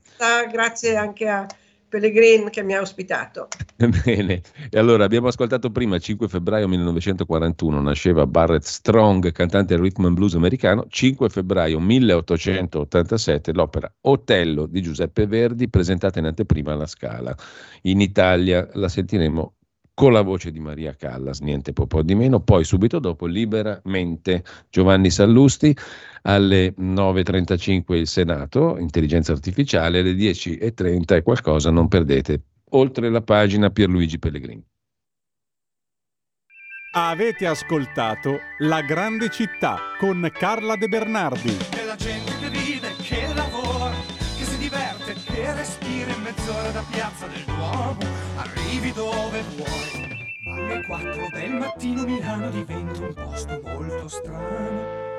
[SPEAKER 9] Grazie anche a Pellegrin che mi ha ospitato.
[SPEAKER 1] Bene, e allora abbiamo ascoltato prima, 5 febbraio 1941, nasceva Barrett Strong, cantante rhythm and blues americano, 5 febbraio 1887 l'opera Otello di Giuseppe Verdi, presentata in anteprima alla Scala. In Italia la sentiremo con la voce di Maria Callas, niente po di meno, poi subito dopo Liberamente Giovanni Sallusti, alle 9.35 il Senato, intelligenza artificiale, alle 10.30 e qualcosa non perdete, oltre la pagina Pierluigi Pellegrini.
[SPEAKER 3] Avete ascoltato La grande città con Carla De Bernardi.
[SPEAKER 7] Che la gente che vive, che lavora, che si diverte, che respira in mezz'ora da piazza del Duomo arrivi dove vuoi. Ma alle 4 del mattino Milano diventa un posto molto strano.